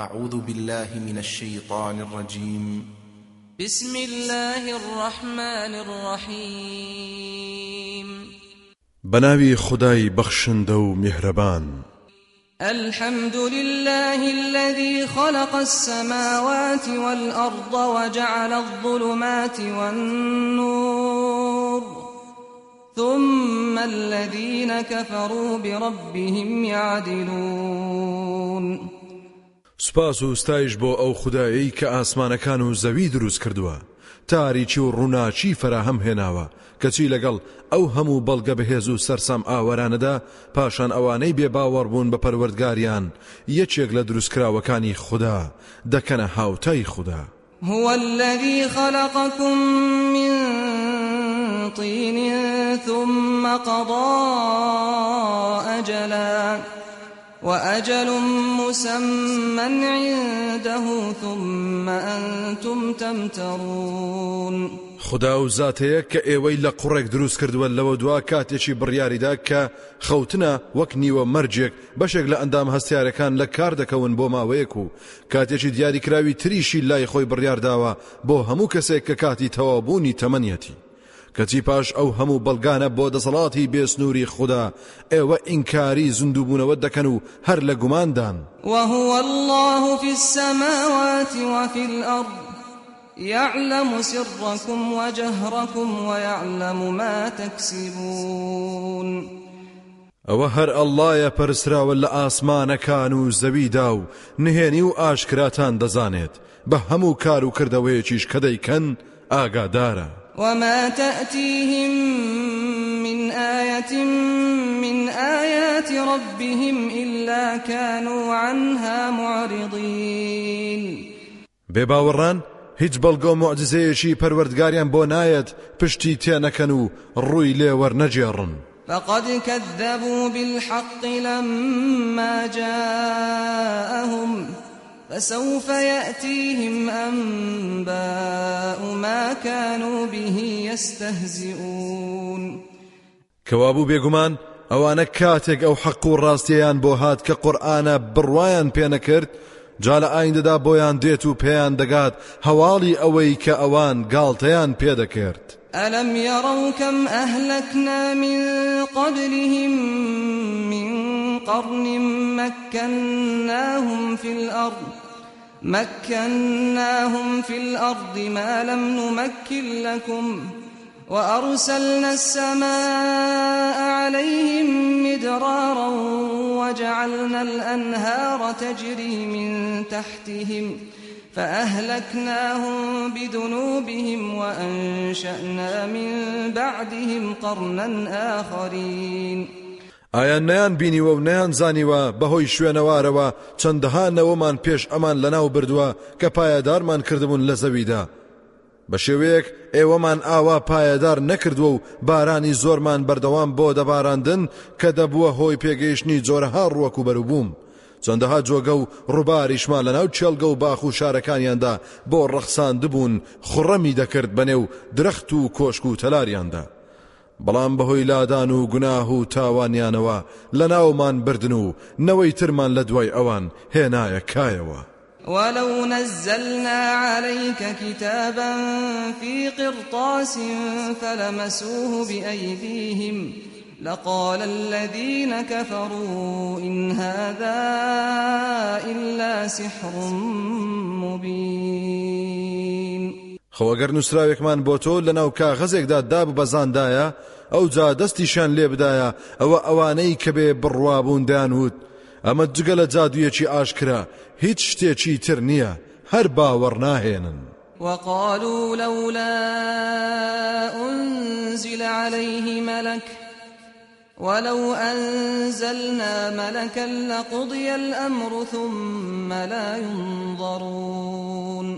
أعوذ بالله من الشيطان الرجيم. بسم الله الرحمن الرحيم. بناوي خداي بخشندو مهربان. الحمد لله الذي خلق السماوات والأرض وجعل الظلمات والنور. ثم الذين كفروا بربهم يعدلون. سپاس و ستایش بۆ ئەو خدایی کە ئاسمانەکان و زەوی دروست کردووە. تاریکی و ڕووناچی فراهەم هێناوە کەچی لەگەڵ ئەو هەموو بەڵگە بەهێز و سەرسام ئاوەرانەدا پاشان ئەوانەی بێ باوەڕبوون بە پەروەردگاریان. یەکێک لە دروستکراوەکانی خوددا دەکەنە هاوتای خوددا. هو الذي خلقكم من طين ثم قضى أجلاً. وأجل مسمى عنده ثم أنتم تمترون. خدا و زاتەیە کە ئێوەی لە قوڕێک دروست کردووە لەوە دوا کاتێکی بڕیاریدا کە خەوتنە وەک نیوە مەرجێک بەشێک لە ئەندام هەستیارەکان لە کار دەکەون بۆ ماوەیەک و کاتێکی دیاریکراوی تریشی لای خۆی بڕیارداوە بۆ هەموو کەسێک کە کاتی تەوابوونی تەمەنیەتی. کەچی پاش ئەو هەموو بەڵگانە بۆ دەسەڵاتی بێسنووری خوددا ئێوە ئینکاری زیندووبوونەوە دەکەن و هەر لە گوماندان. وهو الله في السماوات وفي الأرض يعلم سركم وجهركم ويعلم ما تكسبون. ئەوە هەر ئەللایە پەرسراوە لە ئاسمانەکان و زەویدا و نهێنی و ئاشکراتان دەزانێت. بە هەموو کار و کردەوەیەکیش کە دەیکەن ئاگادارە. وما تأتيهم من آية من آيات ربهم إلا كانوا عنها معرضين. بباوران هیچ بەڵگۆ معجزەیەشی پەروەردگاریان بۆ نایەت پشتی تێنەکەن و ڕووی لێوەرنەجێڕن فقد كذبوا بالحق لما جاءهم فسوف يأتيهم أنباء ما كانوا به يستهزئون. كوابو بيقمان ئەوانە کاتێک ئەو حەق و ڕاستیان بۆ هات کە قورآانە بڕواان پێنەکرد جا لە ئایندەدا بۆیان دێت و پێیان دەگات هەواڵی ئەوەی کە ئەوان گاڵتەیان پێدەکرد ألم يروا كم أهلكنا من قبلهم من قرن مكناهم في الأرض مكناهم في الأرض ما لم نمكن لكم وأرسلنا السماء عليهم مدرارا وجعلنا الأنهار تجري من تحتهم فأهلكناهم بذنوبهم وأنشأنا من بعدهم قرنا آخرين ئایا نیان بینیوە و نیان زانیوە بەهۆی شوێنەوارەوە چەندەها نەوەمان پێش ئەمان لەناو بردووە کە پایەدارمان کردبوون لە زەویدا. بە شێوەیەک ئێوەمان ئاوا پایەدار نەکردووە و بارانی زۆرمان بەردەوام بۆ دەباراندن کە دەبووە هۆی پێگەیشتنی جۆرەها ڕوەکو بەروبووم. چەندەها جۆگە و ڕووباریشمان لەناو چێلگە و باخ و شارەکانیاندا بۆ ڕەخسان دبوون خوڕەمی دەکرد بەنێو درەخت و کۆشک و تەلاریاندا. بەڵام بەهۆی لادان و گوناه و تاوانیانەوە. لە ناومان بردن و نەوەی ترمان لە دوای ئەوان هێنایە کایەوە. ولو نزلنا عليك كتابا في قرطاس فلمسوه بأيديهم لقال الذين كفروا إن هذا إلا سحر مبين خۆگەر نووسراوێکمان بۆ تۆ لەناو کاغەزێکدا داب بەزاندایە ئەو جا دەستیشان لێ بدایە ئەوە ئەوانەی کە بێ بڕوابوون دایانوت ئەمە جگە لە جادوویەکی ئاشکرا هیچ شتێکی تر نییە هەر باوەڕ ناهێنن. وقالوا لولا أنزل عليه ملك ولو أنزلنا ملكا لقضي الأمر ثم لا ينظرون.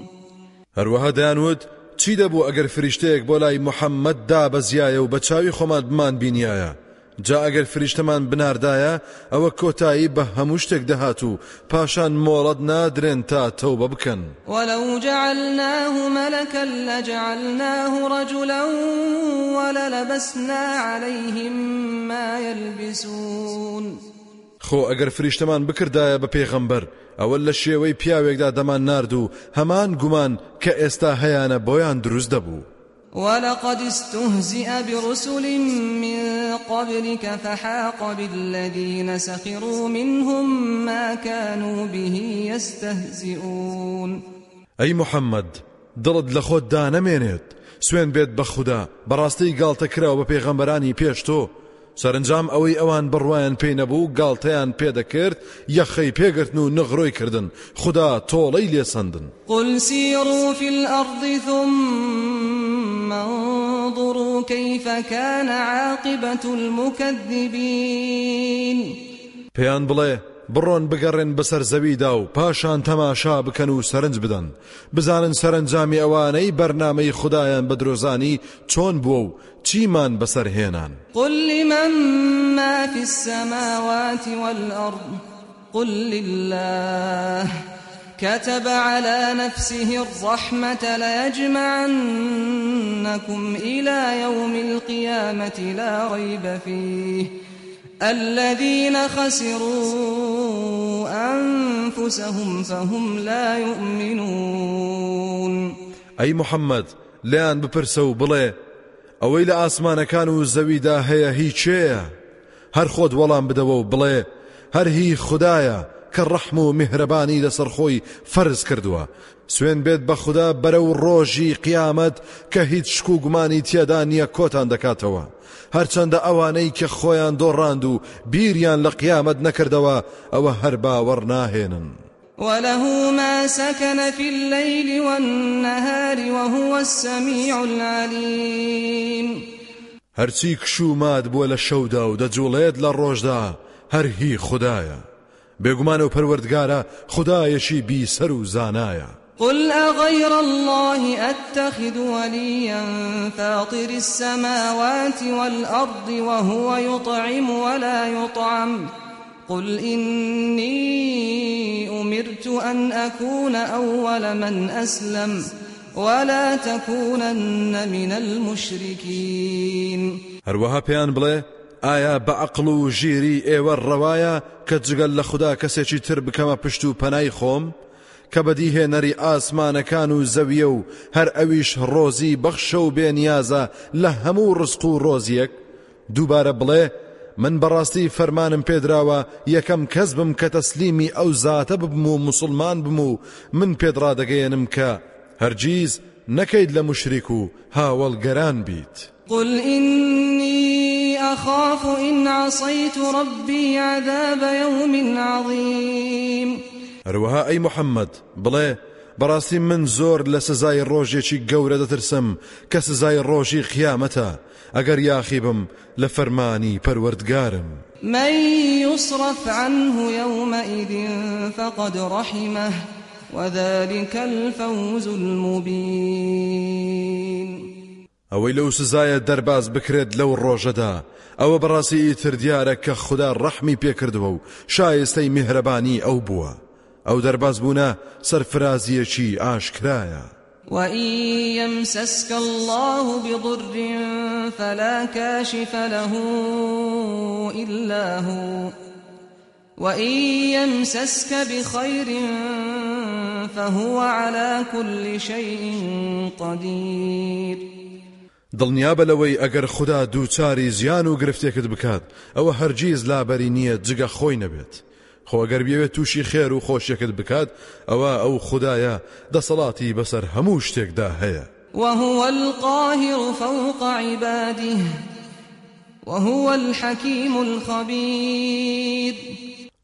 هەروەها دایانوت چی دەبوو ئەگەر فریشتەیەک بۆ لای محەممەد دا بەزیایە و بە چاوی خۆمان بمان بینایە جا ئەگەر فریشتەمان بناردایە ئەوە کۆتایی بە هەموو شتێک دەهات و پاشان مۆڵەت نادرێن تا تەوبە بکەن. وەلو جعلناه ملكا لجعلناه رجلا وللبسنا عليهم ما يلبسون خۆ ئەگەر فریشتەمان بکردایە بە پێغەمبەر ئەوە لە شێوەی پیاوێکدا دەمان نرد و هەمان گومان کە ئێستا هەیانە بۆیان دروست دەبوو. ولقد استهزئ برسل من قبلك فحاق بالذين سخروا منهم ما كانوا به يستهزئون. أي محمد دڵت لە خۆت دا نەمێنێت سوێن بێت بە خوددا بەڕاستی گاڵتە کراوە بە پێغەمبەرانی پێش تۆ سەرنجام ئەوەی ئەوان بڕواان پێی نەبوو گاڵتەیان پێدەکرد یەخەی پێگرتن و نەغڕۆی کردن خدا تۆڵەی لێسەندن سيروا في الأرض ثم انظروا كيف كان عاقبة المكذبين پێیان بڵێ بڕۆن بگەڕێن بەسەر زەویدا و پاشان تەماشا بکەن و سەرنج بدەن. بزانن سەرنجامی ئەوانەی بەرنمەی خدایان بە درۆزانی چۆن بووە و چیمان بەسەرهێنان قل لمن ما في السماوات والأرض؟ قل لله. كتب على نفسه الرحمة ليجمعنكم إلى يوم القيامة لا ريب فيه. الذين خسروا أنفسهم فهم لا يؤمنون. أي محمد لأن بپرسو بڵێ ئەوەی لە ئاسمانەکان و زەویدا هەیە هیچێە هەر خۆت وەڵام بدەوە و بڵێ هەر هی خدایە کە ڕەحم و میهرەبانی لەسەر خۆی فەرز کردووە. سوێن بێت بە خوددا بەرە و ڕۆژی قیامەت کە هیچ شک و گومانی تێدا نییە کۆتان دەکاتەوە. هەرچەندە ئەوانەی کە خۆیان دۆڕاند و بیریان لە قیامەت نەکردەوە ئەوە هەر باوەڕ ناهێنن. وله ما سكن في الليل والنهار وهو السميع العليم. هەرچی کشومات بووە لە شەودا و دەجوڵێت لە ڕۆژدا هەر هی خدایە. بێگومانە و پەروەردگارە خدایەشی بیسەر و زانایە. قل أغير الله أتخذ وليا فاطر السماوات والأرض وهو يطعم ولا يطعم. قل إني أمرت أن أكون أول من أسلم ولا تكونن من المشركين. هەروەها پێیان بڵێ ئایا بە عقل و ژیری ئێوە ڕەوایە کە جگەل لە خوددا کەسێکی تر بکەمە پشت و پەنای خۆم؟ کە بەدیهێنەری ئاسمانەکان و زەویە و هەر ئەویش ڕۆزی بەخشە من بەڕاستی فەرمانم پێدراوە یەکەم کەس بم کە تەسلیمی ئەو زاتە ببم و مسلمان بم و من پێدڕادەگەێنم کە هەرگیز نەکەیت لە مشریک و هاوڵگەران بیت قل إني أخاف إن عصيت ربي عذاب يوم عظيم. هەروەها ئەی محەممەد بڵێ بەڕاستی من زۆر لە سزای ڕۆژێکی گەورە دەترسم کە سزای ڕۆژی قیامەتە ئەگەر یاخی بم لە فەرمانی پەروەردگارم من يصرف عنه يومئذ فقد رحمه وذلك الفوز المبين. ئەوەی لەو سزایە دەرباز بکرێت لەو ڕۆژەدا ئەوە بەڕاستی ئیتر دیارە کە خوددا ڕەحمی پێکردووە و شایستەی میهرەبانی ئەو بووە ئەو دەرباز بوونە سەرفرازیەکی ئاشکرایە وإن يمسسك الله بضر فلا كاشف له إلا هو وإن يمسسك بخير فهو على كل شيء قدير. دڵنیابە لەوەی ئەگەر خوددا دووچاری زیان و گرفتێکت بکات ئەوە هەرگیز لابەری نییە جگە خۆی نەبێت. خۆگەر بێوێت تووشی خێر و خۆشیەکت بکات ئەوە ئەو خدایە دەسەڵاتی بەسەر هەموو شتێکدا هەیە. وهو القاهر فوق عباده وهو الحكيم الخبير.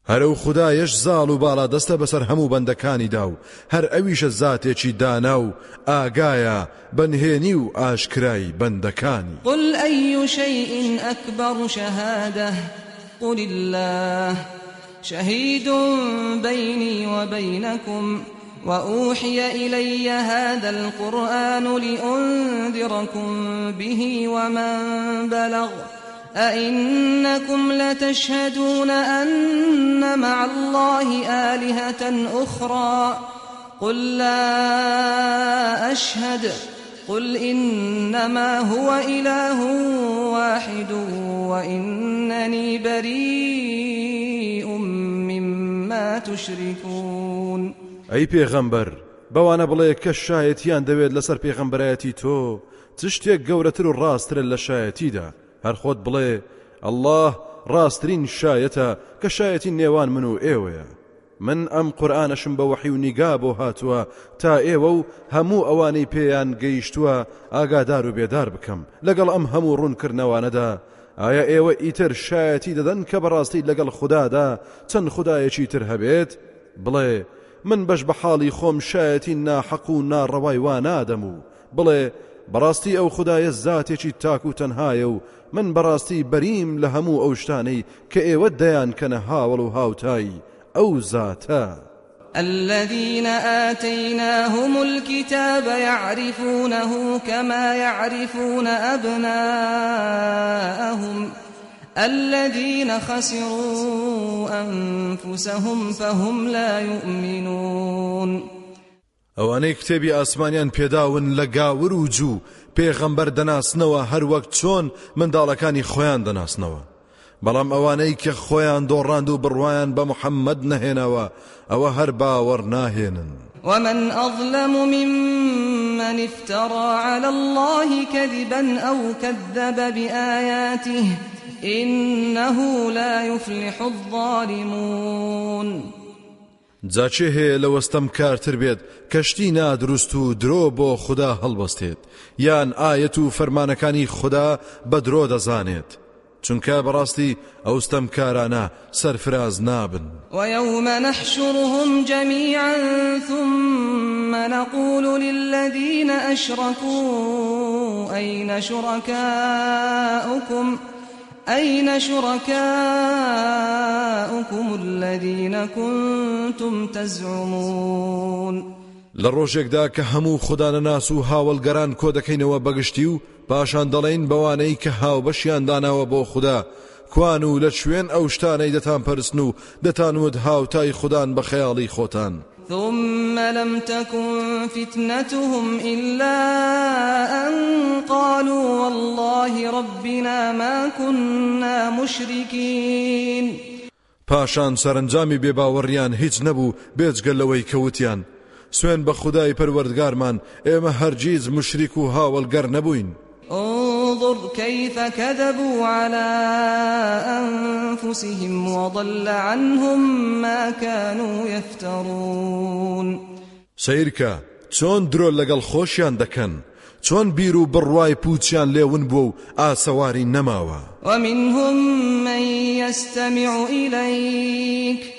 هەرە و خدایەش زاڵ و باڵا دەستە بەسەر هەموو بەندەکانیدا و هەر ئەویشە زاتێکی دانا و ئاگایە بەنهێنی و ئاشکرای بەندەکانی. قل أي شيء أكبر شهادة؟ قل الله. شهيد بيني وبينكم وأوحي إلي هذا القرآن لأنذركم به ومن بلغ. أئنكم لتشهدون أن مع الله آلهة أخرى. قل لا أشهد قل إنما هو إله واحد وإنني بريء تشركون. ئەی پێغەمبەر بەوانە بڵێ کە شایەتیان دەوێت لەسەر پێغەمبەرایەتی تۆ چ شتێک گەورەتر و ڕاسترە لە هەر خۆت بڵێ ئەلله ڕاستترین شایەتە کە شایەتی نێوان من و ئێوەیە. من ئەم قورآانەشم بە وەحی و نیگا بۆ هاتووە تا ئێوە و هەموو ئەوانەی پێیان گەیشتووە ئاگادار و بێدار بکەم. لەگەڵ ئەم هەموو ڕوونکردنەوانەدا ئایا ئێوە ئیتر شایەتی دەدەن کە بەڕاستی لەگەڵ خوددادا چەند خدایەکی تر هەبێت؟ بڵێ من بەش بە حاڵی خۆم شایەتی ناحەق و ناڕەوای وا نادەم و بڵێ بەڕاستی ئەو خدایە زاتێکی تاک و تەنهایە و من بەڕاستی بەریم لە هەموو ئەو شتانەی کە ئێوە دەیان کەنە هاوڵ و هاوتایی ئەو زاتە. الذين آتيناهم الكتاب يعرفونه كما يعرفون أبناءهم. الذين خسروا أنفسهم فهم لا يؤمنون. ئەوانەی کتێبی ئاسمانیان پێداون لە گاور و جوو پێغەمبەر دەناسنەوە هەر وەک چۆن منداڵەکانی خۆیان دەناسنەوە بەڵام ئەوانەی کە خۆیان دۆڕاند و بڕواان بە محەممەد نەهێنەوە ئەوە هەر باوەڕ ناهێنن. ومن أظلم ممن افترى على الله كذبا أو كذب بآياته إنه لا يفلح الظالمون. جاچێ هەیە لە وەستەم کارتر بێت؟ کەشتی نادروست و درۆ بۆ خوددا هەڵبەستێت. یان ئاەت و فەرمانەکانی خوددا بە درۆ دەزانێت. چونکە بەڕاستی ئەوستەم کارانە سەرفراز نابن. ويوم نحشرهم جميعا ثم نقول للذين أشركوا أين شركاؤكم أين شركاؤكم الذين كنتم تزعمون لە ڕۆژێکدا کە هەموو خوددانە ناس و هاوڵگەران کۆ دەکەینەوە بەگشتی و پاشان دەڵێن بەوانەی کە هاو بەشیان داناوە بۆ خوددا. کوان و لە شوێن ئەو شتانەی دەتان پەرستن و دەتانوت هاوتای خوددان بە خەیاڵی خۆتان. ثم لم تكن فتنتهم إلا أن قالوا والله ربنا ما كنا مشركين. پاشان سەرنجامی بێباوەڕیان هیچ نەبوو بێجگەل لەوەی کەوتیان. سوێن بە خدای پەروەردگارمان ئێمە هەرگیز مشریک و هاوڵگەر نەبووین. انظر كيف كذبوا على أنفسهم وضل عنهم ما كانوا يفترون. سیرکە چۆن درۆ لەگەڵ خۆشیان دەکەن؟ چۆن بیر و بڕوای پوچیان لێون بووە و ئاسەواری نەماوە؟ ومنهم من يستمع إليك.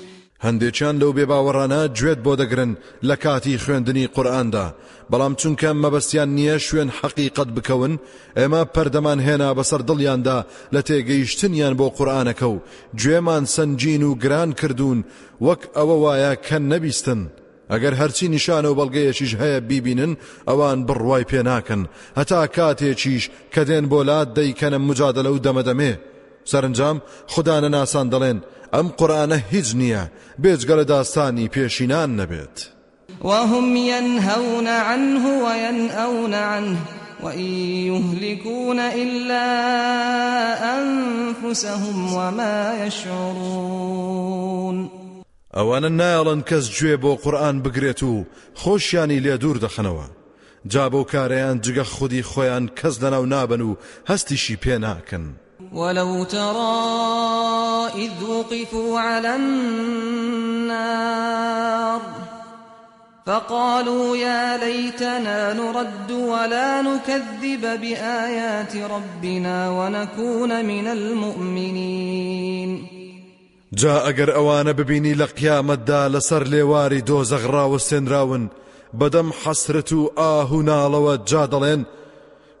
هەندێکیان لەو بێباوەڕانە گوێت بۆ دەگرن لە کاتی خوێندنی قورئاندا بەڵام چونکە مەبەستیان نییە شوێن حەقیقت بکەون ئێمە پەردەمان هێنا بەسەر دڵیاندا لە تێگەیشتنیان بۆ قورئانەکە و گوێمان سنجین و گران کردوون وەک ئەوە وایە کە نەبیستن. ئەگەر هەرچی نیشانە و بەڵگەیەکیش هەیە بیبینن ئەوان بڕوای پێ ناکەن. هەتا کاتێکیش کە دێن بۆ لات دەیکەنە مجادلە و دەمەدەمێ. سەرنجام خوددانە ناسان دەڵێن ئەم قورآانە هیچ نییە. بێجگەلە داستانی پێشینان نەبێت. وهم ينهون عنه وينأون عنه وإن يهلكون إلا أنفسهم وما يشعرون. ئەوانە نایڵن کەس گوێ بۆ قورآن بگرێت و خۆشیانی لێ دوور دەخنەوە. جا بۆ کارەیان جگە خودی خۆیان کەس لەناو نابن و هەستیشی پێ ناکەن. ولو ترى إذ وقفوا على النار فقالوا يا ليتنا نرد ولا نكذب بآيات ربنا ونكون من المؤمنين. جا ئەگەر ئەوانە ببینی لە قیامەتدا لەسەر لێواری دۆزەغ ڕاوەستێنراون بەدەم حەسرەت و ئاه و ناڵەوە جا دەڵێن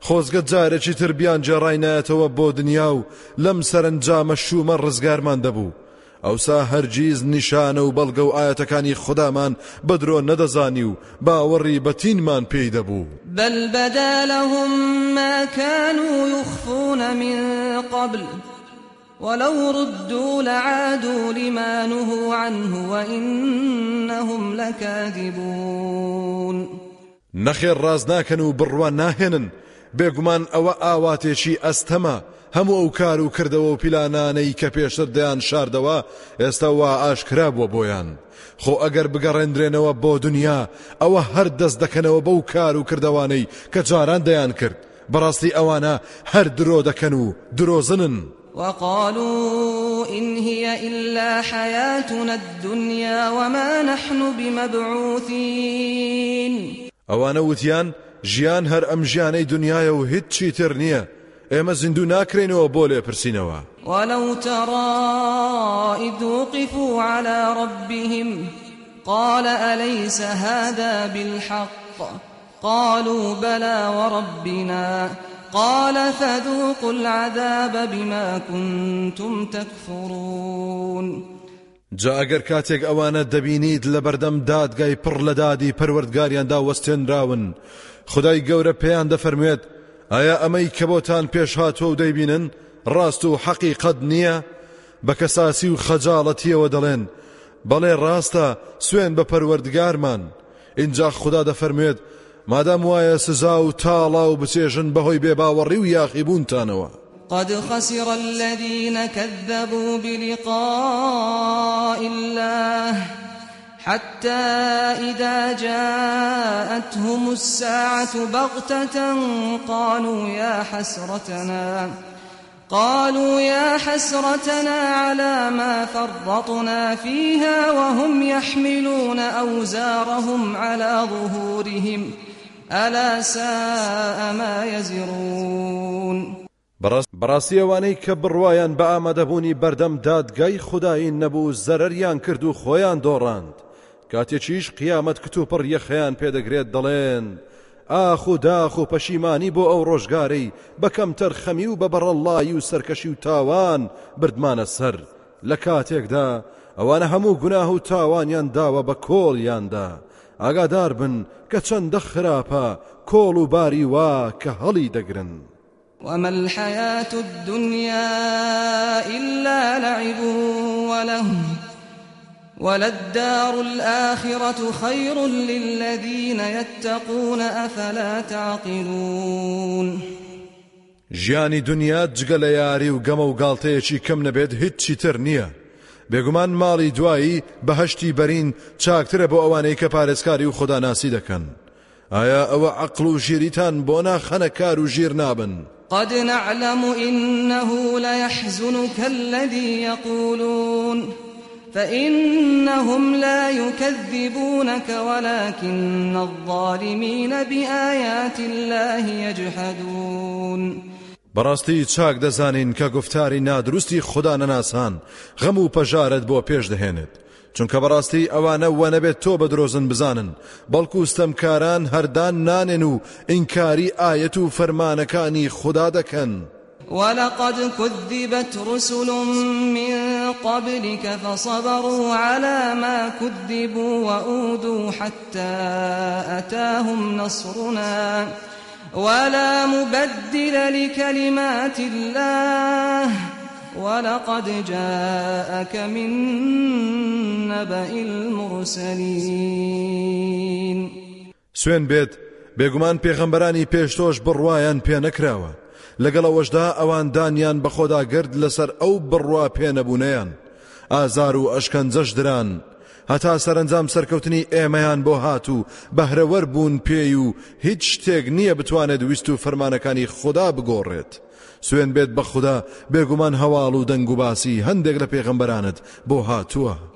خۆزگە جارێکی تر بیان جێڕای نایەتەوە بۆ دنیا و لەم سەرنجامە شومە ڕزگارمان دەبوو. ئەوسا هەرگیز نیشانە و بەڵگە و ئاەتەکانی خودامان بەدرۆ نەدەزانی و باوەڕی بەتینمان پێی دەبوو. بل بدا لهم ما كانوا يخفون من قبل ولو ردوا لعادوا لما نهوا عنه وإنهم لكاذبون. نەخێر ڕاز ناکەن و بڕوان ناهێنن. بێگومان ئەوە ئاواتێکی ئەستەمە هەموو ئەو کار و کردەوە و پیلانانەی کە پێشتر دەیان شاردەوە ئێستا وا ئاشکرا بووە بۆیان. خۆ ئەگەر بگەڕێنرێنەوە بۆ دنیا ئەوە هەر دەست دەکەنەوە بەو کار و کردوانەی کە جاران دەیان کرد. بەڕاستی ئەوانە هەر درۆ دەکەن و درۆزنن. وقالوا إن هي إلا حياتنا الدنيا وما نحن بمبعوثين. ئەوانە وتیان ژیان هەر ئەم ژیانەی دنیاە و هیچ چی تر نییە. ئێمە زیندوو ناکرێنەوە بۆ لێپرسینەوە ولو ترى إذ وقفوا على ربهم قال أليس هذا بالحق؟ قالوا بلى وربنا. قال فذوقوا العذاب بما كنتم تكفرون. جا ئەگەر کاتێک ئەوانە دەبینیت لە بەردەم دادگای پڕ لە دادی پەروەردگاریاندا وەستێنراون خدای گەورە پێیان دەفەرموێت ئایا ئەمەی کە بۆتان پێش هاتووە و دەیبینن ڕاست و حەقیقەت نییە؟ بە کەساسی و خەجاڵەتیەوە دەڵێن. بەڵێ ڕاستە سوێن بە پەروەردگارمان. اینجا خدا دەفەرموێت مادام وایە سزا و تاڵا و بچێژن بەهۆی بێباوەڕی و یاخیبوونتانەوە قد خسر الذين كذبوا بلقاء الله. حتى إذا جاءتهم الساعة بغتة قالوا يا حسرتنا قالوا يا حسرتنا على ما فرطنا فيها وهم يحملون أوزارهم على ظهورهم ألا ساء ما يزرون. بەڕاستی ئەوانەی کە بڕواان بە ئامادەبوونی بەردەم دادگای خدایی نەبوو زەرەریان کرد و خۆیان دۆڕاند کاتێکیش قیامەت کتوپڕ یەخەیان پێدەگرێت دەڵێن. ئاخ و داخ و پەشیمانی بۆ ئەو ڕۆژگارەی بەکەم تەرخەمی و بە بەڕەڵایی و سەرکەشی و تاوان بردمانە سەر. لە کاتێکدا ئەوانە هەموو گوناه و تاوانیان داوە بە کۆڵیاندا. ئاگادار بن کە چەندە خراپە کۆڵ و باری وا کە هەڵی دەگرن. وما الحياة الدنيا إلا لعب وله وللدار الآخرة خير للذين يتقون أفلا تعقلون ژیانی دنیا جگە لە یاری و گەمە و گاڵتەیەکی کەم نەبێت هیچی تر نییە. بێگومان ماڵی دوایی بەهشتی بەرین چاکترە بۆ ئەوانەی کە پارێزکاری و خوداناسی دەکەن. ئایا ئەوە عقل و ژیریتان بۆ ناخەنە کار و ژیر نابن؟ قد نعلم إنه ليحزنك الذي يقولون. فإنهم لا يكذبونك ولكن الظالمين بآيات الله يجحدون بەڕاستی چاک دەزانین کە گفتاری نادروستی خدا نەناسان غەم و پەژارت بۆ پێش دەهێنێت چونکە بەڕاستی ئەوانە وە نەبێت تۆ بزانن بەڵکو ستەمکاران هەردان نانێن و ئینکاری ئاەت و فەرمانەکانی خدا دەکەن. ولقد كذبت رسل من قبلك فصبروا على ما كذبوا وأودوا حتى أتاهم نصرنا. ولا مبدل لكلمات الله. ولقد جاءك من نبأ المرسلين. سوێن بێت بێگومان پێغەمبەرانی پێشتۆش بڕواان پێ نەکراوە. لەگەڵەوەشدا ئەوان دانیان بە خۆدا گرد لەسەر ئەو بڕوا پێنەبوونیان ئازار و ئەشکەنجەش دران. هەتا سەرنجام سەرکەوتنی ئێمەیان بۆ هاتوو بەهرەوەەر بوون پێی و هیچ شتێک نییە بتوانێت ویست و فەرمانەکانی خوددا بگۆڕێت. سوێن بێت بە خوددا بێگومان هەواڵ و دەنگ و باسی هەندێک لە پێغەمبەرانت بۆ هاتووە.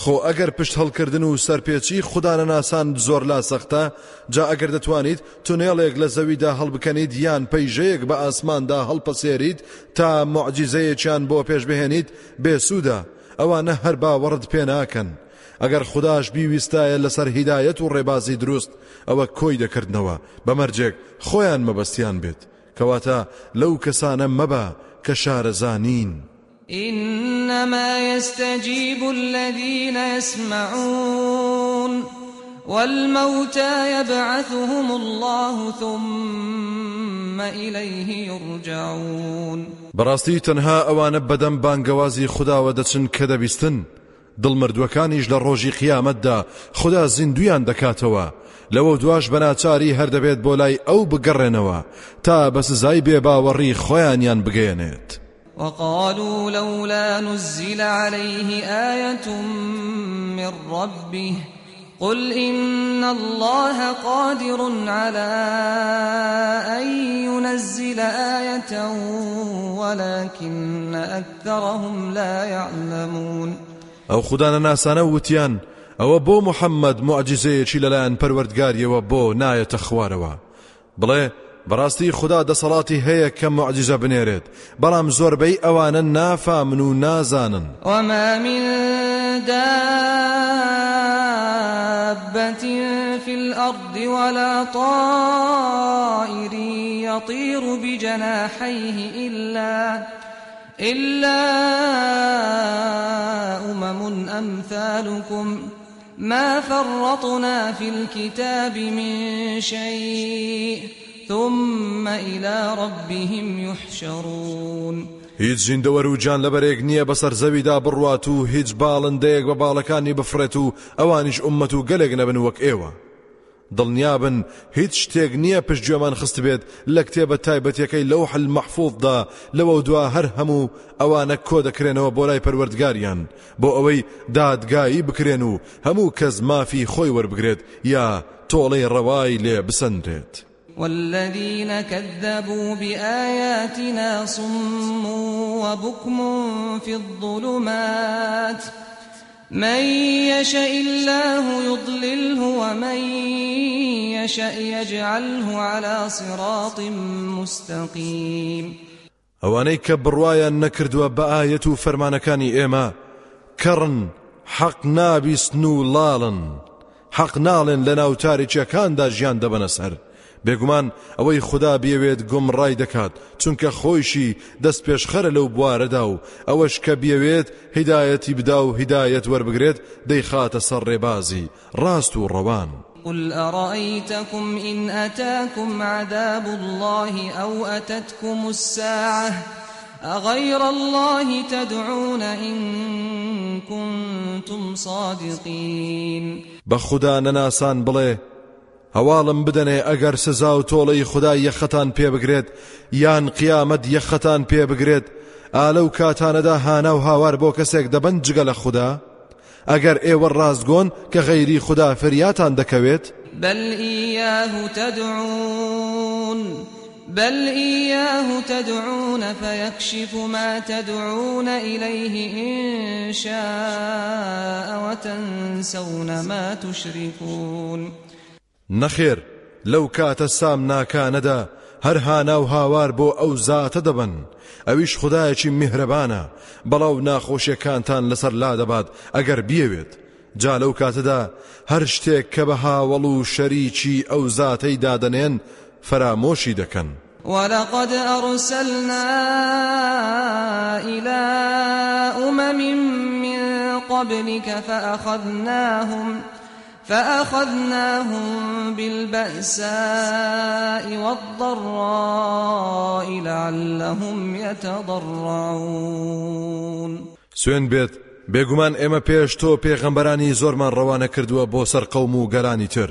خۆ ئەگەر پشت هەڵکردن و سەرپێچی خوددانە ناسان زۆر لا سەختە جا ئەگەر دەتوانیت تونێڵێک لە زەویدا هەڵبکەنیت یان پەیژەیەک بە ئاسماندا هەڵپەسێریت تا معجززەیەکیان بۆ پێش بهێنیت بێسوودا ئەوانە هەر باوەڕت پێ ناکەن. ئەگەر خودداش بیویستایە لەسەر هیدایەت و ڕێبازی دروست ئەوە کۆی دەکردنەوە. بەمەرجێک خۆیان مەبەستیان بێت. کەواتە لەو کەسانە مەبە کە شارەزانین. إنما يستجيب الذين يسمعون والموتى يبعثهم الله ثم إليه يرجعون. براستي تنها ئەوانە بەدەم بانگەوازی خداوە دەچن کە دەبیستن. دڵمردوەکانیش لە ڕۆژی قیامەتدا خدا زیندویان دەکاتەوە. لەوە دواش بەناچاری هەردەبێت بۆ لای ئەو بگەڕێنەوە تا بە سزای بێباوەڕی خۆیانیان بگەێنێت. وقالوا لولا نزل عليه آية من ربه قل إن الله قادر على أن ينزل آية ولكن أكثرهم لا يعلمون. أو خدانا ناسانا وتيان أو بو محمد معجزەیەکی لەلایەن پەروەردگاریەوە بۆ نایەتە خوارەوە بڵێ بەڕاستی خدا دەسەڵاتی هەیە کە معجزە بنێرێت بەڵام زۆربەی ئەوانە نافامن و نازانن وما من دابة في الأرض ولا طائر يطير بجناحيه إلا إلا أمم أمثالكم. ما فرطنا في الكتاب من شيء. ثم إلى ربهم يحشرون. هیچ زیندەوەر و جان لەبەرێک نییە بەسەر زەویدا بڕوات و هیچ باڵندەیەک بە باڵەکانی بفرێت و ئەوانیش ئومەت و گەلێک نەبن وەک ئێوە. دڵنیابن هیچ شتێک نییە پشتگوێمان خست بێت لە کتێبە تایبەتەکەی لەو حل مەحفوظدا لەوە دوا هەر هەموو ئەوانە کۆ دەکرێنەوە بۆ لای پەروەردگاریان. بۆ ئەوەی دادگایی بکرێن و هەموو کەس مافی خۆی وەربگرێت یا تۆڵەی ڕەوای لێ بسەندرێت. والذين كذبوا بآياتنا صم وبكم في الظلمات من يشاء الله يضلله ومن يشاء يجعله على صراط مستقيم. ئەوانەی کە بڕواان نەکردووە بە ئاەت و فەرمانەکانی ئێمە کەڕن حەق نابیستن و لاڵن حەق ناڵێن لە ناوتارێکیەکاندا ژیان دەبەنە سەر بێگومان ئەوەی خدا بێوێت گومڕای دەکات چونکە خۆیشی دەست پێشخەرە لەو بوارەدا و. ئەوەش کە بێوێت هیدایەتی بدا و هیدایەت وەربگرێت دەیخاتە سەر ڕێبازی. ڕاست و ڕەوان. قل أرأيتكم إن أتاكم عذاب الله أو أتتكم الساعة؟ أغير الله تدعون إن كنتم صادقين. بخدا نناسان بڵێ هەواڵم بدەنێ ئەگەر سزا و تۆڵەی خدای یەخەتان پێ بگرێت یان قیامەت یەخەتان پێ بگرێت ئالەو کاتانەدا هانا و هاوار بۆ کەسێک دەبند جگە لە خوددا ئەگەر ئێوە ڕاستگۆن کە غەیری فریاتان دەکەوێت بل إياه تدعون بل إياه تدعون فيكشف ما تدعون إليه إن شاء وتنسون ما تشركون نەخێر لەو کاتە سام ناکانەدا هەر هانا و هاوار بۆ ئەو زاتە دەبن. ئەویش خدایەکی میهرەبانە بەڵاو ناخۆشیەکانتان لەسەر لا دەبات ئەگەر بیەوێت. جا لەو کاتەدا هەر شتێک کە بە هاوڵ و شەریکی ئەو زاتەی دادنێن فرامۆشی دەکەن. ولقد أرسلنا إلى أمم من قبلك فأخذناهم فأخذناهم بالبأساء والضراء لعلهم يتضرعون. سوێن بێت بێگومان ئێمە پێش تۆ پێغەمبەرانی زۆرمان ڕەوانە کردووە بۆ سەر قەوم و گەرانی تر.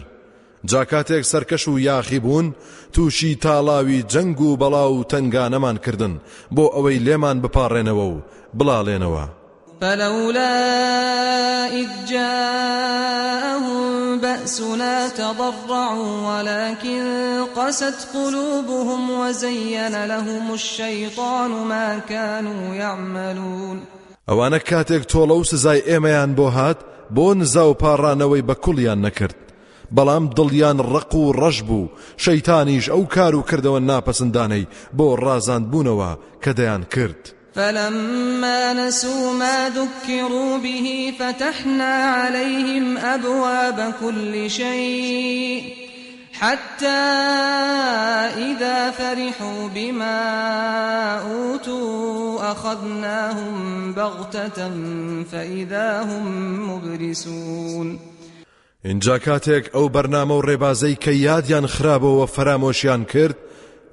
جاکاتێک سەرکەش و یاخی بوون تووشی تاڵاوی جەنگ و بەڵاو تنگانەمان کردن بۆ ئەوەی لێمان بپارڕێنەوە و بڵاڵێنەوە. فلولا إذ جاءهم بأسنا تضرعوا ولكن قست قلوبهم وزين لهم الشيطان ما كانوا يعملون ئەوانە کاتێک تۆڵە و سزای ئێمەیان بۆ هات بۆ نزا و پاڕانەوەی بە کوڵیان نەکرد بەڵام دڵیان ڕق و ڕەش بوو شەیتانیش ئەو کار و کردەوە ناپەسەندانەی کرد. فلما نسوا ما ذكروا به فتحنا عليهم أبواب كل شيء حتى إذا فرحوا بما أوتوا أخذناهم بغتة فإذا هم مبلسون. اینجا کاتێک ئەو بەرنامە و ڕێبازەی کە یادیان خراپەوە فەرامۆشیان کرد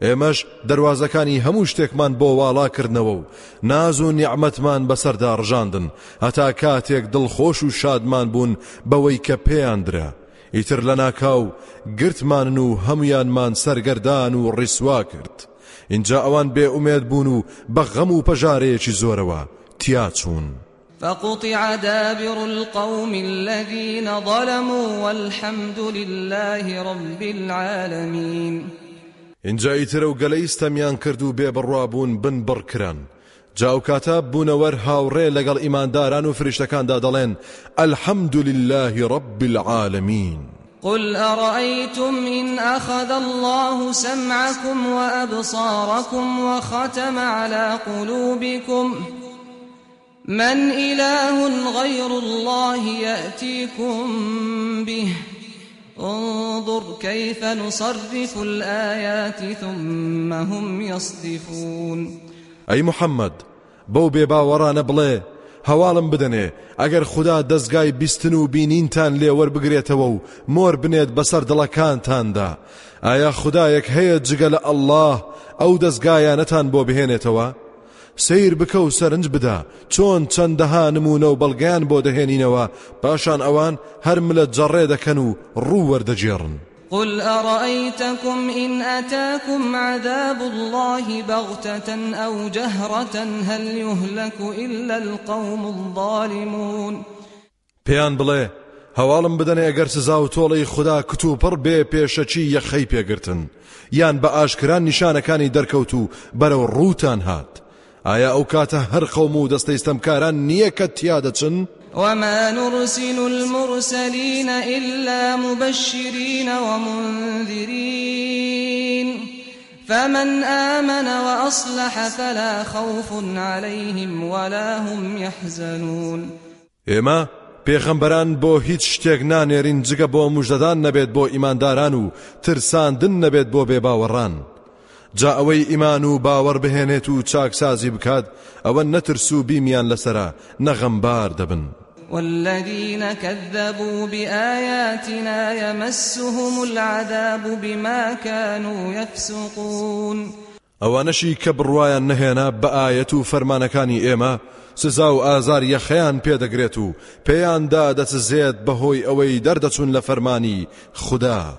ئێمەش دەواازەکانی هەموو شتێکمان بۆ واڵاکردنەوە و ناز و نیعممەتمان بەسەردا ڕژاندن. هەتا کاتێک دڵخۆش و شادمان بوون بەوەی کە پێیاندرا ئیتر لە ناکاو گرتمانن و هەمویانمان سەرگەردان و ڕیسوا کرد. اینجا ئەوان بێ ئومێد بوون و بە غەم و پەژارەیەکی زۆرەوە. تیا چوون. فقطع دابر القوم الذين ظلموا والحمد لله رب العالمين. اینجا ئیترە و گەلەی ستەمیان کرد و بێبڕوابوون بن بڕکران جاو کاتە بوونەوەر هاوڕێ لەگەڵ ئیمانداران و فریشتەکاندا دەڵێن الحمد لله رب العالمين. قل أرأيتم إن أخذ الله سمعكم وأبصاركم وختم على قلوبكم؟ من إله غير الله يأتيكم به. انظر كيف نصرف الآيات ثم هم يصدفون. أي محمد بو بێباوەڕانە بڵێ هەواڵم بدەنێ ئەگەر خوددا دەستگای بیستن و بینینتان لێ وەربگرێتەوە و مۆر بنێت بەسەر دڵەکانتاندا ئایا خدایەک هەیە جگە لە ئەلله ئەو دەستگایانەتان بۆ بهێنێتەوە؟ سیر بکە و سەرنج بدا. چۆن چەندەها نمونە و بەڵگیان بۆ دەهێنینەوە پاشان ئەوان هەر ملە جەڕێ دەکەن و ڕوو وەردەجێڕن. قل أرأيتكم إن أتاكم عذاب الله بغتة أو جهرة هل يهلك إلا القوم الظالمون؟ پێیان بڵێ هەواڵم بدەنێ ئەگەر سزا و تۆڵی خوددا کتوپڕ بێ پێشەچی یەخەی پێگرتن. یان بە ئاشکران نیشانەکانی دەرکەوت و بەرەو ڕووتان هات. ئایا ئەو کاتە هەر خەوم و دەستەی ستەمکاران نییە کە تیا دەچن؟ وما نرسل المرسلين إلا مبشرين ومنذرين فمن آمن وأصلح فلا خوف عليهم ولا هم يحزنون ئێمە پێخەمبەران بۆ هیچ شتێک نانێرین جگە بۆ مژدەدان نەبێت بۆ ئیمانداران و ترساندن نەبێت بۆ بێباوەڕان. جا ئەوەی ئیمان و باوەڕ بهێنێت و چاکسازی بکات ئەوە نەترس و بیمیان لەسرە نەغەمبار دەبن والذين كذبوا بآياتنا يمسهم العذاب بما كانوا يفسقون ئەوانەشی کە بڕواان نەهێنا بە ئاەت و فەرمانەکانی ئێمە سزا و ئازار یەخەیان پێدەگرێت و پێیاندا دەچزێت بەهۆی ئەوەی دەردەچوون لە فەرمانی خوددا.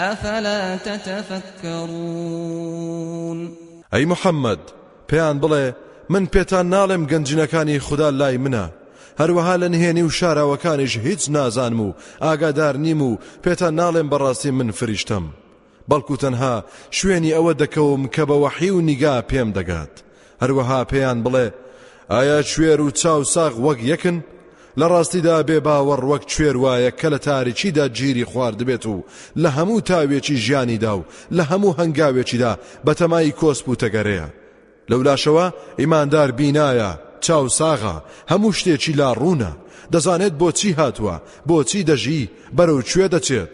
أفلا تتفكرون؟ أي محمد پێیان بڵێ من پێتان ناڵێم گەنجینەکانی خوددا لای منە. هەروەها لە نهێنی و شاراوەکانیش هیچ نازانم و ئاگادار نیم و پێتان ناڵێم بەڕاستی من فریشتم. بەڵکو تەنها شوێنی ئەوە دەکەوم کە بە وەحی و نیگا پێم دەگات. هەروەها پێیان بڵێ ئایا کوێر و چاو ساغ وەک یەکن؟ لە ڕاستیدا بێ باوەڕ وەک کوێر وایە کە لە تاریچیدا گیری خوارد دەبێت و لە هەموو تاوێکی ژیانیدا و لە هەموو هەنگاوێکیدا بەتەمای کۆسپ و تەگەرەیە. لەولاشەوە ئیماندار بینایە چاو ساغا هەموو شتێکی لا ڕوونە دەزانێت بۆچی هاتووە بۆچی دەژی بەرەو کوێ دەچێت.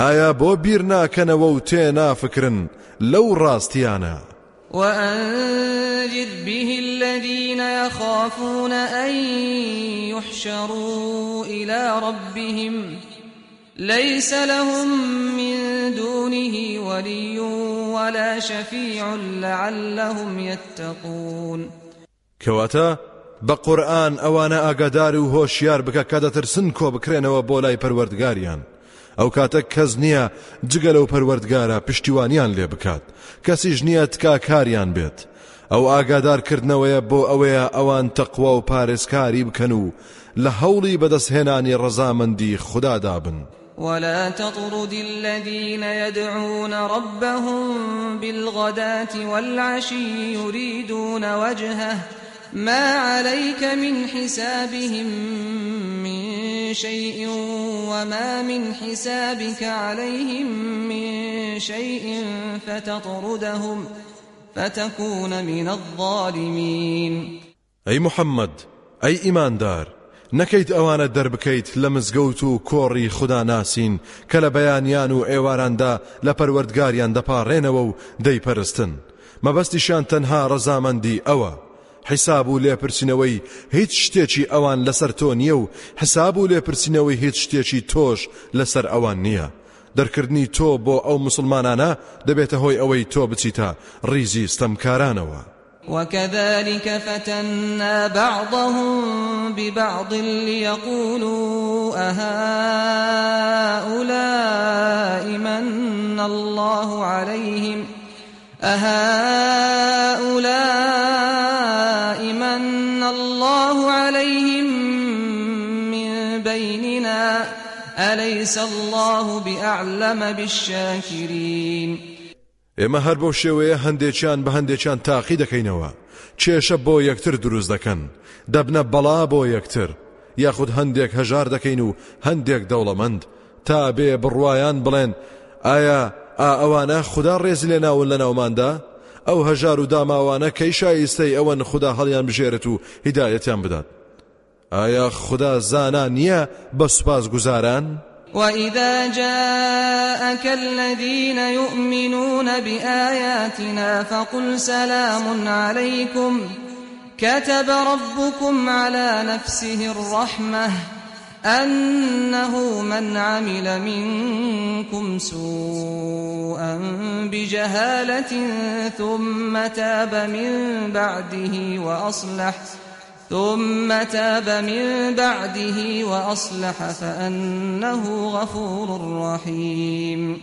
ئایا بۆ بیر ناکەنەوە و تێ نافکرن لەو ڕاستیانە؟ وأنذر به الذين يخافون أن يحشروا إلى ربهم. ليس لهم من دونه ولي ولا شفيع لعلهم يتقون. کەواتە بە قورآن ئەوانە ئاگادار و هۆشیار بکە کە دەترسن کۆ ئەو کاتە کەس نییە جگە لەو پەروەردگارە پشتیوانیان لێ بکات کەسیش نییە تکا کاریان بێت ئەو ئاگادارکردنەوەیە بۆ ئەوەیە ئەوان تەقوا و پارێزکاری بکەن و لە هەوڵی بەدەستهێنانی ڕەزامەندی خوددادا بن. ولا تطرد الذين يدعون ربهم بالغداة والعشي يريدون وجهه ما عليك من حسابهم من شيء وما من حسابك عليهم من شيء فتطردهم فتكون من الظالمين. أي محمد أي إيمان دار نەکەیت ئەوانە دەربکەیت لە مزگەوت و کۆڕی خوددا ناسین کە لە بەیانیان و ئێواراندا لە پەروەردگاریان دەپارڕێنەوە و دەیپەرستن مەبەستیشان تەنها ڕەزامەندی ئەوە حیساب و لێپرسینەوەی هیچ شتێکی ئەوان لەسەر تۆ نییە و حساب و لێپرسینەوەی هیچ شتێکی تۆش لەسەر ئەوان نییە. دەرکردنی تۆ بۆ ئەو مسلمانانە دەبێتە هۆی ئەوەی تۆ وكذلك فتنا بعضهم ببعض ليقولوا أهؤلاء من الله عليهم أهؤلاء من الله عليهم من بيننا أليس الله بأعلم بالشاكرين؟ ئێمە هەر بۆ شێوەیە هەندێکیان بە هەندێکیان تاقی دەکەینەوە. کێشە بۆ یەکتر دروست دەکەن. دەبنە بەڵا بۆ یەکتر. یاخود هەندێک هەژار دەکەین و هەندێک دەوڵەمەند. تا بێ بڕواان بڵێن ئایا ئا ئەوانە خدا ڕێزی لێ ناون لە ناوماندا؟ ئەو هەژار و داماوانە کەی شایستەی ئەوەن خدا هەڵیان بژێرێت و هیدایەتیان بدات ئایا خدا زانا نییە بە سوپاس گوزاران؟ وإذا جاءك الذين يؤمنون بآياتنا فقل سلام عليكم. كتب ربكم على نفسه الرحمة. أنه من عمل منكم سوءا بجهالة ثم تاب من بعده وأصلح ۖ ثم تاب من بعده وأصلح فأنه غفور رحيم.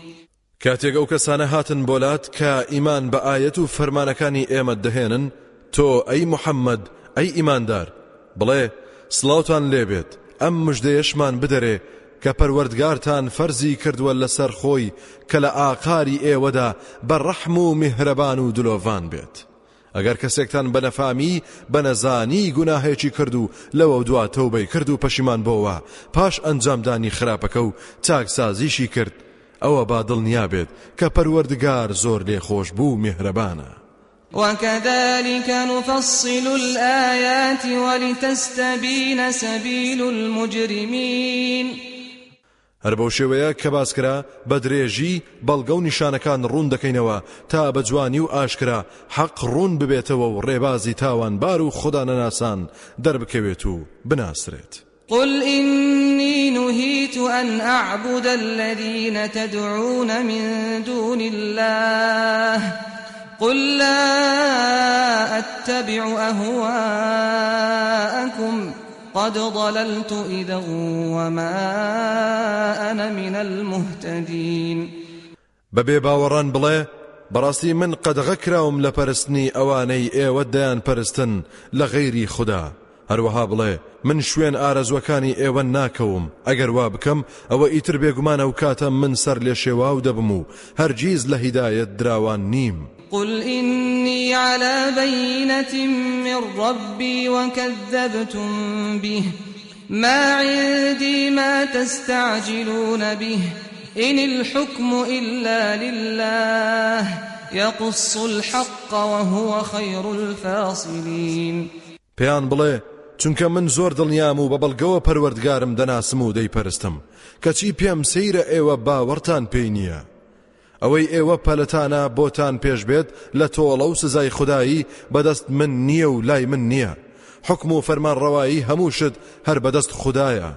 کاتێک ئەو کەسانە هاتن بۆلات کە ئیمان بە ئاەت و فەرمانەکانی ئێمە دەهێنن تۆ ئەی محەممەد ئەی ئیماندار. بڵێ سلااوان ئەم مژدەیەشمان بدەرێ کە پەروەردگارتان فەرزی کردووە لەسەر خۆی کە لە ئاقاری ئێوەدا بە ڕەحم و میهرەبان و دلۆڤان بێت. ئەگەر کەسێکتان بەنەفامی بەنەزانی گوناهەیەکی کرد و لەوە دوا تەوبەی کرد و پەشیمان بۆەوە پاش ئەنجامدانی خراپەکە و چاکسازیشی کرد ئەوە با دڵنیا بێت کە پەروەردگار زۆر لێخۆش بوو میهرەبانە وكذلك نفصل الآيات ولتستبين سبيل المجرمين هەر بەو شێوەیە کە باسکرا بە درێژی بەڵگە و نیشانەکان ڕوون دەکەینەوە تا بە جوانی و ئاشکرا حەق ڕوون ببێتەوە و ڕێبازی تاوانبار و خوددا نەناسان دەربکەوێت و بناسرێت. قل إني نهيت أن أعبد الذين تدعون من دون الله قل لا أتبع أهواءكم قد ضللت إذا وما أنا من المهتدين. بەبێ باوەڕان بڵێ بەڕاستی من قەدغەکراوم لە پەرستنی ئەوانەی ئێوە دەیان پەرستن لە غەیری هەروەها بڵێ من شوێن ئارەزوەکانی ئێوە ناکەوم. ئەگەر وا بکەم ئەوە ئیتر بێگومانە و کاتە من سەر لێ شێواو دەبم و هەرگیز لە هیدایەت دراوان نیم. قل إني على بينة من ربي وكذبتم به. ما عندي ما تستعجلون به. إن الحكم إلا لله. يقص الحق وهو خير الفاصلين. پێیان بڵێ چونکە من زۆر دڵنیام و بە بەڵگەوە پەروەردگارم دەناسم و دەیپەرستم. کەچی پێم سەیرە ئێوە باوەڕتان پێی نییە. ئەوەی ئێوە پەلتانە بۆتان پێش بێت لە تۆڵە و سزای خودایی بەدەست من نییە و لای من نییە. حکم و فەرمان ڕەوایی هەموو شت هەر بەدەست خوددایە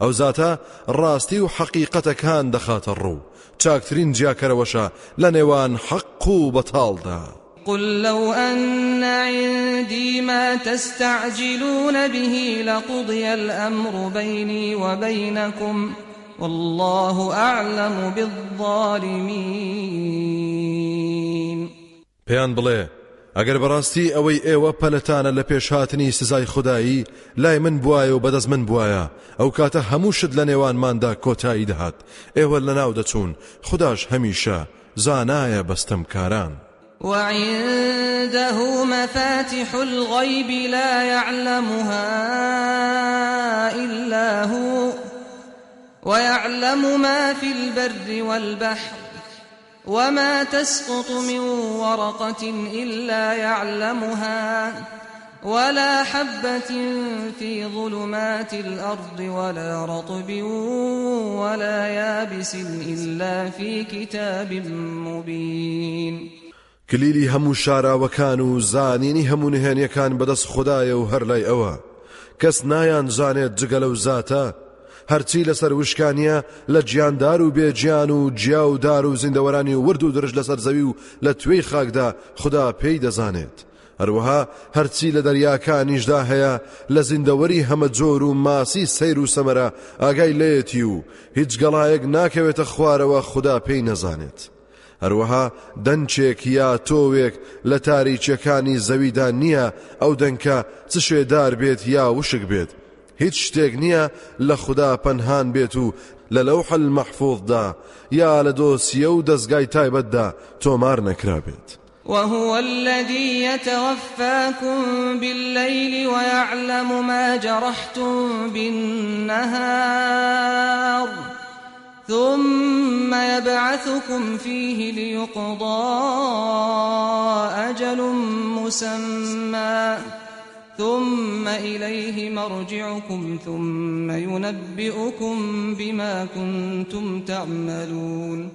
ئەو زاتە ڕاستی و حەقیقەتەکان دەخاتە ڕوو. چاکترین جیاکەرەوەشە لە نێوان حەق و بەتاڵدا. قل لو أن عندي ما تستعجلون به لقضي الأمر بيني وبينكم والله أعلم بالظالمين. پێیان بڵێ ئەگەر بەڕاستی ئەوەی ئێوە پەلتانە لە پێشهاتنی سزای خودایی لای من بواە و بەدەست من بواە ئەو کاتە هەموو شت لە نێوانماندا کۆتایی دەهات. ئێوە لە ناو خداش هەمیشە زانایە بەستم کاران وعنده مفاتح الغيب لا يعلمها إلا هو ويعلم ما في البر والبحر وما تسقط من ورقة إلا يعلمها ولا حبة في ظلمات الأرض ولا رطب ولا يابس إلا في كتاب مبين. کلیلی هەموو شاراوەکان و زانینی هەموو نهێنیەکان بەدەست خدایە و هەر لای ئەوە کەس نایان زانێت جگە لەو زاتە هەرچی لەسەر وشکانیە لە گیاندار و بێجیان و جیا و دار و زیندەوەرانی ورد و درش لەسەر زەوی و لە توێی خاکدا خدا پێی دەزانێت هەروەها هەرچی لە دەریاکانیشدا هەیە لە زیندەوەری هەمە جۆر و ماسی سیر و سەمەرە ئاگای لێتی و هیچ گەڵایەک ناکەوێتە خوارەوە خدا پێی نەزانێت. هەروەها دەنچێک یا تۆوێک لە تاریچەکانی زەویدا نییە ئەو دەنکە چ شێدار بێت یا وشک بێت هیچ شتێک نییە لە خوددا پەنهان بێت و لە لەو حل مەحفوظدا یا لە دۆسیە و دەستگای تایبەتدا تۆمار. وهو الذي يتوفاكم بالليل ويعلم ما جرحتم بالنهار ثم يبعثكم فيه ليقضى أجل مسمى. ثم إليه مرجعكم ثم ينبئكم بما كنتم تعملون.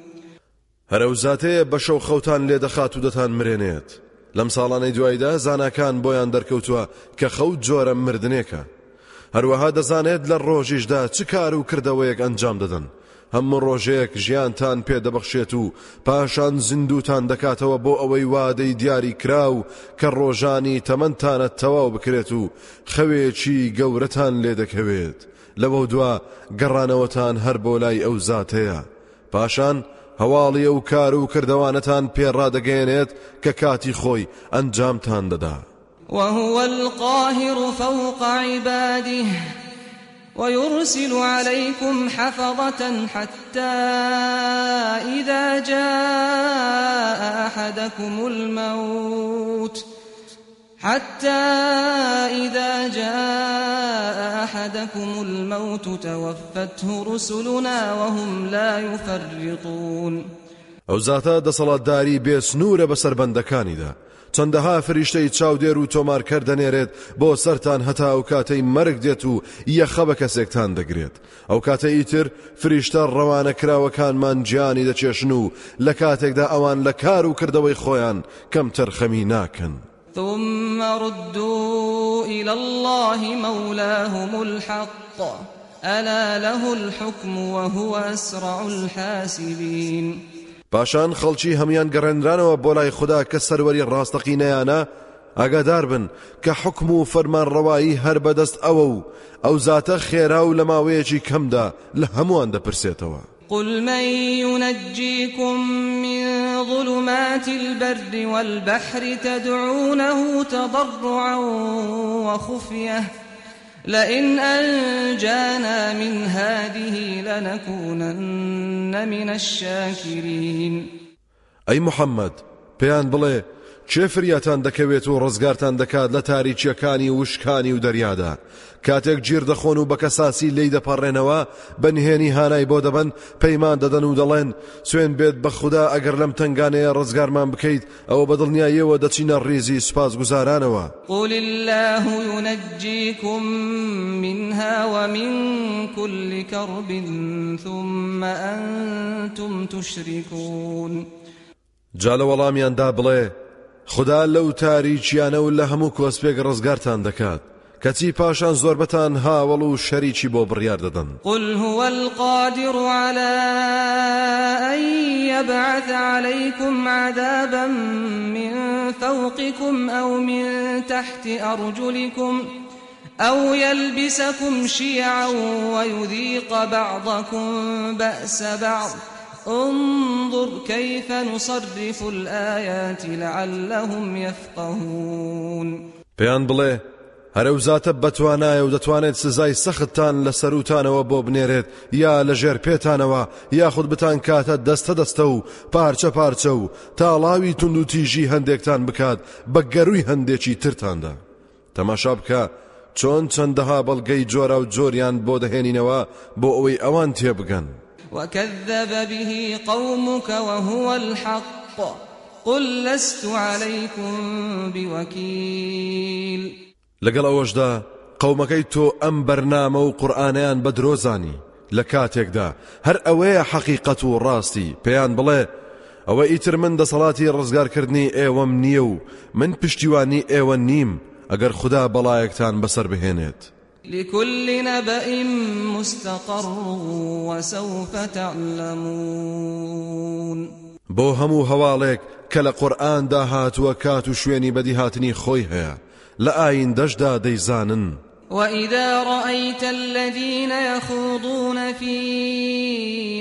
هەرە زاتەیە بە شەو خەوتان لێ دەخات و دەتان مرێنێت. لەم ساڵانەی دوایدا زانکان بۆیان دەرکەوتووە کە خەوت جۆرە مردنێکە. هەروەها دەزانێت لە ڕۆژیشدا چ کار و کردەوەیەک ئەنجام دەدەن. هەموو ڕۆژەیەک ژیانتان پێدەبەخشێت و پاشان زیندوتان دەکاتەوە بۆ ئەوەی وادەی دیاری کرا و کە ڕۆژانی تەمەندانە تەواو بکرێت و خەوێکی گەورەتان لێ دەکەوێت. لەوە دوا گەڕانەوەتان هەر بۆ لای ئەو زاتەیە. پاشان هەواڵی ئەو کار و کردوانەتان پێڕادەگەێنێت کە کاتی خۆی ئەنجامتان دەدا. وهو القاهر فوق عباده. ويرسل عليكم حفظة حتى إذا جاء أحدكم الموت. حتى إذا جاء أحدكم الموت توفته رسلنا وهم لا يفرطون. ئەو زاتە دەسەڵاتداری بێسنوورە بەسەر بەندەکانیدا چەندەها فریشتەی چاودێر و تۆمارکەر دەنێرێت بۆ سەران هەتا ئەو کاتەی مەرگ دێت و یەخە بە کەسێکتان دەگرێت. ئەو کاتە ئیتر فریشتە ڕەوانە کراوەکانمان گیانی دەچێشن و لە کاتێکدا ئەوان لە کار و کردەوەی خۆیان کەم تەرخەمی ناکەن. ثم ردوا إلى الله مولاهم الحق. ألا له الحكم وهو أسرع الحاسبين. پاشان خەڵکی هەمان گەڕێنرانەوە بۆ لای خوددا کە سەروەری ڕاستەقینەیانە ئاگادار بن کە حکم و ڕەوایی هەر بەدەست ئەوە و ئەو زاتە خێرا و لە ماوەیەکی کەمدا لە هەمووان دەپرسێتەوە. قل من ينجيكم من ظلمات البر والبحر تدعونه تضرعا وخفية. لئن أنجانا من هذه لنكونن من الشاكرين. أي محمد بيان بڵێ چێ فریاتان دەکەوێت و ڕزگارتان دەکات لە تاریچیەکانی وشکانی و دەریادا؟ کاتێک گیر دەخۆن و بە کەساسی لی دەپەڕێنەوە بەنهێنی هانای بۆ دەبن پەیمان دەدەن و دەڵێن سوێن بێت بە خوددا ئەگەر لەم تنگانەیە ڕزگارمان بکەیت ئەوە بە دڵنیاییەوە دەچینە ڕێزی سوپاس گوزارانەوە قل الله ينجيكم منها ومن كل كرب ثم أنتم تشركون. جا لە وەڵامیاندا بڵێ خدا لەو تاریچیانە و لە هەموو کۆسپێک ڕزگارتان دەکات. کەچی پاشان زۆربەتان هاوڵ و شەریکی بۆ بڕیار دەدەن. قل هو القادر على أن يبعث عليكم عذابا من فوقكم أو من تحت أرجلكم أو يلبسكم شيعا ويذيق بعضكم بأس بعض. انظر كيف نصرف الآيات لعلهم يفقهون. پێیان بڵێ هەرەو زاتە بەتوانایە و دەتوانێت سزای سەختتان لە سەروتانەوە بۆ بنێرێت یا لە ژێر پێتانەوە یاخود بتان کاتە دەستە دەستە و پارچە پارچە و تاڵاوی تونند و تیژی هەندێکتان بکات بە گەروی هەندێکی ترتاندا. تەماشا بکە چۆن چەندەها بەڵگەی جۆرە و جۆریان بۆ دەهێنینەوە بۆ ئەوەی ئەوان تێبگەن. وكذب به قومك وهو الحق. قل لست عليكم بوكيل. لەگەڵ ئەوەشدا قەومەکەی تۆ ئەم بەرنامە و قورآانیان بە درۆزانی لە کاتێکدا هەر ئەوەیە حەقیقەت و ڕاستی پێیان بڵێ ئەوە ئیتر من دەسەڵاتی ڕزگارکردنی ئێوەم نییە من پشتیوانی ئێوە نیم ئەگەر خدا بەڵایەکتان بەسەر بهێنێت لكل نبأ مستقر وسوف تعلمون. بۆ هەموو هەواڵێک کە لە قورئاندا هاتووە کات و شوێنی بەدیهاتنی خۆی هەیە لە ئاین دەشدا دەیزانن. وإذا رأيت الذين يخوضون في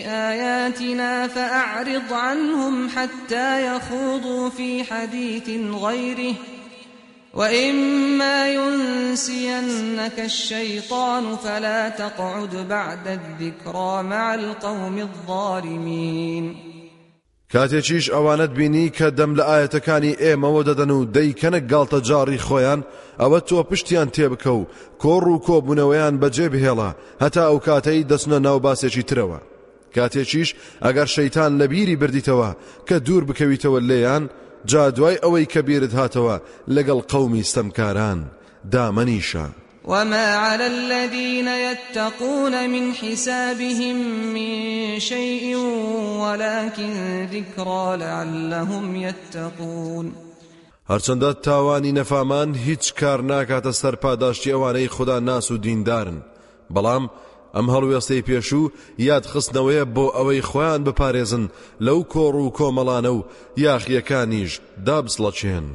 آياتنا فأعرض عنهم حتى يخوضوا في حديث غيره. وإما ينسينك الشيطان فلا تقعد بعد الذكرى مع القوم الظالمين. کاتێکیش ئەوانت بینی کە دەم لە ئاەتەکانی ئێمەوە دەدەن و دەیکەنە گاڵتە جاری خۆیان ئەوە تۆ پشتیان تێبکە و کۆڕ و کۆبوونەوەیان بەجێ بهێڵە هەتا ئەو کاتەی دەچنە ناو باسێکی ترەوە. کاتێکیش ئەگەر شەیتان لە بیری بردیتەوە کە دوور بکەویتەوە لێیان جا دوای ئەوەی کە بیرت هاتەوە لەگەڵ قەومی ستەمکاران دامەنیشە. وما على الذين يتقون من حسابهم من شيء ولكن ذكرى لعلهم يتقون. هەرچەندە تاوانی نەفامان هیچ کار ناکاتە سەر پاداشتی ئەوانەی خوددا ناس و دیندارن بەڵام ئەم هەڵوێستەی پێشوو یاد خستنەوەیە بۆ ئەوەی خۆیان بپارێزن لەو کۆڕ و کۆمەڵانە و یاخیەکانیش دابسڵەچێن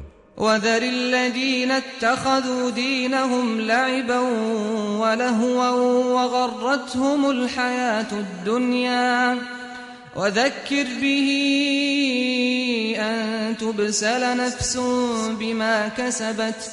وذر الذين اتخذوا دينهم لعبا ولهوا وغرتهم الحياة الدنيا. وذكر به أن تبسل نفس بما كسبت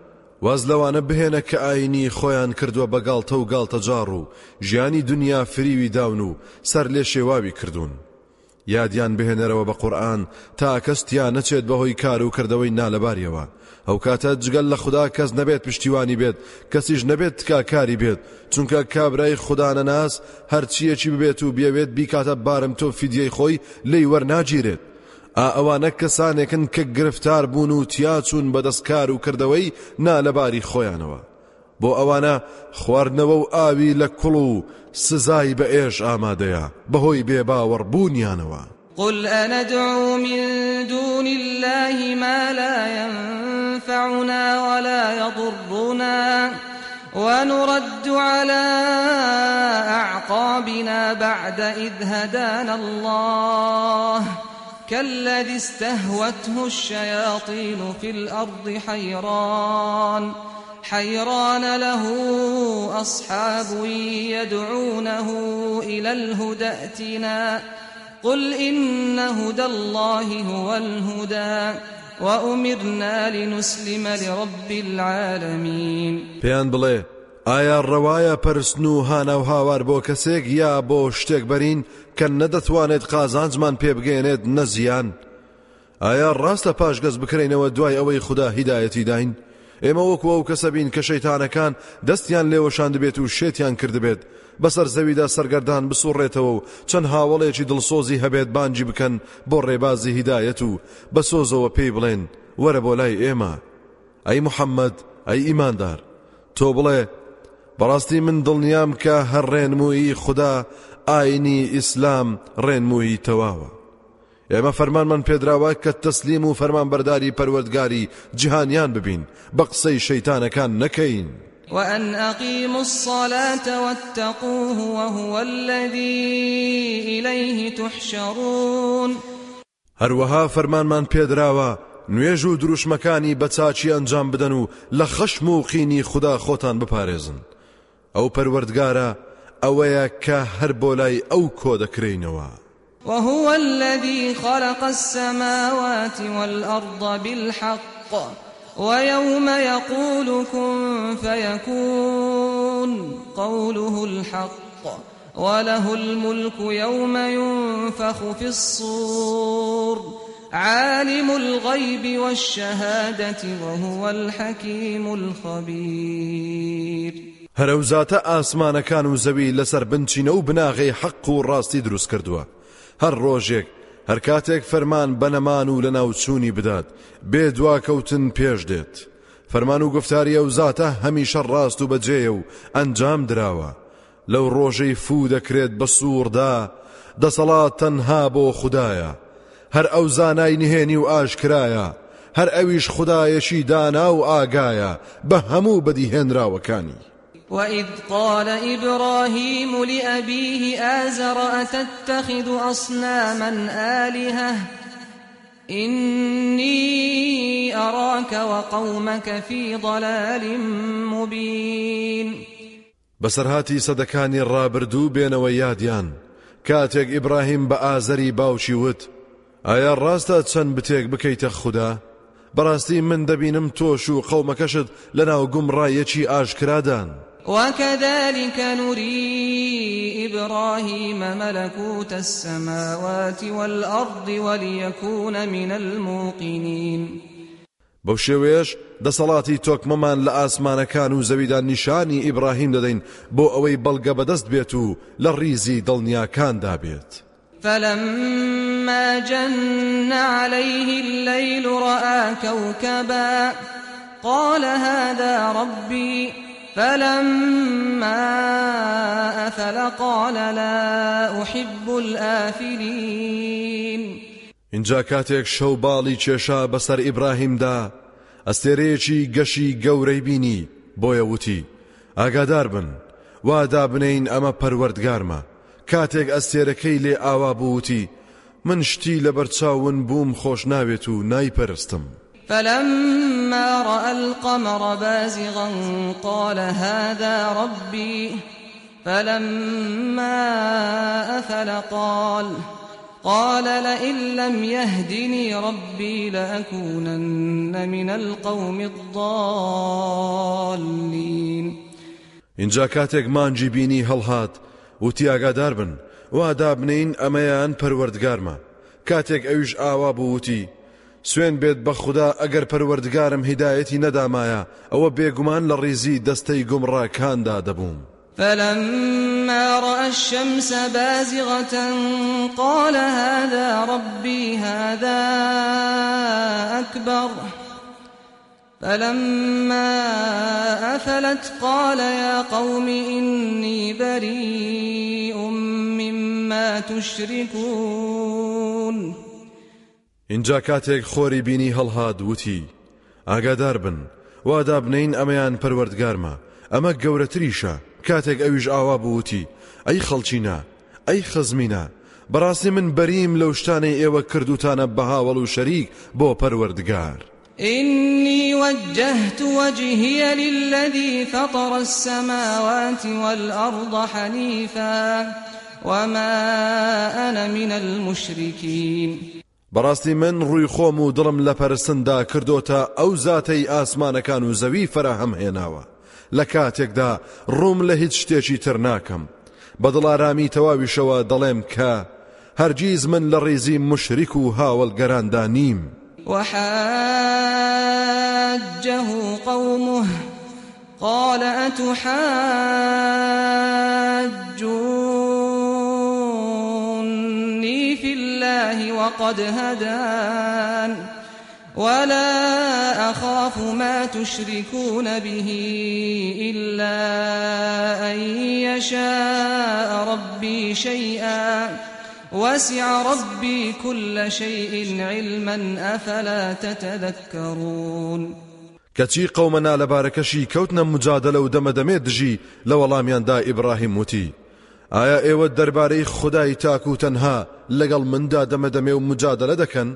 واز لەوانە بهێنە کە ئاینی خۆیان کردووە بە گاڵتە و گاڵتە جاڕ و ژیانی دنیا فریوی داون و سەر لێ شێواوی کردوون. یادیان بهێنەرەوە بە قورآن تا کەستیان نەچێت بەهۆی کار و کردەوەی نالەباریەوە. ئەو کاتە جگەل لە خوددا کەس نەبێت پشتیوانی بێت کەسیش نەبێت تکاکاری بێت چونکە کابرای خوددانە ناس هەرچیەکی ببێت و بێوێت بیکاتە بارم تۆ فیدیەی خۆی لی وەرناگیرێت. ئا ئەوانە کەسانێکن کە گرفتار بوون و تیاچوون بەدەستکار و کردەوەی نالەباری خۆیانەوە. بۆ ئەوانە خواردنەوە و ئاوی لە کوڵ و سزای بە ئێش ئامادەیە. بەهۆی بێباوەڕبوونیانەوە قل أندعو من دون الله ما لا ينفعنا ولا يضرنا ونرد على أعقابنا بعد إذ هدانا الله كالذي استهوته الشياطين في الأرض حيران. حيران له أصحاب يدعونه إلى الهدى ائتنا. قل إن هدى الله هو الهدى وأمرنا لنسلم لرب العالمين. بڵێ ئایا ڕەوایە پەرستن و هانە و هاوار بۆ کەسێک یا بۆ شتێک بەرین کە نەدەتوانێت قازانجمان پێ بگەێنێت نەزیان ئایا ڕاستە پاشگەز بکرێنەوە دوای ئەوەی خوددا هیدایەتی داین؟ ئێمە وەکوە و کەسە بین کە شەیتانەکان دەستیان لێوەشان دەبێت و شێتیان کردبێت بەسەر زەویدا سەرگەردان بسوڕێتەوە و چەند هاوڵێکی دڵسۆزی هەبێت بانجی بکەن بۆ ڕێبازی هیدایەت و بە سۆزەوە پێی بڵێن. وەرە بۆ لای ئێمە. ئەی محەممەد ئەی ئیماندار تۆ بڵێ بەڕاستی من دڵنیام کە هەر ڕێنمووی خوددا ئاینی ئیسلام ڕێنمووی تەواوە ئێمە فەرمانمان پێدراوە کە تەسلیم و فەرمان بەرداری پەروەردگاری جیهانیان ببین بە قسەی شەیتانەکان نەکەین وأن أقيموا الصلاة واتقوه وهو الذي إليه تحشرون. هەروەها فەرمانمان پێدراوە نوێژ و دروشمەکانی بە چاچی ئەنجام بدەن و لە خەشم و قینی خوددا خۆتان بپارێزن ئەو پەروەردگارە ئەوەیە کە هەر بۆ لای ئەو دەکرێنەوە وهو الذي خلق السماوات والأرض بالحق ويوم يقول كن فيكون قوله الحق وله الملك يوم ينفخ في الصور عالم الغيب والشهادة وهو الحكيم الخبير. هەرەوزاتە ئاسمانەکان و زەوی لەسەر بنچینە و بناغی حەق و ڕاستی دروست کردووە. هەر ڕۆژێک هەر کاتێک فەرمان بەنەمان و لە ناوچوونی بدات. بێ دواکەوتن پێش دێت. فەرمان و گفتاریە و زاتە هەمیشە ڕاست و بەجێە و ئەنجام دراوە. لەو ڕۆژەی فو دەکرێت بە سووردا دەسەڵات تەنها بۆ خوددایە هەر ئەو زانای نهێنی و ئاشکرایە. هەر ئەویش خدایەشی دانا و ئاگایە. بە هەموو بەدیهێنراوەکانی. وإذ قال إبراهيم لأبيه آزر أتتخذ أصناما آلهة؟ إني أراك وقومك في ضلال مبين. بەسەرهاتی سەدەکانی ڕابردوو بێنەوە یادیان کاتێک ئیبراهیم بە ئازەری باوشی وت. ئایا ڕاستە چەند بتێک بکەیتە خوددا بەڕاستی من دەبینم تۆش و قەومەکەشت لەناو گومڕایەکی ئاشکرادان وكذلك نري إبراهيم ملكوت السماوات والأرض وليكون من الموقنين. بەو شێوەیەش دەسەڵاتی تۆکمەمان لە ئاسمانەکان و زەویدا نیشانی ئیبراهیم دەدەین بۆ ئەوەی بەڵگە بەدەست بێت و لە ڕیزی دڵنیاکاندا بێت فلما جن عليه الليل رأى كوكبا قال هذا ربي فلما أفل قال لا أحب الآفلين اینجا کاتێک شەو باڵی کێشا بەسەر ئیبراهیمدا ئەستێرەیەکی گەشی گەورەی بینی بۆیە وتی ئاگادار بن وادا بنین ئەمە پەروەردگارمە. کاتێک ئەستێرەکەی لێ ئاوا بووتی من شتی لە بەرچاون بووم خۆش ناوێت و نایپەرستم. فلما رأى القمر بازغا قال هذا ربي. فلما أفل قال قال لئن لم يهدني ربي لأكونن من القوم الضالين. اینجا کاتێک مانجی بینی هەڵهات وتی ئاگادار بن وادا بنین ئەمەیان پەروەردگارمە. کاتێک ئەویش ئاوا بووتی سوێن بێت بە خوددا ئەگەر پەروەردگارم هیدایەتی نەدامایە ئەوە بێگومان لە ڕیزی دەستەی گومڕاکاندا دەبووم فلما رأى الشمس بازغة قال هذا ربي هذا أكبر. فلما أفلت قال يا قوم إني بريء مما تشركون. اینجا کاتێک خۆری بینی هەڵهات وتی ئاگادار بن. وادا بنین ئەمەیان پەروەردگارمە. ئەمە گەورەتریشە. کاتێک ئەویش ئاوا بووتی. ئەی خەڵچینە. ئەی خزمینە بەڕاستی من بەریم لەو شتانەی ئێوە کردوتانە بەهاوڵ و شەریک بۆ پەروەردگار. إني وجهت وجهي للذي فطر السماوات والأرض حنيفا وما أنا من المشركين. بەڕاستی من ڕووی خۆم و دڵم لە پەرستندا کردوتە ئەو زاتەی ئاسمانەکان و زەوی فراهەم هێناوە لە کاتێکدا ڕووم لە هیچ شتێکی تر ناکەم. بە دڵارامی تەواویشەوە دەڵێم کە هەرگیز من لە ڕێزی مشریک و هاوڵگەراندا نیم. وحاجه قومه قال أتحاجوني الله وقد هدان. ولا أخاف ما تشركون به إلا أن يشاء ربي شيئا. وسع ربي كل شيء علما أفلا تتذكرون. لەبارەکەشی کەوتنە مجادلە و دەمەدەمێ دژی لە وەڵامیاندا ئیبراهیم وتی ئایا ئێوە دەربارەی خدای تاک و تەنها لەگەڵ مندا دەمەدەمێ و مجادلە دەکەن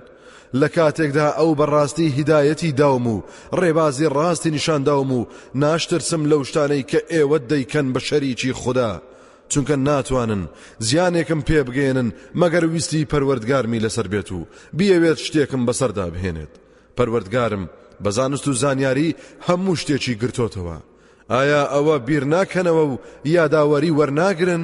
لە کاتێکدا ئەو بەڕاستی هیدایەتی داوم و ڕێبازی ڕاستی نیشانداوم و ناشترسم لەو شتانەی کە ئێوە دەیکەن بە شەریکی خوددا. چونکە ناتوانن زیانێکم پێ بگێنن مەگەر ویستی پەروەردگارمی لەسەر بێت و بیەوێت شتێکم بەسەردا بهێنێت پەروەردگارم بەزانست و زانیاری هەموو شتێکی گرتوتەوە. ئایا ئەوە بیر ناکەنەوە و یاداوەری وەرناگرن؟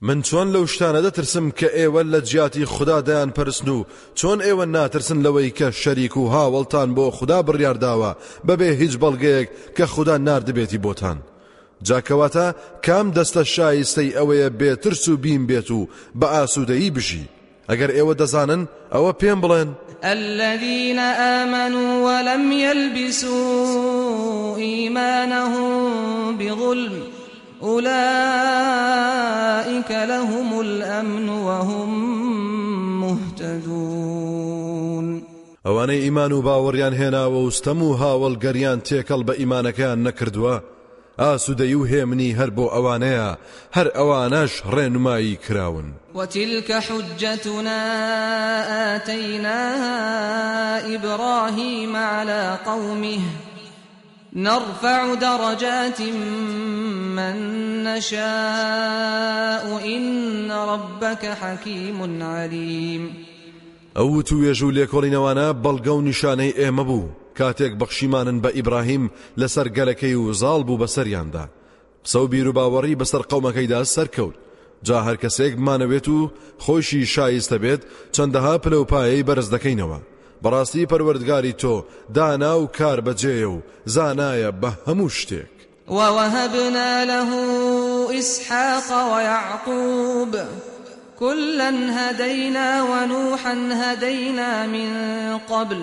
من چۆن لەو شتانە دەترسم کە ئێوە لە جیاتی خوددادایان پرسن و چۆن ئێوە ناترسن لەوەی کە شەریک و هاوڵتان بۆ خوددا بڕیارداوە بەبێ هیچ بەڵگەیەک کە خوددا نردبێتی بۆتان. جاکەواتە کام دەستە شایستەی ئەوەیە بێترس و بیم بێت و بە ئاسوودەیی بژی. ئەگەر ئێوە دەزانن ئەوە پێم بڵێن. الذين آمنوا ولم يلبسوا إيمانهم بظلم أولئك لهم الأمن وهم مهتدون. ئەوانەی ئیمان و باوەڕیان هێناوە وستەم و هاوڵگەریان تێکەڵ بە ئیمانەکەیان نەکردووە ئاسوودەی و هێمنی هەر بۆ ئەوانەیە هەر ئەوانەش ڕێنمایی کراون وتلك حجتنا آتيناها إبراهيم على قومه. نرفع درجات من نشاء. إن ربك حكيم عليم. ئەو توێژ و لێکۆڵینەوانە بەڵگە و نیشانەی ئێمە بوو. کاتێک بەخشیمانن بە ئیبراهیم لەسەر گەلەکەی و زاڵ بوو بەسەریاندا. سەو بیر و باوەڕی بەسەر قەومەکەیدا سەرکەوت. جا هەر کەسێک بمانەوێت و خۆشی شایستە بێت چەندەها پلەپایەی بەرز دەکەینەوە بەڕاستی پەروەردگاری تۆ دانا و کار بەجێ و زانایە ووهبنا له إسحاق ويعقوب كلا هدينا ونوحا هدينا من قبل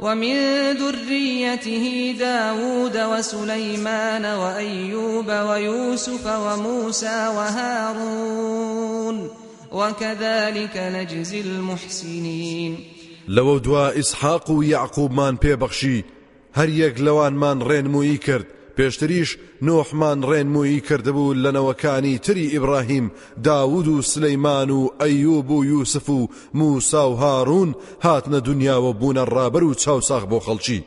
ومن ذريته داود وسليمان وأيوب ويوسف وموسى وهارون وكذلك نجزي المحسنين. لەوە دوا ئیسحاق و یعقوبمان پێبەخشی هەر یەک لەوانمان ڕێنمویی کرد. پێشتریش نۆحمان ڕێنمویی کردبوو لەنەوەکانی تری ئیبراهیم داود و سلەیمان و ئەیوب و یوسف و موسا و هاڕون هاتنە دنیاوە بوونە ڕابەر و چاوساخ بۆ خەڵکی.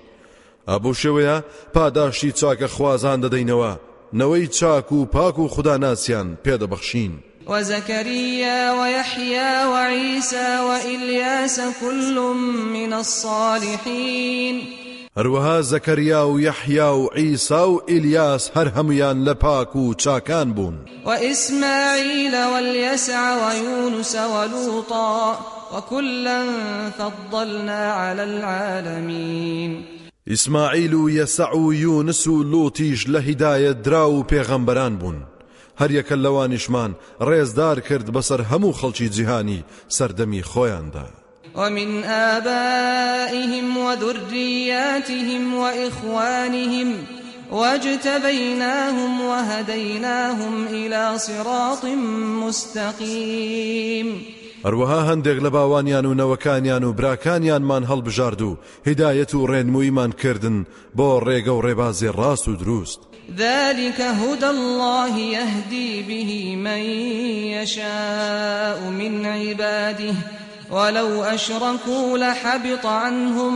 ئەبوو شێوەیە پاداشتی چاکە خوازان دەدەینەوە. نەوەی چاک و پاک و خوددا ناسیان پێدەبەخشین. وزكريا ويحيى وعيسى وإلياس كل من الصالحين. هەروەها زەکەریا و یەحیا و عیسا و ئیلیاس هەر هەمویان لە پاک و چاکان بوون وإسماعيل واليسع ويونس ولوطا وكلا فضلنا على العالمين. ئیسماعیل و یەسع و یونس و لوتیش لە هیدایەت درا و پێغەمبەران بوون هەر یەکە لەوانیشمان ڕێزدار کرد بەسەر هەموو خەڵکی جیهانی سەردەمی خۆیاندا. ومن آبائهم وذرياتهم وإخوانهم واجتبيناهم وهديناهم إلى صراط مستقيم. هەروەها هەندێک لە باوانیان و نەوەکانیان و براکانیانمان هەڵبژارد و هیدایەت و ڕێنموویمان کردن بۆ ڕێگە و ڕێبازی ڕاست و دروست. ذلك هدى الله يهدي به من يشاء من عباده. ولو أشركوا لحبط عنهم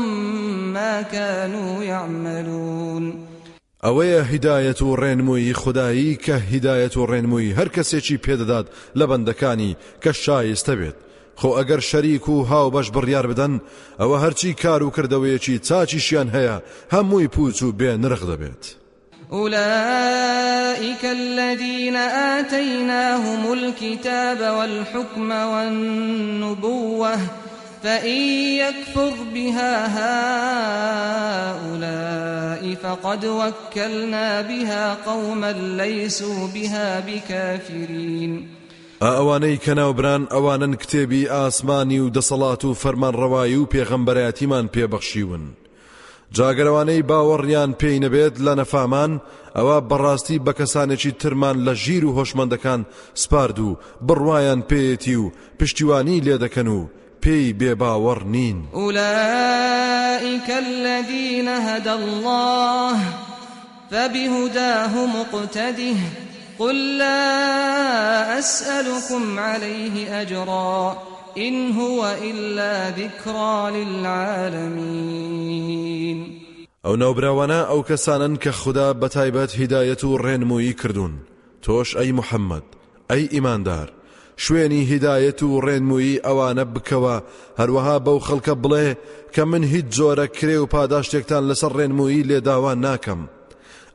ما كانوا يعملون. ئەوەیە هیدایەت و ڕێنمووی خودایی کە هیدایەت و ڕێنمووی هەر کەسێکی پێدەدات لە بەندەکانی کە شایستە بێت خۆ ئەگەر شەریک و هاو بەش بڕیار بدەن ئەوە هەرچی کار و کردەوەیەکی چاچیشیان هەیە هەمووی پوچ و نرخ دەبێت أولئك الذين آتيناهم الكتاب والحكم والنبوة فإن يكفر بها هؤلاء فقد وكلنا بها قوما ليسوا بها بكافرين. ئەوانەی کەناوبران ئەوانن کتێبی ئاسمانی و دەسەڵات و فەرمان ڕەوایی و پێغەمبەرەتیمان جاگەرەوانەی باوەڕیان پێی نەبێت لە نەفامان ئەوە بەڕاستی بە کەسانێکی ترمان لە ژیر و هۆشمەندەکان سپارد و بڕوایان پێیەتی و پشتیوانی لێ دەکەن و پێی بێباوەڕ نین. أولئك الذين هدى الله فبهداه مقتده. قل لا أسألكم عليه أجرا. إن هو إلا ذكرى للعالمين. ئەو ناوبراوانە ئەو کەسانن کە خوددا بەتایبەت هیدایەت و ڕێنمویی کردوون. تۆش ئەی محەممەد ئەی ئیماندار. شوێنی هیدایەت و ڕێنمویی ئەوانە بکەوە هەروەها بەو خەڵکە بڵێ کە من هیچ جۆرە کرێ و پاداشتێکتان لەسەر ڕێنمویی لێداوان ناکەم.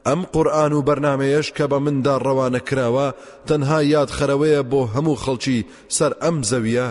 ئەم قورآن و بەرنمەیەش کە بە مندا ڕەوانە کراوە تەنها یاد خەرەوەیە بۆ هەموو خەڵکی سەر ئەم زەویە.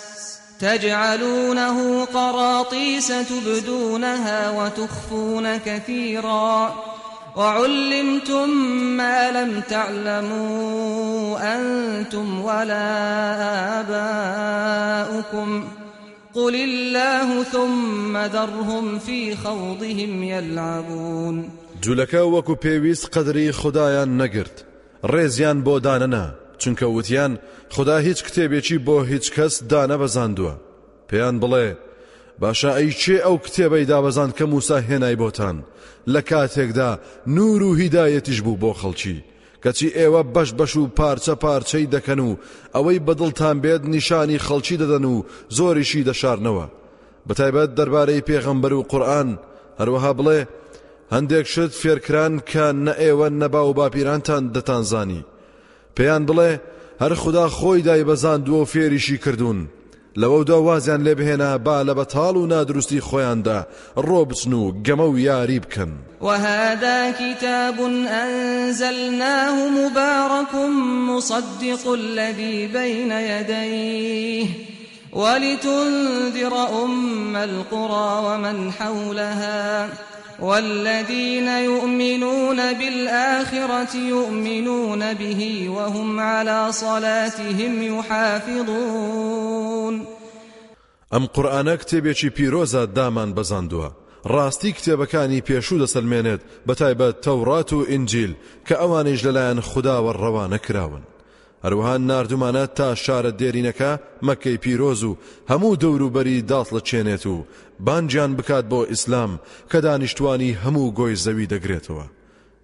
تجعلونه قراطيس تبدونها وتخفون كثيرا وعلمتم ما لم تعلموا أنتم ولا آباؤكم قل الله ثم ذرهم في خوضهم يلعبون جولەکە وەکو پێویست قەدری خدایان نەگرت دانەنا. چونکە وتیان خدا هیچ کتێبێکی بۆ هیچ کەس دانە بەزاندووە پێیان بڵێ باشە ئەی چێ ئەو کتێبەی دابەزان کە موسا هێنای بۆتان؟ لە کاتێکدا نور و هیدایەتیش بوو بۆ خەڵکی. کەچی ئێوە بەش بەش و پارچە پارچەی دەکەن و ئەوەی بەدڵتان بێت نیشانی خەڵکی دەدەن و زۆریشی دەشارنەوە. بەتایبەت دەربارەی پێغەمبەر و قورآن هەروەها بڵێ هەندێک شت فێرکران کە نە ئێوە نەبا و باپیرانتان دەتانزانی. پێیان بڵێ هەر خدا خۆی دای بەزاندووە و فێریشی کردوون. لەوەدا وازیان لێ بهێنا با لە بەتاڵ و نادروستی خۆیاندا ڕۆ بچن و گەمە و یاری بکەن. وهذا كتاب أنزلناه مبارك مصدق الذي بين يديه. ولتنذر أم القرى ومن حولها. والذين يؤمنون بالآخرة يؤمنون به وهم على صلاتهم يحافظون. ئەم قورآانە کتێبێکی پیرۆزە دامان بەزاندووە ڕاستی کتێبەکانی پێشوو دەسەلمێنێت بەتایبەت تەورات و ئینجیل کە ئەوانیش لەلایەن خداوە ڕەوانە کراون. هەروەها نردومانە تا شارە دێرینەکە مەکەی پیرۆز و هەموو دەوروبەری داڵ چێنێت و بانجیان بکات بۆ ئیسلام کە دانیشتوانی هەموو گۆی زەوی دەگرێتەوە.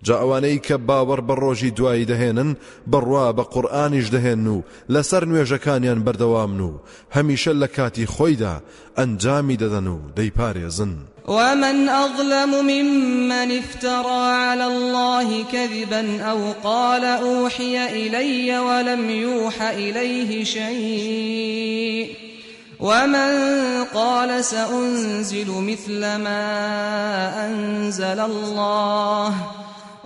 جا ئەوانەی کە باوەڕ بە ڕۆژی دوایی دەهێنن بڕوا بە قورآانیش دەهێن و لەسەر نوێژەکانیان بەردەوامن و هەمیشە لە کاتی خۆیدا ئەنجامی دەدەن و ومن أظلم ممن افترى على الله كذبا أو قال أوحي إلي ولم يوح إليه شيء. ومن قال سأنزل مثل ما أنزل الله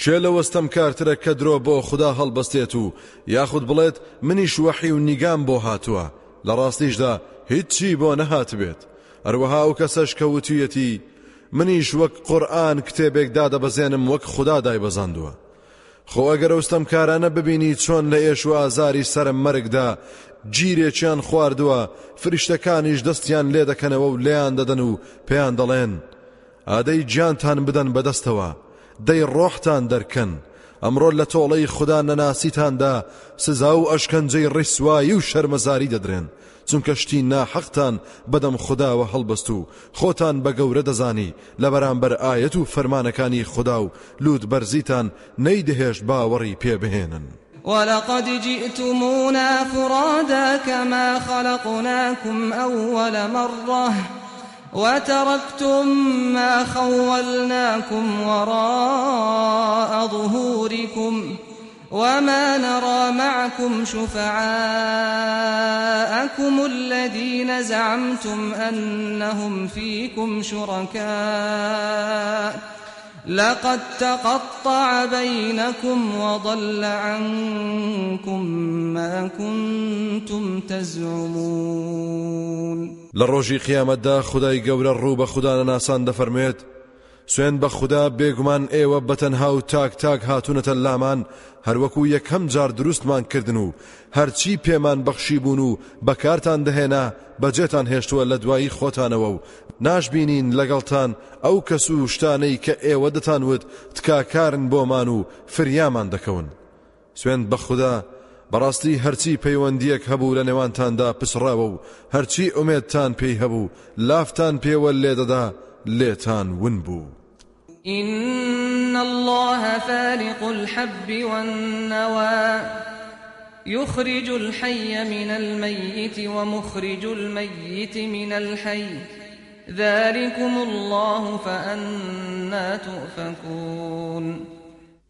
چێ لە وەستەم کارترە کە درۆ بۆ خوددا هەڵبەستێت و یاخود بڵێت منیش وەحی و نیگام بۆ هاتووە. لە ڕاستیشدا هیچی بۆ نەهات بێت. هەروەها و کەسەش کەوتویەتی منیش وەک قورآن کتێبێک دادەبەزێنم وەک خوددا دایبەزاندووە خۆ ئەگەر ئەوستەم کارانە ببینی چۆن لە ئێش و ئازاری سرم مەرگدا گیرێکیان خواردووە فریشتەکانیش دەستیان لێ دەکەنەوە و لیان دەدەن و پێیان دەڵێن. ئادەی گیانتان بدەن بەدەستەوە. دەی ڕۆحتان دەرکەن ئەمڕۆ لە تۆڵەی خوددا نەناسیتاندا سزا و ئەشکەنجەی ڕیسوایی و شەرمەزاری دەدرێن چونکە شتی ناحەقتان بەدەم خودداوە هەڵبەست و خۆتان بە گەورە دەزانی لە بەرامبەر ئاەت و فەرمانەکانی خوددا و لوت بەرزیتان نەیدەهێشت باوەڕی پێبهێنن. ولقد جئتمونا فرادا كما خلقناكم أول مرة وتركتم ما خولناكم وراء ظهوركم وما نرى معكم شفعاءكم الذين زعمتم أنهم فيكم شركاء لقد تقطع بينكم وضل عنكم ما كنتم تزعمون. لروجي قيامت دا خداي قول الروب خدا ناسان دفرميت سوێن بە خوددا بێگومان ئێوە بەتەنها و تاک تاک هاتوونەتە لامان هەروەکو یەکەم جار دروستمان کردن و هەرچی پێمان بەخشی بوون و بەکارتان دەهێنا بەجێتان هێشتووە لە دوایی خۆتانەوە و ناشبینین لەگەڵتان ئەو کەس و شتانەی کە ئێوە دەتانوت تکاکارن بۆمان و فریامان دەکەون سوێن بە خوددا بەڕاستی هەرچی پەیوەندیەک هەبوو لە نێوانتاندا پسڕاوە و هەرچی ئومێدتان پێی هەبوو لافتان پێوە لێدەدا لێتان ون بوو. إن الله فالق الحب والنوى. يخرج الحي من الميت ومخرج الميت من الحي. ذلكم الله فأنا تؤفكون.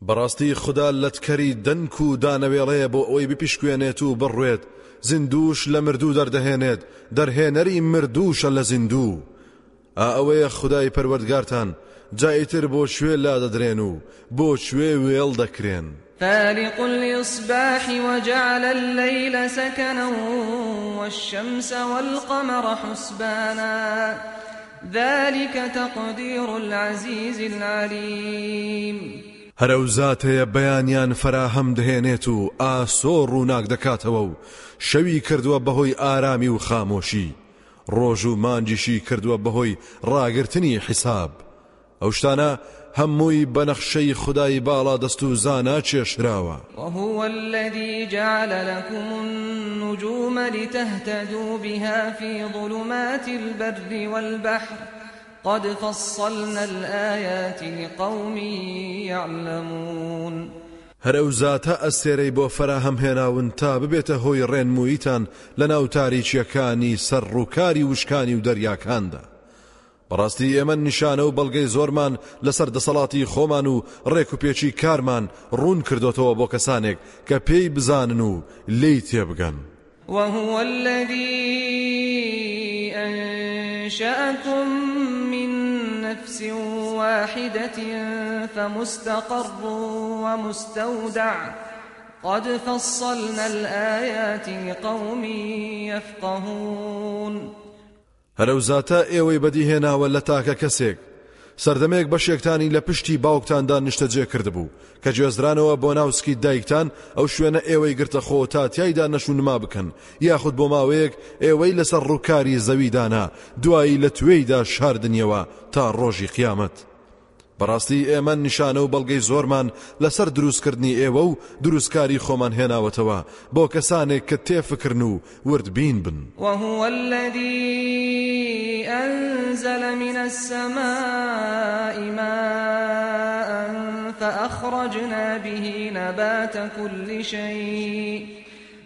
بەڕاستی خدا لەتکەری دەنک و دانەوێڵەیە بۆ ئەوەی بپیشکوێنێت و بڕوێت زیندوش لە مردوو لە زیندوو ئا ئەوەیە خدای پەروەردگارتان جایتر بۆ شوێ لا دەدرێن و بۆ شوێ وێڵ دەکرێن. فالق الإصباح وجعل الليل سكنا والشمس والقمر حسبانا. ذلك تقدير العزيز العليم. هەرەو زاتەیە بەیانیان فراهەم دەهێنێت و ئاسۆ ڕووناک دەکاتەوە و شەوی کردووە بەهۆی ئارامی و خامۆشی ڕۆژ و مانجیشی کردووە بەهۆی ڕاگررتنی حیساب ئەو شتانە هەمووی بەنەخشەی خدای باڵا دەست و زانا چێشراوە. وهو الذي جعل لكم النجوم لتهتدوا بها في ظلمات البر والبحر. قد فصلنا الآيات لقوم يعلمون. هەرەو زاتە ئەستێرەی بۆ فراهەم هێناون تا ببێتە هۆی ڕێنمویتان لە ناو تاریچیەکانی سەر ڕووکاری وشکانی و دەریاکاندا. بەڕاستی ئێمە نیشانە و بەڵگەی زۆرمان لەسەر دەسەڵاتی خۆمان و ڕێک و پێچی کارمان ڕوون کردوتەوە بۆ کەسانێک کە پێی بزانن و لی تێبگەن. وهو الذي أنشأكم من نفس واحدة فمستقر ومستودع. قد فصلنا الآيات لقوم يفقهون. هەرەو زاتە ئێوەی بەدیهێناوە لە تاکە کەسێک سەردەمێک بەشێکتانی لە پشتی باوکتاندا نیشتەجێ کردبوو کە گوێزرانەوە بۆ ناوسکی دایکتان ئەو شوێنە ئێوەی گرتە خۆ تا تایدا نەشونما بکەن یاخود بۆ ماوەیەک ئێوەی لەسەر ڕووکاری زەویدانا دوایی لە توێیدا شاردنیەوە تا ڕۆژی قیامەت. بەڕاستی ئێمە نیشانە و بەڵگەی زۆرمان لەسەر دروستکردنی ئێوە و دروستکاری خۆمان هێناوەتەوە. بۆ کەسانێک کە تێفکردن و وردبین بن. وهو الذي أنزل من السماء ماء فأخرجنا به نبات كل شيء.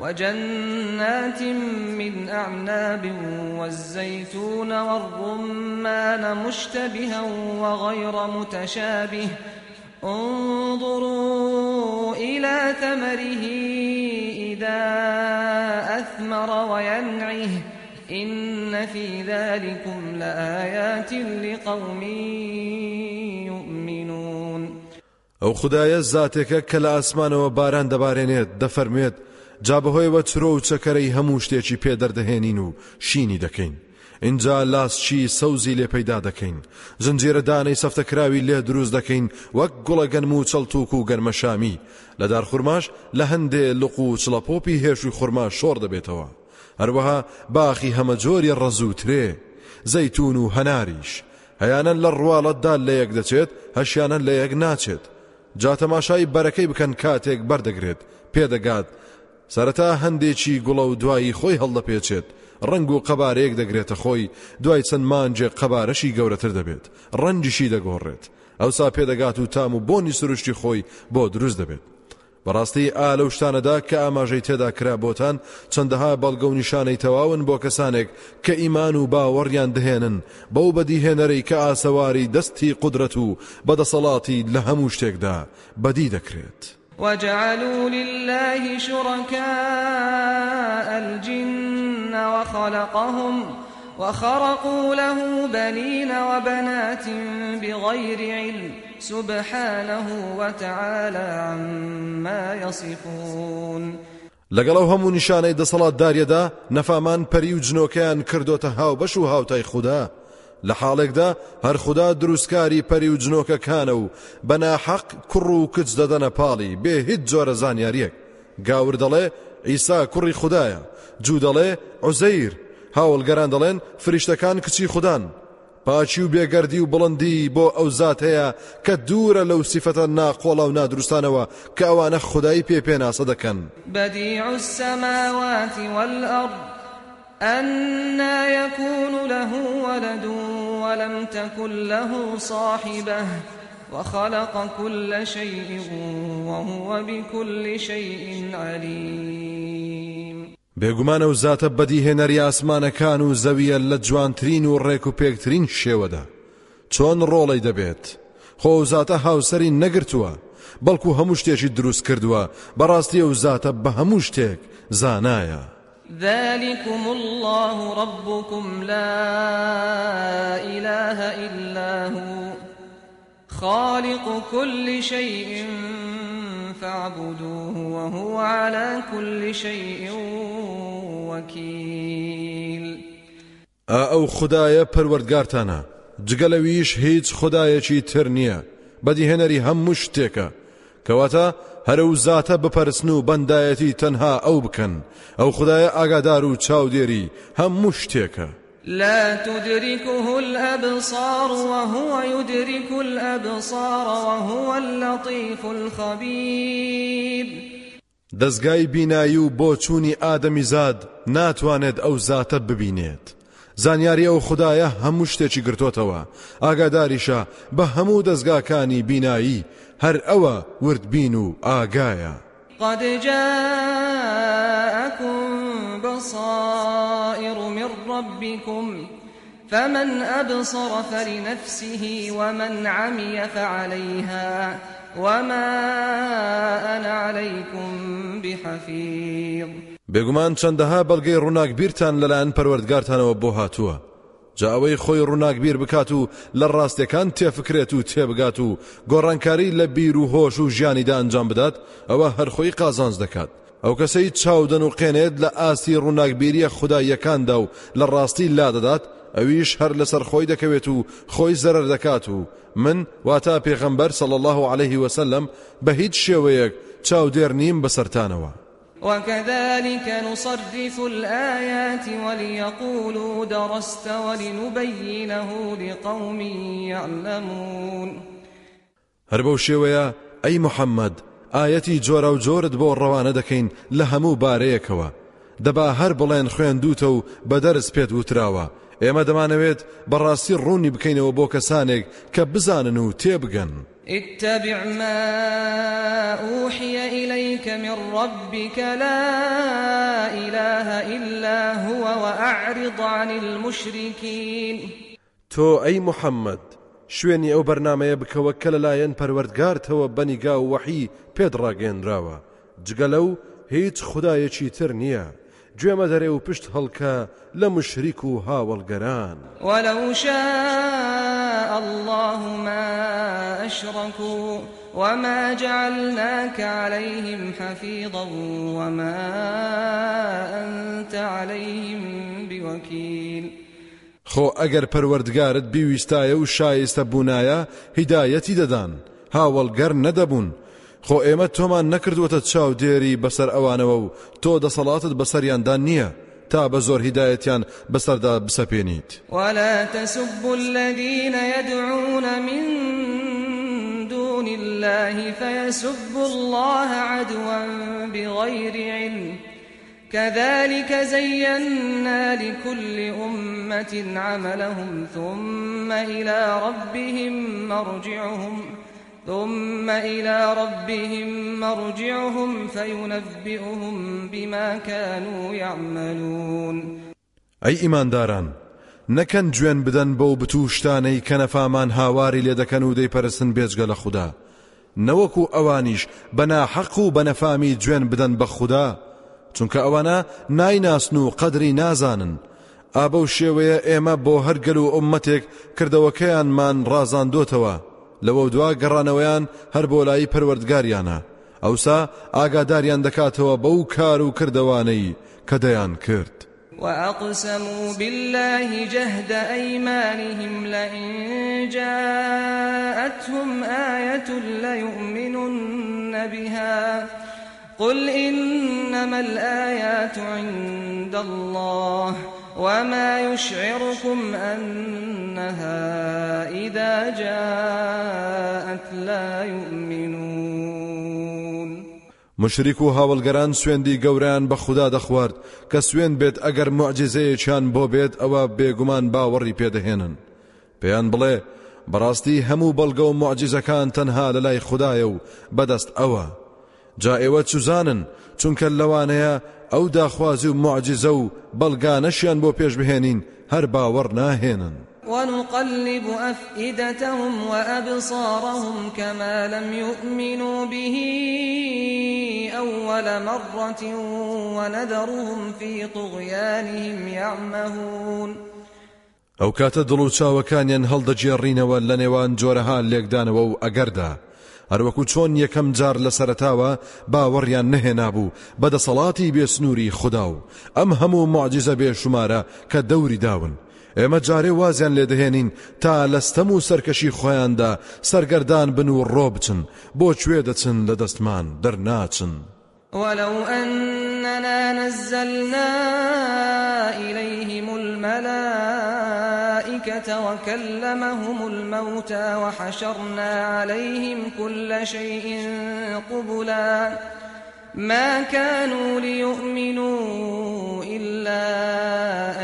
وجنات من أعناب والزيتون والرمان مشتبها وغير متشابه انظروا إلى ثمره إذا أثمر وينعه إن في ذلكم لآيات لقوم يؤمنون. ئەو خدایە زاتێکە کە لە ئاسمانەوە باران دەبارێنێت دەفەرمێت جا بەهۆیەوە چرۆ و چەکەرەی هەموو شتێکی پێدەردەهێنین و شینی دەکەین. اینجا لاسچی سەوزی لێ پەیدا دەکەین. زنجێرە دانەی سەفتەکراوی لێ دروست دەکەین وەک گوڵە گەنم و چەڵتوک و گەرمەشامی. لە دار خوورماش لە هەندێ لق و چڵەپۆپی هێشوی خورما شۆڕ دەبێتەوە. هەروەها باخی هەمە جۆری ڕەزووترێ زەیتون و هەناریش. هەیانەن لە ڕواڵەتدا لە یەک دەچێت هەشیانە لە یەک ناچێت. جاتەماشای بەرەکەی بکەن کاتێک بەردەگرێت. پێدەگات سەرەتا هەندێکی گوڵە و دوایی خۆی هەڵدەپێچێت. ڕنگ و قەبارەیەک دەگرێتە خۆی دوای چەند مانجێ قەبارەشی گەورەتر دەبێت. ڕەنجیشی دەگۆڕێت. ئەوسا پێدەگات و تام و بۆنی سروشتی خۆی بۆ دروست دەبێت. بەڕاستی ئا لەو شتانەدا کە ئاماژەی تێدا کرا بۆتان چەندەها بەڵگە و نیشانەی تەواون بۆ کەسانێک کە ئیمان و باوەڕیان دهێنن. بەو بەدیهێنەرەی کە ئاسەواری دەستی قدرەت و بەدەسەڵاتی لە هەموو شتێکدا بەدی دەکرێت. وجعلوا لله شركاء الجن وخلقهم وخرقوا له بنين وبنات بغير علم سبحانه وتعالى عما يصفون. لەگەڵەو هەموو نیشانەی دەسەڵات داریەدا نەفامان پەری و جنۆکەیان کردوتە هاو بەش و هاوتای خوددا. لە حاڵێکدا هەر خوددا دروستکاری پەری و جنۆکەکانە و بەناحەق کوڕ و کچ دەدەنە پاڵی بێ هیچ جۆرە زانیاریەک. گاور دەڵێ ئیسا کوڕی خوددایە. جوو دەڵێ عزەیر. هاوڵگەران دەڵێن فریشتەکان کچی خوددان. پاچی و بێگەردی و بڵندی بۆ ئەو زات هەیە کە دوورە لەو سیفەتە ناقۆڵە و نادروستانەوە کە ئەوانە خدایی پێ پێناسە دەکەن. بديع السماوات والأرض أنا يكون له ولد ولم تكن له صاحبة وخلق كل شيء وهو بكل شيء عليم بێگومانە و زاتە بەدیهێنەری ئاسمانەکان و زەویە لە جوانترین و ڕێک و پێکترین شێوەدا چۆن ڕۆڵی دەبێت؟ خۆ زاتە هاوسری نەگرتووە بەڵکو هەموو شتێکی دروست کردووە بەڕاستی ئەو زاتە بە هەموو شتێک زانایە. ذلكم الله ربكم لا إله إلا هو خالق كل شيء فاعبدوه وهو على كل شيء وكيل. ئەو خدایە پەروەردگارتانە جگەلەویش هیچ خدایەکی تر نییە بەدیهێنەری هەموو شتێکە. کەواتە هەرە و زاتە بپەرسن و بەندایەتی تەنها ئەو بکەن. ئەو خدایە ئاگادار و چاودێری هەموو شتێکە. لا تدركه الأبصار وهو يدرك الأبصار وهو اللطيف الخبير. دەستگای بینایی و بۆ چوونی ئادەمی زاد ناتوانێت ئەو زاتە ببینێت. زانیاری ئەو خدایە هەموو شتێکی گرتوتەوە. ئاگاداریشە بە هەموو دەستگاکانی بینایی هەر ئەوە وردبین و ئاگایە قد جاءكم بصائر من ربكم فمن أبصر فلنفسه ومن عمي فعليها وما أنا عليكم بحفيظ. بێگومان چەندەها بەڵگەی ڕووناک بیرتان لەلایەن پەروەردگارتانەوە بۆ هاتووە. جا ئەوەی خۆی ڕووناکبیر بکات و لە ڕاستیەکان تێفکرێت و تێبگات و گۆڕانکاری لە بیر و هۆش و ژیانیدا ئەنجام بدات ئەوە هەرخۆی قازانز دەکات. ئەو کەسەی چاودن و قێنێت لە ئاستی ڕووناکبیریە خوددایەکاندا و لە ڕاستی لا دەدات ئەویش هەر لەسەر خۆی دەکەوێت و خۆی زەرەر دەکات و من واتا پێغەمبەر صلى الله عليه وسلم بە هیچ شێوەیەک چاودێر نیم بەسەرتانەوە. وكذلك نصرف الآيات وليقولوا درست ولنبينه لقوم يعلمون. هەر بەو شێوەیە ئەی محەممەد ئاەتی جۆرە و جۆرت بۆ ڕەوانە دەکەین لە هەموو بارەیەکەوە. دەبا هەر بڵێن خوێندوتە و بە دەرز پێت وتراوە. ئێمە دەمانەوێت بەڕاستی ڕوونی بکەینەوە بۆ کەسانێک کە و اتبع ما أوحي إليك من ربك لا إله إلا هو وأعرض عن المشركين. تۆ ئەی محەممەد شوێنی ئەو بەرنمەیە بکەوە کە لەلایەن پەروەردگارتەوە بەنیگا و پێت ڕاگەێنراوە جگە لەو هیچ خدایەکی تر نییە. گوێمە دەرێ و پشت هەڵکە لە مشریک و هاوڵگەران. ولو شاء الله ما أشركوا وما جعلناك عليهم حفيظا وما أنت عليهم بوكيل. خۆ ئەگەر پەروەردگارت بیویستایە و شایستە بوونایە هیدایەتی دەدان. هاوڵگەر نەدەبوون. خۆ ئێمە تۆمان نەکردوەتە چاو دێری بەسەر ئەوانەوە و تۆ دەسەڵاتت بەسەریاندان نییە تا بە زۆر هیدایەتیان بەسەردا بسەپێنیت. ولا تسبوا الذين يدعون من دون الله فيسبوا الله عدوا بغير علم كذلك زينا لكل أمة عملهم ثم إلى ربهم مرجعهم ثم إلى ربهم مرجعهم فينبئهم بما كانوا يعملون. أي إيمان داران نەکەن گوێن بدەن بەو بتوشتانەی کە نەفامان هاواری لێ دەکەن و دەیپەرستن بێجگە لە خوددا. نەوەکو ئەوانیش بەناحەق و بەنەفامی گوێن بدەن بە خوددا چونکە ئەوانە نایناسن و قەدری نازانن. ئابە و شێوەیە ئێمە بۆ هەرگەل و ئومەتێک کردەوەکەیانمان ڕازاندۆتەوە لەوە دوا گەڕانەوەیان هەر بۆ لای پەروەردگاریانە. ئەوسا ئاگاداریان دەکاتەوە بەو کار و کردەوانەی کە دەیان کرد. وأقسموا بالله جهد أيمانهم لئن جاءتهم آية ليؤمنن بها قل إنما الآيات عند الله وما يشعركم أنها إذا جاءت لا يؤمنون مشریک و هاوڵگەران سوێندی گەوریان بە خوددا دەخوارد کە سوێن بێت ئەگەر معجززەیەکیان بۆ بێت ئەوە بێگومان باوەڕی پێدەهێنن. پێیان بڵێ بەڕاستی هەموو بەڵگە و معجززەکان تەنها لە لای خدایە و بەدەست ئەوە. جا ئێوە چوزانن چونکە لەوانەیە ئەو داخوازی و معجززە و بەڵگانەشیان بۆ پێش بهێنین هەر باوەڕ ناهێنن. ونقلب أفئدتهم وأبصارهم كما لم يؤمنوا به أول مرة ونذرهم في طغيانهم يعمهون. ئەو کاتە دڵ و چاوەکانیان هەڵدەجێڕینەوە لە نێوان جۆرەها لێکدانەوە و ئەگەردا. هەروەکو چۆن یەکەم جار لە سەرتاوە باوەڕیان نەهێنابوو. بەدەسەڵاتی بێسنووری خوددا و. ئەم هەموو معجززە بێشمارە کە دەوری داون. ئێمە جارێ وازیان لێدەهێنین تا لەستەم و سەرکەشی خۆیاندا سەرگەردان بن و ڕۆ بچن. بۆ کوێ دەچن لە دەستمان دەرناچن. ولو أننا نزلنا إليهم الملائكة وكلمهم الموتى وحشرنا عليهم كل شيء قبلا. ما كانوا ليؤمنوا إلا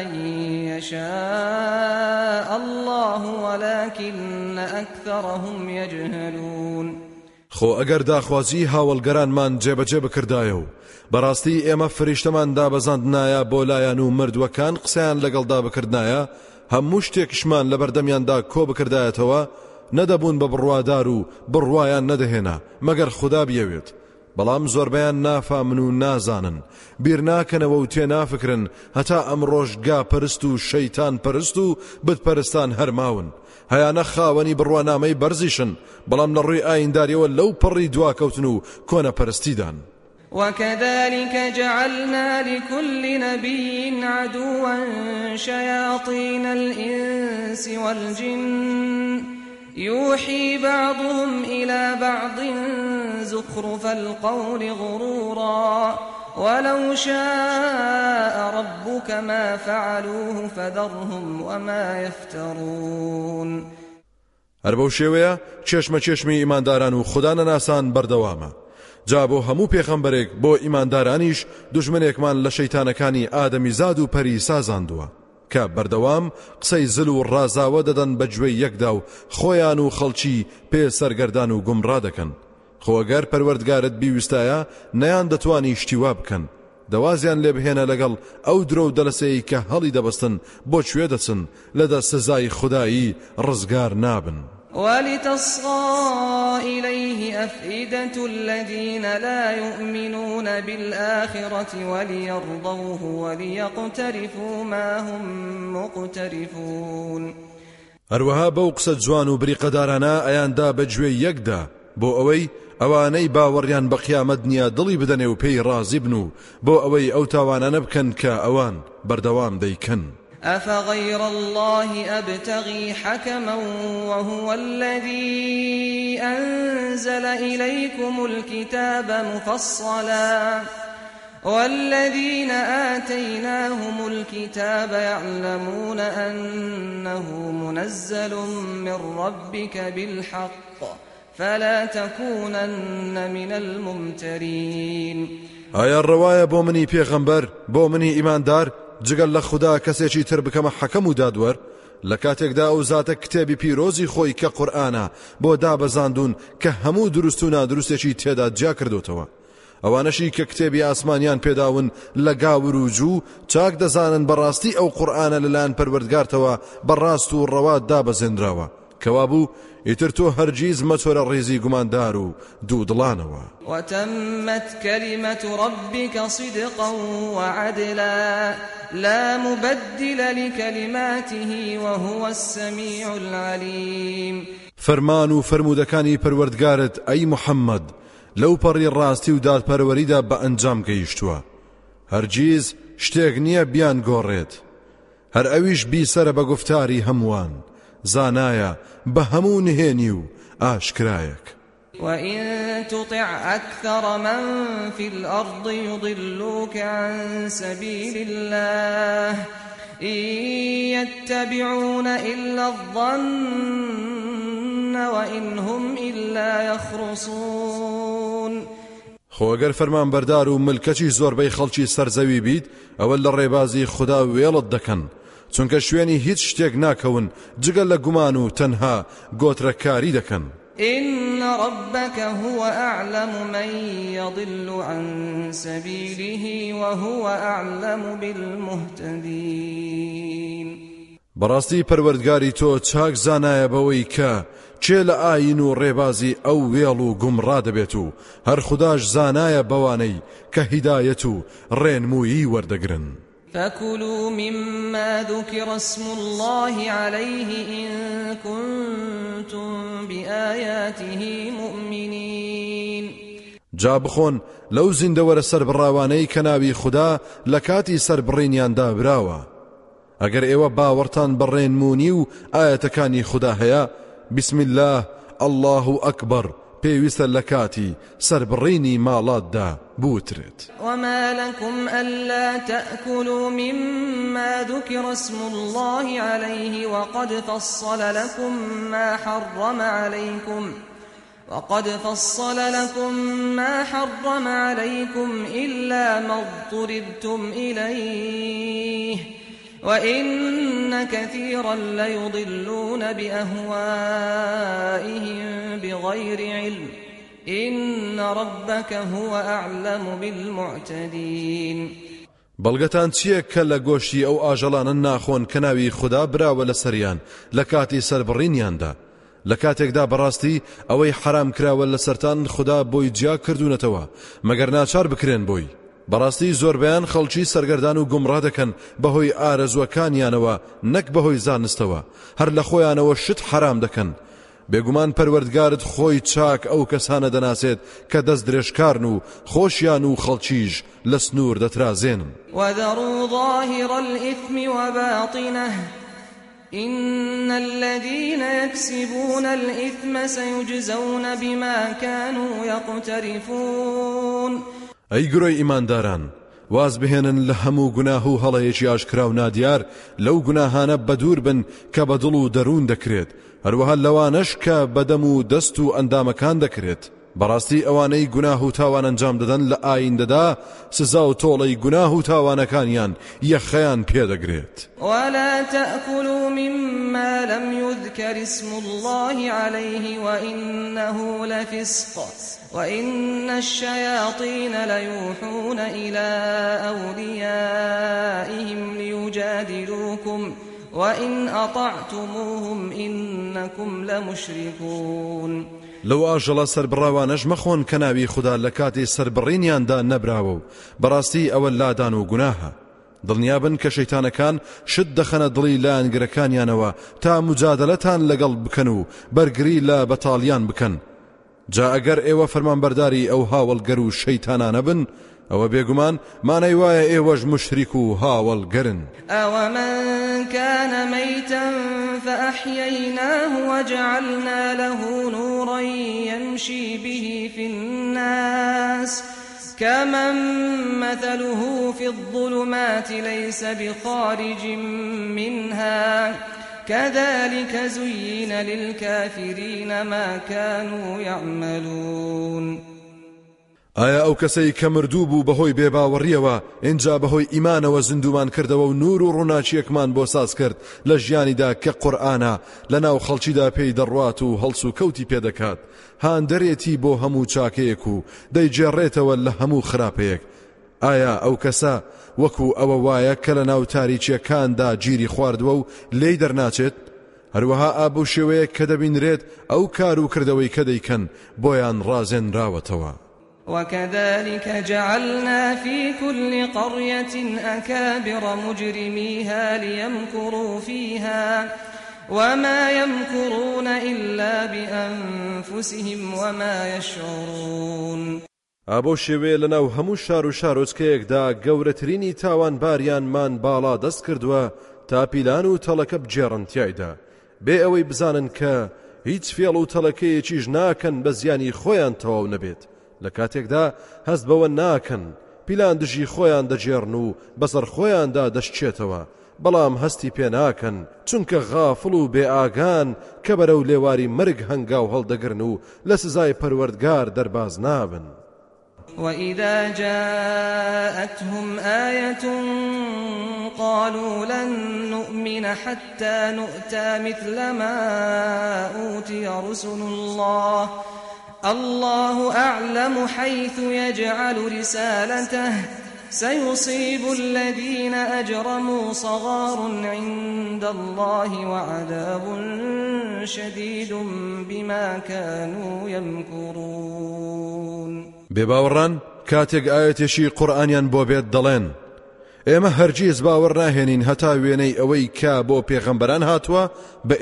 أن يشاء الله ولكن أكثرهم يجهلون. خۆ ئەگەر داخوازی هاوڵگەرانمان جێبەجێ بکردایە و بەڕاستی ئێمە فریشتەمان دابەزاندنایە بۆ لایەن و مردووەکان قسەیان لەگەڵدا بکردایە هەموو شتێکشمان لە بەردەمیاندا کۆ بکردایەتەوە نەدەبوون بە بڕوادار و بڕواان نەدەهێنا مەگەر خوددا بیەوێت. بەڵام زۆربیان نافامن و نازانن. بیر ناکەنەوە و تێ نافکرن هەتا ئەم ڕۆژگا پەرست و شەیتان پەرست و بتپەرستان هەرماون. هەیانە خاوەنی بڕوانامەی بەرزیشن بەڵام لە ڕووی ئاینداریەوە لەو پەڕی دواکەوتن و کۆنە پەرستیدان وكذلك جعلنا لكل نبي عدوا شياطين الإنس والجن. يوحي بعضهم إلى بعض زخرف القول غرورا. ولو شاء ربك ما فعلوه فذرهم وما يفترون. هەر بەو شێوەیە چێشمە چێشمی ئیمانداران و خوددانە ناسان بەردەوامە جا بۆ هەموو پێخەمبەرێک بۆ ئیماندارانیش دژمنێکمان لە شەیتانەکانی ئادەمی زاد و پەری سازاندووە. کە بەردەوام قسەی زل و ڕازاوە دەدەن بە گوێی یەکدا و خۆیان و خەڵکی پێ سەرگەردان و گومڕا دەکەن. خۆگەر پەروەردگارت بیویستایە نەیان دەتوانی شتیوا بکەن. دەوازیان لێ بهێنە لەگەڵ ئەو درۆ و دەلەسەیە کە هەڵی دەبەستن بۆ کوێ دەچن لەدە سزای خودایی ڕزگار نابن. ولتصغى إليه أفئدة الذين لا يؤمنون بالآخرة وليرضوه وليقترفوا ما هم مقترفون. هەروەها بەو قسە جوان و بریقەدارانە ئەیاندا بەگوێ یەکدا بۆ ئەوەی ئەوانەی باوەڕیان بە قیامەت نییە دڵی بدەنێ و پێی ڕازی بن و بۆ ئەوەی ئەو تاوانانە بکەن کە ئەوان بەردەوام دەیکەن. أفغير الله أبتغي حكما وهو الذي أنزل إليكم الكتاب مفصلا والذين آتيناهم الكتاب يعلمون أنه منزل من ربك بالحق فلا تكونن من الممترين. ئایا ڕەوایە بۆ منی بۆ منی ئیماندار جگە لە خودا کەسێکی تر بکەمە حەکەم و دادوەر لە کاتێکدا ئەو زاتە کتێبی پیرۆزی خۆی کە قورئانە بۆ دابەزاندون کە هەموو دروست و نادروستێکی تێدا جیا کردوتەوە. ئەوانەشی کە کتێبی ئاسمانیان پێداون لە گاور و جوو چاک دەزانن بەڕاستی ئەو قورئانە لەلایەن پەروەردگارتەوە بەڕاست و ڕەوات دابەزێنراوە. کەوا بوو ئیتر تۆ هەرگیز مەچۆرە ڕیزی گوماندار و دوو دڵانەوە. وتمت كلمة ربك صدقا وعدلا لا مبدل لكلماته وهو السميع العليم. فەرمان و فرمودەکانی پەروەردگارت ئەی محەممەد لەو پەڕی ڕاستی و دادپەروەریدا بە ئەنجام گەیشتووە. هەرگیز شتێک نییە بیان گۆڕێت. هەر ئەویش بیسەرە بە گفتاری هەمووان. زانایە بە هەموو نهێنی و ئاشکرایەک. وإن تطع أكثر من في الأرض يضلوك عن سبيل الله إن يتبعون إلا الظن وإن هم إلا يخرصون. خۆگەر فەرمان بەردار و ملکەچی زۆربەی خەڵکی سەرزەوی بیت ئەوە لە ڕێبازی خوددا وێڵت دەکەن. چونکە شوێنی هیچ شتێک ناکەون جگەل لە گومان و تەنها گۆترەکاری دەکەن إن ربك هو أعلم من يضل عن سبيله وهو أعلم بالمهتدين بەڕاستی پەروەردگاری تۆ چاک زانایە بەوەی کە چێ لە ئاین و ڕێبازی ئەو وێڵ و گومڕا دەبێت و هەر خودداش زانایە بەوانەی کە هیدایەت و ڕێنمویی وەردەگرن. فكلوا مما ذكر اسم الله عليه إن كنتم بآياته مؤمنين. جا بخۆن لەو زیندەوەرە سەر بڕاوانەی کە ناوی خوددا لە کاتی سەر بڕینیاندا براوە ئەگەر ئێوە باوەڕتان بەڕێنمونی و ئاەتەکانی خوددا هەیە بسم الله الله ئەکبەر پێویستە لە کاتی سربڕینی ماڵاتدا بوترێت. وما لكم ألا تأكلوا مما ذكر اسم الله عليه وقد فصل لكم ما حرم عليكم وقد فصل لكم ما حرم عليكم إلا ما اضطررتم إليه وإن كثيرا ليضلون بأهوائهم بغير علم إن ربك هو أعلم بالمعتدين. بەڵگەتان چییە کە لە گۆشتی ئەو ئاژەڵانە ناخۆن کە ناوی خوددا براوە لە سەریان لە کاتی سربڕینیاندا لە کاتێکدا حرام کراوە لە سەران خوددا بۆی جیا کردوونەتەوە مەگەر ناچار بکرێن بۆی. بەڕاستی زۆربیان خەڵکی سەرگەردان و گومڕا دەکەن بەهۆی ئارەزوەکانیانەوە نەک بەهۆی زانستەوە. هەر لە خۆیانەوە شت حرام دەکەن. بێگومان پەروەردگارت خۆی چاک ئەو کەسانە دەناسێت کە دەست درێژکارن و خۆشیان و خەڵکیش لە سنوور دەترازێنن وذروا ظاهر الإثم وباطنه. إن الذين يكسبون الإثم سيجزون بما كانوا يقترفون. ئەی گرۆی ئیمانداران واز بهێنن لە هەموو گوناه و هەڵەیەکی ئاشکرا و نادیار لەو گوناهانە بەدوور بن کە بە دڵ و دەروون دەکرێت. هەروەها لەوانەش کە بەدەم و دەست و ئەندامەکان دەکرێت. بەڕاستی ئەوانەی گوناه و تاوان ئەنجام دەدەن لە ئایندەدا سزا و تۆڵەی گوناه و تاوانەکانیان یەخەیان پێدەگرێت. ولا تأكلوا مما لم يذكر اسم الله عليه وإنه لفسق وإن الشياطين ليوحون إلى أوليائهم ليجادلوكم وإن أطعتموهم إنكم لمشركون لەو ئاژەڵە سربڕاوانەش مەخۆن کە ناوی خوددا لە کاتی سربڕینیاندا نەبراوە و بەڕاستی ئەوە لادان و گوناهە دڵنیابن کە شەیتانەکان شت دەخەنە دڵی لایەنگرەکانیانەوە تا مجادلەتان لەگەڵ بکەن و بەرگری لە بەتاڵیان بکەن. جا ئەگەر ئێوە فەرمانبەرداری ئەو هاوڵگەر و شەیتانانە بن ئەوە بێگومان مانەی وایە ئێوەش مشریک و هاوڵگەرن ئەوە من كان ميتا فأحييناه وجعلنا له نورا يمشي به في الناس. كمن مثله في الظلمات ليس بخارج منها. كذلك زين للكافرين ما كانوا يعملون. ئایا ئەو کەسەی کە مردوو بوو بەهۆی بێباوەڕیەوە اینجا بەهۆی ئیمانەوە زیندومان کردەوە و نور و ڕووناچیەکمان بۆ ساز کرد لە ژیانیدا کە قورآانە لە ناو خەڵکیدا پێی دەڕوات و هەڵس و کەوتی پێدەکات هاان دەرێتی بۆ هەموو چاکەیەک و دەیجێڕێتەوە لە هەموو خراپەیەک. ئایا ئەو کەسە وەکو ئەوە وایە کە لە ناو تاریچیەکاندا گیری خواردووە و لی دەرناچێت؟ هەروەها ئابوو شێوەیە کە دەبینرێت ئەو کار و کردەوەی کە دەیکەن بۆیان ڕازێنراوەتەوە. وكذلك جعلنا في كل قرية أكابر مجرميها ليمكروا فيها وما يمكرون إلا بأنفسهم وما يشعرون. ئابۆ شێوەیە لەناو هەموو شار و شارۆچکەیەکدا گەورەترینی تاوان باریانمان باڵا دەست کردووە تا پیلان و تەڵەکە بجێڕن تایدا بێ ئەوەی بزانن کە هیچ فێڵ و تەڵەکەیەکیش ناکەن بە زیانی خۆیان تەواو لە کاتێکدا هەست بەوە ناکەن. پیلان دژی خۆیان دەجێڕن و بەسەر خۆیاندا دەشتێتەوە بەڵام هەستی پێ ناکەن. چونکە غافڵ و بێ ئاگان کە بەرە و لێواری مرگ هەنگاو هەڵدەگرن و لە سزای پەروەردگار دەرباز نابن. وإذا جاءتهم آية قالوا لن نؤمن حتى نؤتى مثل ما أوتي رسل الله الله أعلم حيث يجعل رسالته. سيصيب الذين أجرموا صغار عند الله وعذاب شديد بما كانوا يمكرون. بباوران ئاەتێکی قورآانیان بۆ بێت دەڵێن ئێمە هەرگیز باوەڕ ناهێنین هەتا وێنەی ئەوەی کا بۆ پێغەمبەران هاتووە بە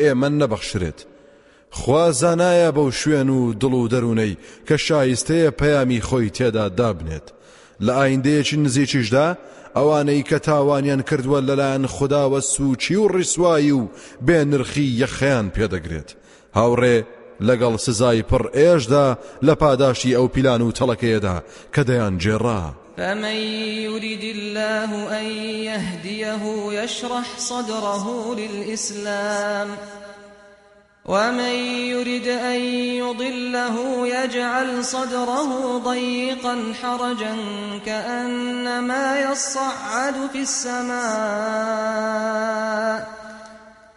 خوا زانایە بەو شوێن و دڵ و دەروونەی کە شایستەیە پەیامی خۆی تێدا دابنێت. لە ئایندەیەکی نزیکیشدا ئەوانەی کە تاوانیان کردووە لەلایەن خداوە سوچی و ڕیسایی و بێ نرخی یەخەیان پێدەگرێت. هاوڕێ لەگەڵ سزای پڕ ئێشدا لە پاداشی ئەو پیلان و تەڵەکەیەدا کە دەیان جێڕا. فمن يرد الله أن يهديه يشرح صدره للإسلام ومن يرد أن يضله يجعل صدره ضيقا حرجا كأنما يصعد في السماء.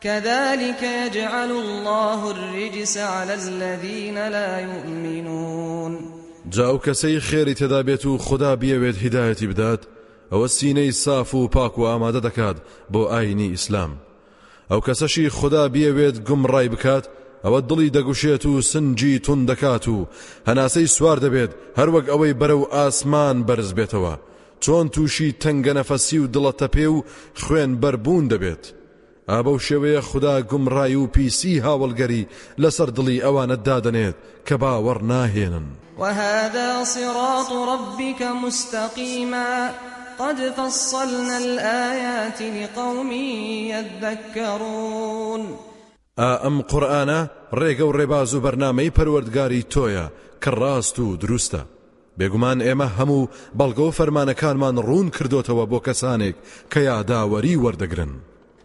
كذلك يجعل الله الرجس على الذين لا يؤمنون. جا ئەو کەسەی خێری تێدا بێت و خودا بیەوێت هیدایەتی بدات ئەوە سینەی ساف و پاک و ئامادە دەکات ئیسلام ئەو کەسەشی خودا بیەوێت گومڕای بکات ئەوە دڵی دەگوشێت و سنجی تون دەکات و هەناسەی سوار دەبێت هەروەک ئەوەی بەرەو ئاسمان بەرز بێتەوە. چۆن تووشی تەنگە نەفەسی و دڵەتە پێ و خوێن بەربوون دەبێت. ئابە و شێوەیە خدا گومڕای و پیسی هاوڵگەری لەسەر دڵی ئەوانە دادنێت کە باوەڕ ناهێنن. وهذا صراط ربك مستقيما. قد فصلنا الآيات لقوم يذكرون. ئەم قورآانە ڕێگە و ڕێباز و بەرنمەی پەروەردگاری تۆیە کە ڕاست و دروستە. بێگومان ئێمە هەموو بەڵگە و فەرمانەکانمان ڕوون کردوتەوە بۆ کەسانێک کە یاداوەری وەردەگرن.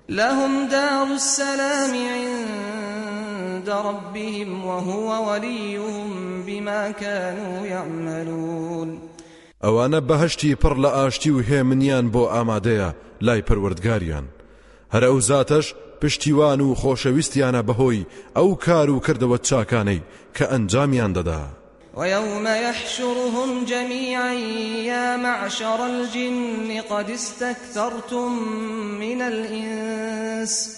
لهم دار السلام عند ربهم وهو وليهم بما كانوا يعملون. ئەوانە بەهشتی پڕ لە ئاشتی و هێمنیان بۆ ئامادەیە لای پەروەردگاریان. هەر ئەو زاتەش پشتیوان و خۆشەویستیانە بەهۆی ئەو کار و کردەوە چاکانەی کە ئەنجامیان دەدا. ويوم يحشرهم جميعا يا معشر الجن قد استكثرتم من الإنس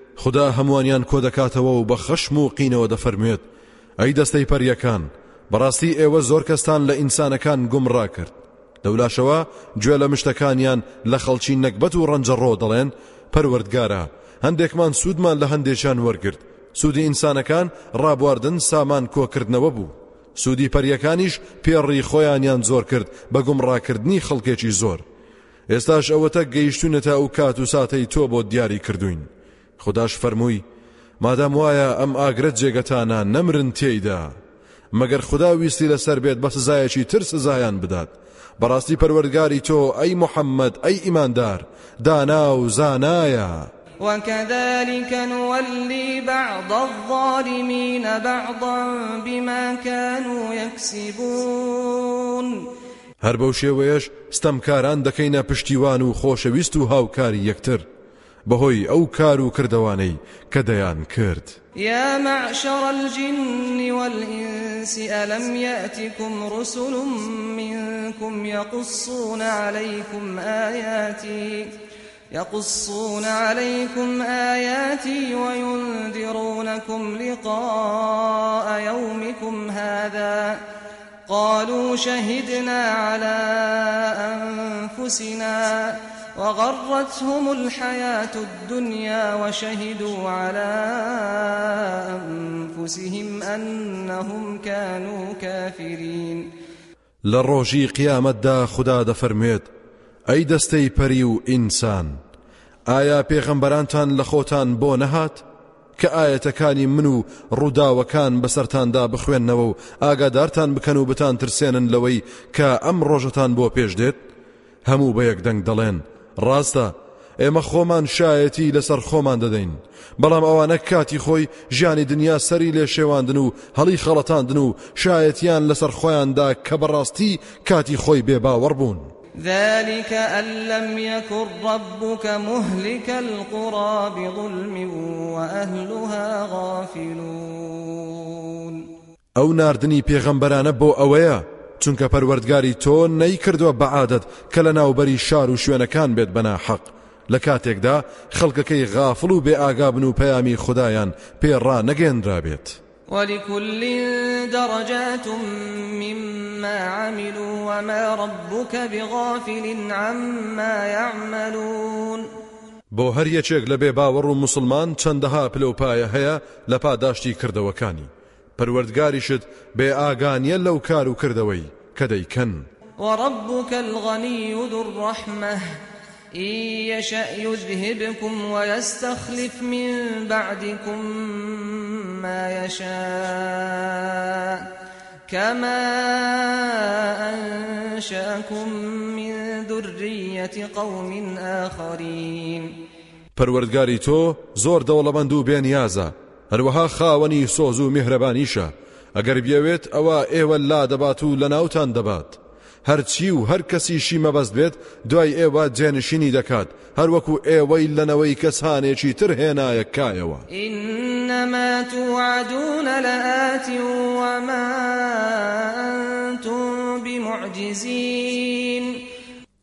خدا هەمووانیان کۆ دەکاتەوە و بە خەشم و قینەوە دەفەرمێت ئەی دەستەی پەریەکان بەڕاستی ئێوە زۆر کەستان لە ئینسانەکان گومڕا کرد. دەولاشەوە گوێ لە مشتەکانیان لە خەڵکی نەکبەت و ڕەنجەڕۆ دەڵێن پەروەردگارە هەندێکمان سوودمان لە هەندێکیان وەرگرت. سوودی ئینسانەکان ڕابواردن سامان کۆکردنەوە بوو. سوودی پەریەکانیش پێڕی خۆیانیان زۆر کرد بە گومڕاکردنی خەڵکێکی زۆر. ئێستاش ئەوەتە گەیشتونەتە ئەو کات و ساتەی تۆ بۆ دیاری کردوین. خداش فەرمووی مادام وایە ئەم ئاگرەت جێگەتانە نەمرن تێیدا. مەگەر خدا ویستی لەسەر بێت بە سزایەکی تر سزایان بدات. بەڕاستی پەروەرگاری تۆ ئەی محەممەد ئەی ئیماندار. دانا و زانایە. وكذلك نولي بعض الظالمين بعضا بما كانوا يكسبون. هەر بەو شێوەیەش ستەمکاران دەکەینە پشتیوان و خۆشەویست و هاوکاری یەکتر. بەهۆی ئەو کار و کردوانەی کە دەیان کرد. يا معشر الجن والإنس ألم يأتكم رسل منكم يقصون عليكم آياتي يقصون عليكم آياتي وينذرونكم لقاء يومكم هذا. قالوا شهدنا على أنفسنا وغرتهم الحياة الدنيا وشهدوا على أنفسهم أنهم كانوا كافرين. لروجي قيامت دا خدا دفرميت ئەی دەستەی پەری و ئینسان ئایا پێغەمبەرانتان لە خۆتان بۆ نەهات؟ کە ئاەتەکانی من و ڕووداوەکان بەسەرتاندا بخوێندنەوە و ئاگادارتان بکەن و بتان ترسێنن لەوەی کە ئەم ڕۆژەتان بۆ پێش دێت؟ هەموو بە یەکدەنگ دەڵێن. ڕاستە ئێمە خۆمان شایەتی لەسەر خۆمان دەدەین بەڵام ئەوانە کاتی خۆی ژیانی دنیا سەری لێ شێواندن و هەڵی خەڵەتاندن و شایەتیان لەسەر خۆیاندا کە بەڕاستی کاتی خۆی بێباوەڕ بوون. ذلك أن لم يكن ربك مهلك القرى بظلم وأهلها غافلون ئەو ناردنی پێغەمبەرانە بۆ ئەوەیە چونکە پەروەردگاری تۆ نەی کردووە بەعادەت کە لە ناوبەری شار و شوێنەکان بێت بەنا حەق. لە کاتێکدا خەڵکەکەی غافڵ و بێ ئاگابن و پەیامی خدایان پێڕا نەگەێنرا بێت. ولكل درجات مما عملوا وما ربك بغافل عما يعملون. بۆ هەر یەکێک لە بێ باوەڕ و مسلمان چەندەها پلەپایە هەیە لە پاداشتی کردەوەکانی. پەروەردگاریشت بێ ئاگانیە لەو کار و کردەوەی کە دەیکەن. وەڕبووکە الغەنی و دوڕەحمە إن يشأ يذهبكم ويستخلف من بعدكم ما يشاء كما أنشأكم من ذرية قوم آخرين. پەروەردگاری تۆ زۆر دەوڵەمەند و بێنیازە. هەروەها خاوەنی سۆز و میهرەبانیشە. ئەگەر بێوێت ئەوە ئێوە لا دەبات و لە ناوتان دەبات. هەرچی و هەر کەسیشی مەبەست بێت دوای ئێوە جێنشینی دەکات. هەروەکو ئێوەی لەنەوەی کەسانێکی تر هێنایە کایەوە إنما توعدون لآت وما أنتم بمعجزين.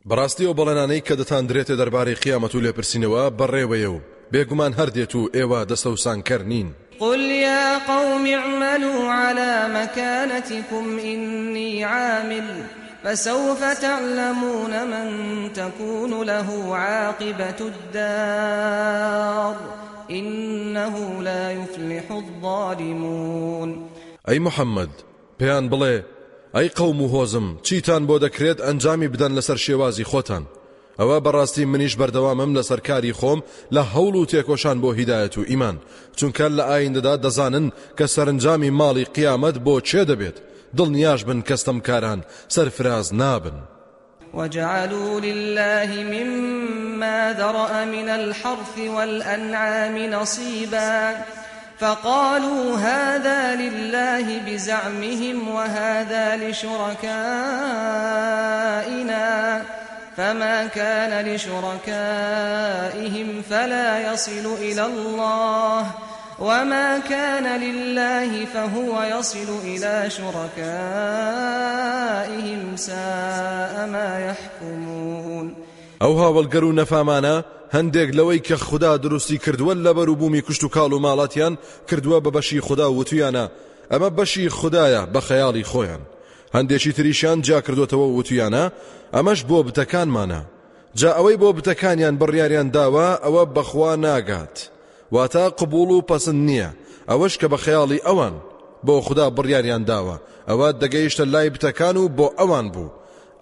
بەڕاستی ئەو بەڵێنانەی کە دەتان درێتە دەربارەی قیامەت و لێپرسینەوە بەڕێوەیە و. بێگومان هەردێت و ئێوە دەستە و سانکەر نین قل يا قوم اعملوا على مكانتكم إني عامل فسوف تعلمون من تكون له عاقبة الدار إنه لا يفلح الظالمون. أي محمد بيان بڵێ ئەی قەوم و هۆزم چیتان بۆ دەکرێت ئەنجامی بدەن لەسەر شێوازی خۆتان؟ ئەوە بەڕاستی منیش بەردەوامم لەسەر کاری خۆم لە هەوڵ و تێکۆشان بۆ هیدایەت و ئیمان ئایندەدا دەزانن کە سەرنجامی ماڵی قیامەت بۆ چێ دەبێت دڵنیاش بن کەستەم کاران سەرفراز نابن. وجعلوا لله مما ذرأ من الحرث والأنعام نصيبا. فقالوا هذا لله بزعمهم وهذا لشركائنا. فما كان لشركائهم فلا يصل إلى الله وما كان لله فهو يصل إلى شركائهم ساء ما يحكمون. ئەو هاوڵگەر و نەفامانە هەندێک لەوەی کە خوددا دروستی کردووە لە بەروبوومی کوشت و کاڵ و ماڵاتیان کردووە بە بەشی خوددا وتویانە ئەمە بەشی خدایە بە خەیاڵی خۆیان هەندێکی تریشیان جا کردوتەوە وتویانە ئەمەش بۆ بتەکانمانە. جا ئەوەی بۆ بتەکانیان بڕیاریان داوە ئەوە بەخوا ناگات. واتە قبول و پەسند نییە. ئەوەش کە بە خەیاڵی ئەوان بۆ خوددا بڕیاریان داوە. ئەوە دەگەیشتە لای بتەکان و بۆ ئەوان بوو.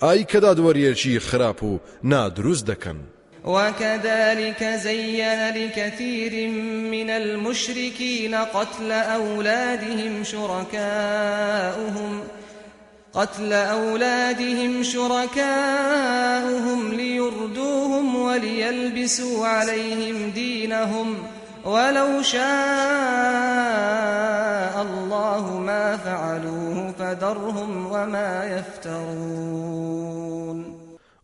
ئای کەدا دووەریەکی خراپ و نادروست دەکەن. وكذلك زين لكثير من المشركين قتل أولادهم شركاؤهم قتل أولادهم شركاؤهم ليردوهم وليلبسوا عليهم دينهم ولو شاء الله ما فعلوه فذرهم وما يفترون.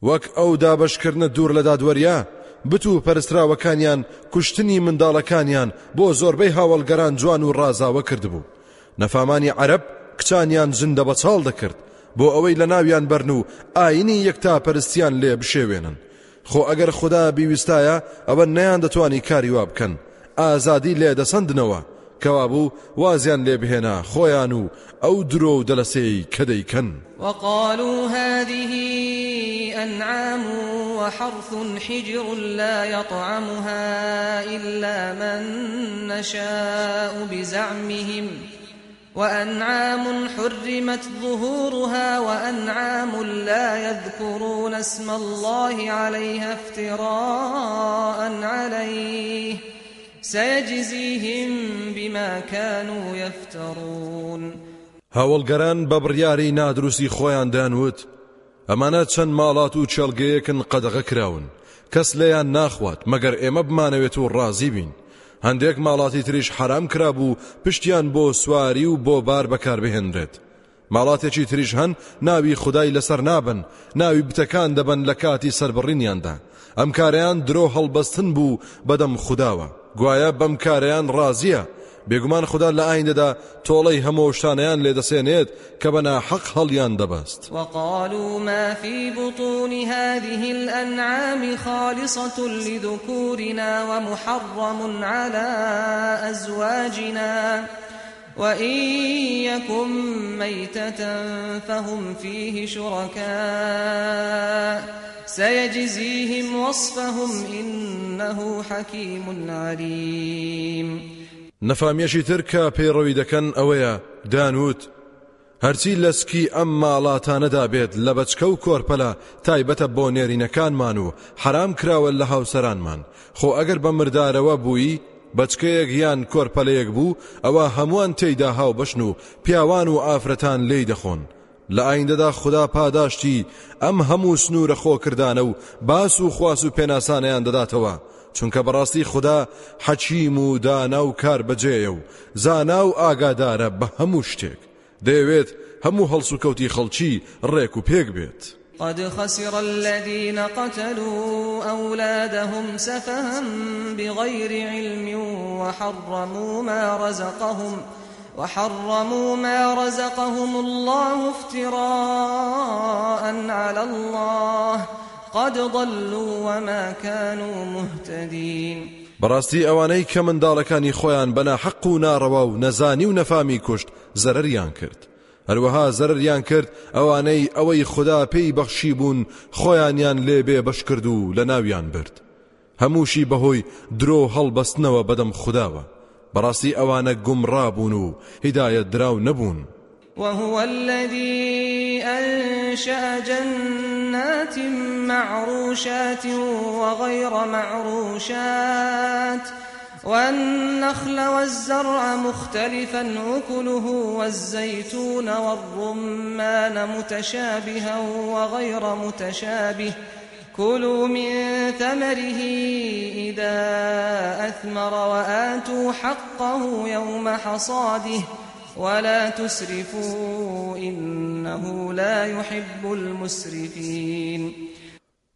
وەک ئەو دابشکردنە دوور لە دادوەریا بتو پەرستراوەکانیان کوشتنی منداڵەکانیان بۆ زۆربەی هاوڵگەران جوان و ڕازاوە کردبوو. نەفامانی عرب کچانیان زندە بەچاڵ دەکرد. بۆ ئەوەی لە ناویان بەرن و ئاینی یەکتا پەرستیان لێ بشێوێنن. خۆ ئەگەر خدا بیویستایە ئەوە نەیان دەتوانی کاری وا بکەن. ئازادی لێ دەسەندنەوە. کەوابوو وازیان لێ بهێنا خۆیان و ئەو درۆ و دەلەسەی کە دەیکەن. وقالوا هذه أنعام وحرث حجر لا يطعمها إلا من نشاء بزعمهم وأنعام حرمت ظهورها وأنعام لا يذكرون اسم الله عليها افتراء عليه. سيجزيهم بما كانوا يفترون. هاوەڵگەران بە بڕیاری نادروستی خۆیان دەیانوت ئەمانە چەند ماڵات و چێلگەیەکن قەدەغە کراون. کەس ناخوات مەگەر ئێمە بمانەوێت و ڕازی هەندێک ماڵاتی تریش حرام کرابوو پشتیان بۆ سواری و بۆ بار بەکار بهێنرێت ماڵاتێکی تریش هەن ناوی خودای لەسەر نابن ناوی بتەکان دەبن لە کاتی سربڕینیاندا ئەم کاریان درۆ هەڵبەستن بوو بەدەم خودداوە گوایە بەم کاریان ڕازیە. بێگومان خدا لە ئایندەدا تۆڵەی هەموو شتانیان لێدەسێنێت کە بەنا حەق هەڵیان دەبەست. وقالوا ما في بطون هذه الأنعام خالصة لذكورنا ومحرم على أزواجنا. وإن يكن ميتة فهم فيه شركاء. سيجزيهم وصفهم إنه حكيم عليم. نەفامیەشی تر کە پەیڕەوی دەکەن ئەوەیە دەیانوت. هەرچی لەسکی ئەم ماڵاتانەدا بێت لە بەچکە و کۆرپەلە تایبەتە بۆ نێرینەکانمان و حرام کراوە لە هاوسەرانمان. خۆ ئەگەر بە مردارەوە بووی بەچکەیەک یان کۆرپەلەیەک بوو ئەوە هەمووان تێیدا هاوبەشن و پیاوان و ئافرەتان لی دەخۆن. لە ئایندەدا خدا پاداشتی ئەم هەموو سنوورە خۆکردانە و باس و خواس و پێناسانیان دەداتەوە. چونکە بەڕاستی خدا حەچیم و دانا و کار بەجێە و زانا و ئاگادارە بە هەموو شتێک دەیەوێت هەموو هەڵسو کەوتی خەڵکی ڕێک و. قد خسر الذين قتلوا أولادهم سفها بغير علم وحرموا ما رزقهم وحرموا ما رزقهم الله افتراء على الله قد ضلوا وما كانوا مهتدين. بەڕاستی ئەوانەی کە منداڵەکانی خۆیان بەنا حەق و ناڕەوا و نەزانی و نەفامی کوشت زەرریان کرد. هەروەها زەرریان کرد ئەوانەی ئەوەی خدا پێی بەخشی بوون خۆیانیان لێبێ بەش کرد و لە ناویان برد. هەمووشی بەهۆی درۆ هەڵبەستنەوە بەدەم خداوە. بەڕاستی ئەوانە گومڕابوون و هیدایەت دراو نەبوون. وهو الذي أنشأ جنات معروشات وغير معروشات والنخل والزرع مختلفا أكله والزيتون والرمان متشابها وغير متشابه. كلوا من ثمره إذا أثمر وآتوا حقه يوم حصاده. ولا تسرفوا إنه لا يحب المسرفين.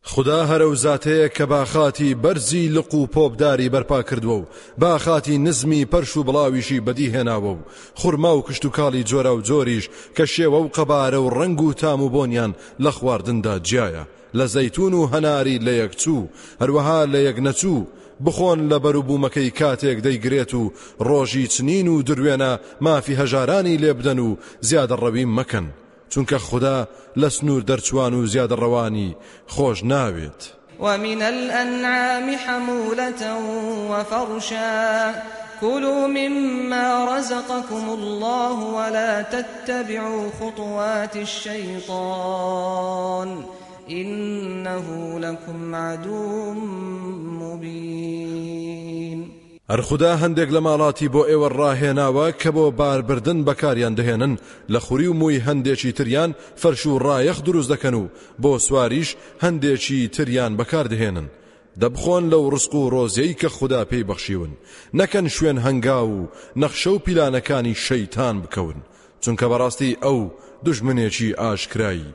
خدا هەرە و زاتەیە کە باخاتی بەرزی لق و پۆپداری بەرپا کردووە و باخاتی نزمی پەرش و بڵاویشی بەدی هێناوە و خورما و کشت و کاڵی جۆرە و جۆریش کە شێوە و قەبارە و ڕنگ و تام و بۆنیان لە خواردندا جیایە لە زەیتون و هەناری لە یەکچوو هەروەها لە یەک نەچوو بخۆن لە بەروبوومەکەی کاتێک دەیگرێت و ڕۆژی چنین و دروێنە مافی هەژارانی لێبدەن و زیادە ڕەوی مەکەن. چونکە خدا لە سنوور دەرچوان و زیادە ڕەوانی ومن الأنعام حمولة وفرشا. كلوا مما رزقكم الله ولا تتبعوا خطوات الشيطان. إنه لكم عدو مبين. هەر خدا هەندێک لە ماڵاتی بۆ ئێوە ڕاهێناوە کە بۆ باربردن بەکاریان دەهێنن. لە خوری و مووی هەندێکی تریان فەرش و ڕایەخ دروست دەکەن و بۆ سواریش هەندێکی تریان بەکاردهێنن دەبخۆن لەو ڕسق و ڕۆزەی کە خدا پێی بەخشیون. نەکەن شوێن هەنگا و نەخشە و پیلانەکانی شەیتان بکەون. چونکە بەڕاستی ئەو دژمنێکی ئاشکرایی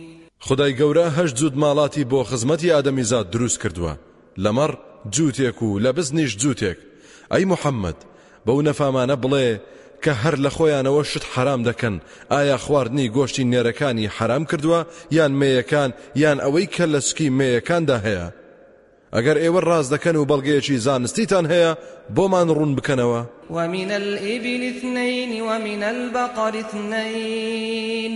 خودای گەورە هەشت جووت ماڵاتی بۆ خزمەتی ئادەمیزاد دروست کردووە. لەمەڕ جووتێک و لە بزنیش جووتێک. ئەی محەممەد بەو نەفامانە بڵێ کە هەر لە خۆیانەوە شت حرام دەکەن. ئایا خواردنی گۆشتی نێرەکانی حرام کردووە؟ یان مێیەکان یان ئەوەی کە لە سکی مێیەکاندا هەیە؟ ئەگەر ئێوە ڕاز دەکەن و بەڵگەیەکی زانستیتان هەیە بۆمان ڕوون بکەنەوە. ومن الإبل اثنين ومن البقر اثنين.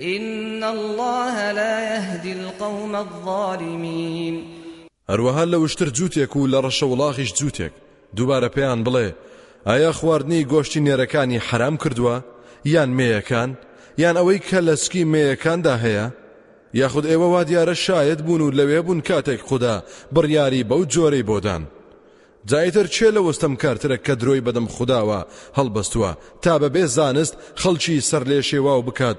إن الله لا يهدي القوم الظالمين. هەروەها لە وشتر جووتێک و لە ڕەشە وڵاخیش جووتێک. دووبارە پێیان بڵێ ئایا خواردنی گۆشتی نێرەکانی حرام کردووە؟ یان مێیەکان؟ یان ئەوەی کە لە سکی مێیەکاندا هەیە؟ یاخود ئێوە وا دیارە شاهید بوون و لەوێ بوون کاتێک خودا بڕیاری بەو جۆرەی بۆدان. جا ئیتر کێ لەو ستەمکارترە کە درۆی بەدەم خوداوە هەڵبەستووە؟ تا بەبێ زانست خەڵکی سەر لێ شێوا و بکات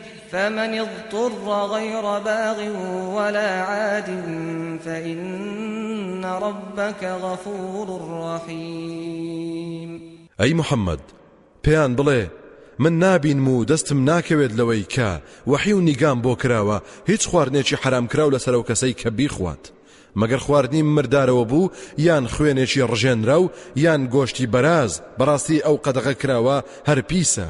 فمن اضطر غير باغ ولا عاد فإن ربك غفور رحيم. أي محمد پێیان بڵێ من نابینم و دەستم ناکەوێت لەوەی کە وەحی و نیگام بۆ کراوە هیچ خواردنێکی حرامکراو لەسەر و کەسەی کە بیخوات. مەگەر خواردنی مردارەوە بوو یان خوێنێکی ڕژێنرا و یان گۆشتی بەراز بەڕاستی ئەو قەدەغە کراوە هەر پیسە.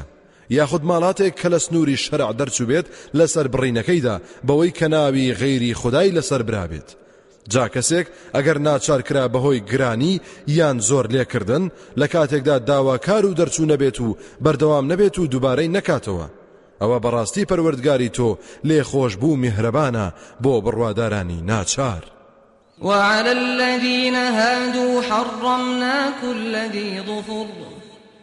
یاخود ماڵاتێک کە لە سنووری شەرع دەرچوو بێت لەسەر بڕینەکەیدا بەوەی کە ناوی غەیری خدای لەسەر برابێت. جا کەسێک ئەگەر ناچارکرا بەهۆی گرانی یان زۆر لێکردن لە کاتێکدا داواکار و دەرچوو نەبێت و بەردەوام نەبێت و دووبارەی نەکاتەوە. ئەوە بەڕاستی پەروەردگاری تۆ لێ خۆش بوو میهرەبانە بۆ بڕوادارانی ناچار. وعلى الذين هادوا حرمنا كل ذي ظفر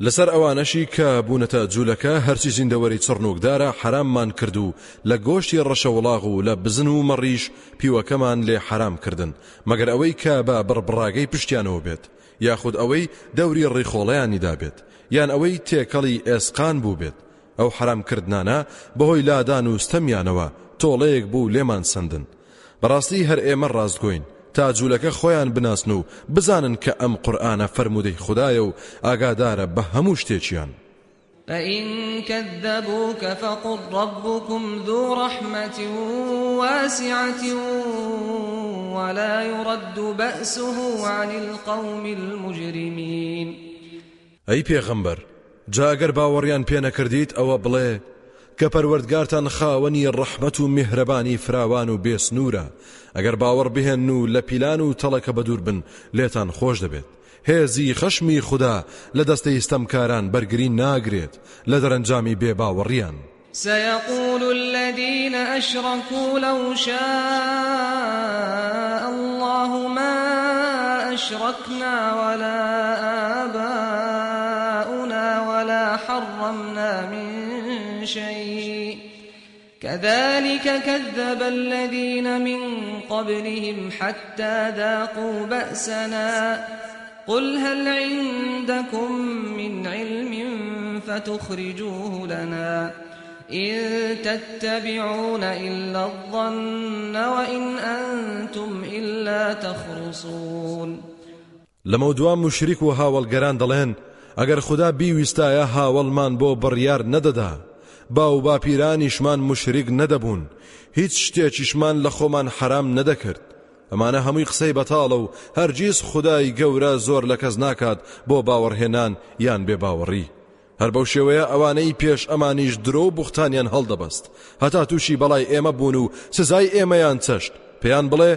لەسەر ئەوانەشی کە بوونەتە جوولەکە هەرچی زیندەوەری چڕنوکدارە حراممان کردو لە گۆشتی ڕەشەوڵاغ و لە بزن و مەڕیش پیوەکەمان لێ حرام کردن. مەگەر ئەوەی کە بە بڕبڕاگەی پشتیانەوە بێت یاخود ئەوەی دەوری ڕێخۆڵەیانیدا بێت یان ئەوەی تێکەڵی ئێسقان بوو بێت. ئەو حرامکردانە بەهۆی لادان و ستەمیانەوە تۆڵەیەک بوو لێمان سندن. بەڕاستی هەر ئێمە ڕاستگۆین. تا جوولەکە خۆیان بناسن و بزانن کە ئەم قورآانە فرەرمودەی خدایە و ئاگادارە بە هەموو شتێکیان. فإن كذبوك فقل ربكم ذو رحمة واسعة ولا يرد بأسه عن القوم المجرمين. أي پیغمبر جاگەر باوەڕیان پێ نەکردیت ئەوە بڵێ کە پەروەردگارتان خاوەنی ڕەحمەت و میهرەبانی فراوان و بێسنورە ئەگەر باوەڕ بهێن و لە پیلان و تەڵەکە بەدوور بن لێتان خۆش دەبێت. هێزی خەشمی خوددا لە دەستەی ستەمکاران بەرگری ناگرێت لە دەرەنجامی سيقول الذين أشركوا لو شاء الله ما أشركنا ولا آباؤنا ولا حرمنا من شيء. كذلك كذب الذين من قبلهم حتى ذاقوا بأسنا. قل هل عندكم من علم فتخرجوه لنا إن تتبعون إلا الظن وإن أنتم إلا تخرصون. لەمە دوام مشریک و هاوڵگەران دەڵێن ئەگەر خدا بیویستایە هاوڵمان بۆ بڕیار نەدەدا با و باپیرانیشمان مشریک نەدەبوون. هیچ شتێکیشمان لە خۆمان حرام نەدەکرد. ئەمانە هەمووی قسەی بەتاڵە و هەرگیز خودای گەورە زۆر لە کەس ناکات بۆ باوەڕهێنان یان بێ باوەڕی هەر بەو شێوەیە ئەوانەی پێش ئەمانیش درۆ بوختانیان هەڵدەبەست. هەتا تووشی بەڵای ئێمە بوون و سزای ئێمەیان چەشت. پێیان بڵێ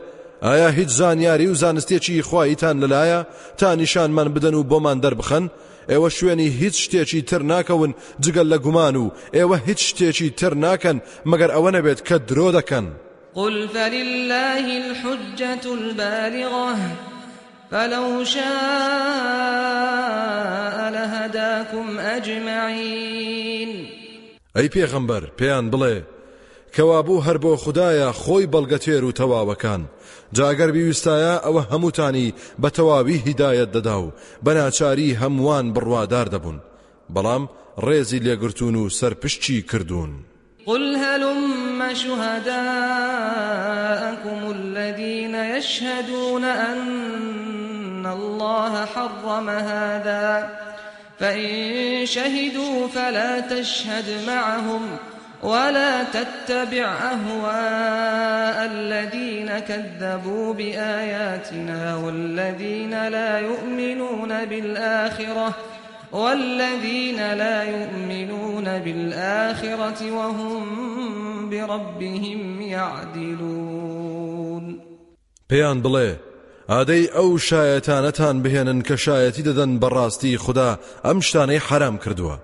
ئایا هیچ زانیاری و زانستێکی خواییتان لەلایە؟ تا نیشانمان بدەن و بۆمان دەربخەن؟ ئێوە شوێنی هیچ شتێکی تر ناکەون جگە لە گومان و ئێوە هیچ شتێکی تر ناکەن مەگەر ئەوە نەبێت کە درۆ دەکەن. قل فلله الحجة البالغة فلو شاء لهداكم أجمعين. ئەی پێغەمبەر پێیان بڵێ کەوابوو هەر بۆ خدایە خۆی بەڵگەتێر و تەواوەکان. جاگەر بیویستایە ئەوە هەمووتانی بە تەواوی هیدایەت دەدا و بەناچاری هەمووان بڕوادار دەبوون. بەڵام ڕێزی لێگرتون و سەرپشتی کردوون. قل هلم شهداءكم الذين يشهدون أن الله حرم هذا. فإن شهدوا فلا تشهد معهم. ولا تتبع أهواء الذين كذبوا بآياتنا والذين لا يؤمنون بالآخرة والذين لا يؤمنون بالآخرة وهم بربهم يعدلون. پێیان بڵێ ئادەی ئەو شایەتانەتان بهێنن کە شایەتی دەدەن بەڕاستی خوددا ئەم شتانەی حرام کردووە.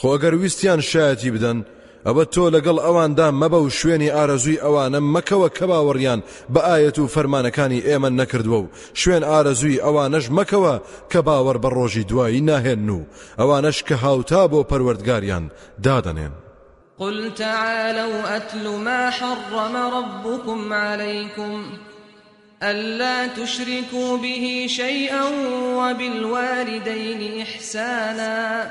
خۆگەر ویستیان شایەتی بدەن ئەوە تۆ لەگەڵ ئەواندا مەبە و شوێنی ئارەزووی ئەوانە مەکەوە کە باوەڕیان بە ئاەت و فەرمانەکانی ئێمە نەکردووە و. شوێن ئارەزووی ئەوانەش مەکەوە کە باوەڕ بە ڕۆژی دوایی ناهێن و. ئەوانەش کە هاوتا بۆ پەروەردگاریان دادەنێن. قل تعالوا أتل ما حرم ربكم عليكم ألا تشركوا به شيئا وبالوالدين إحسانا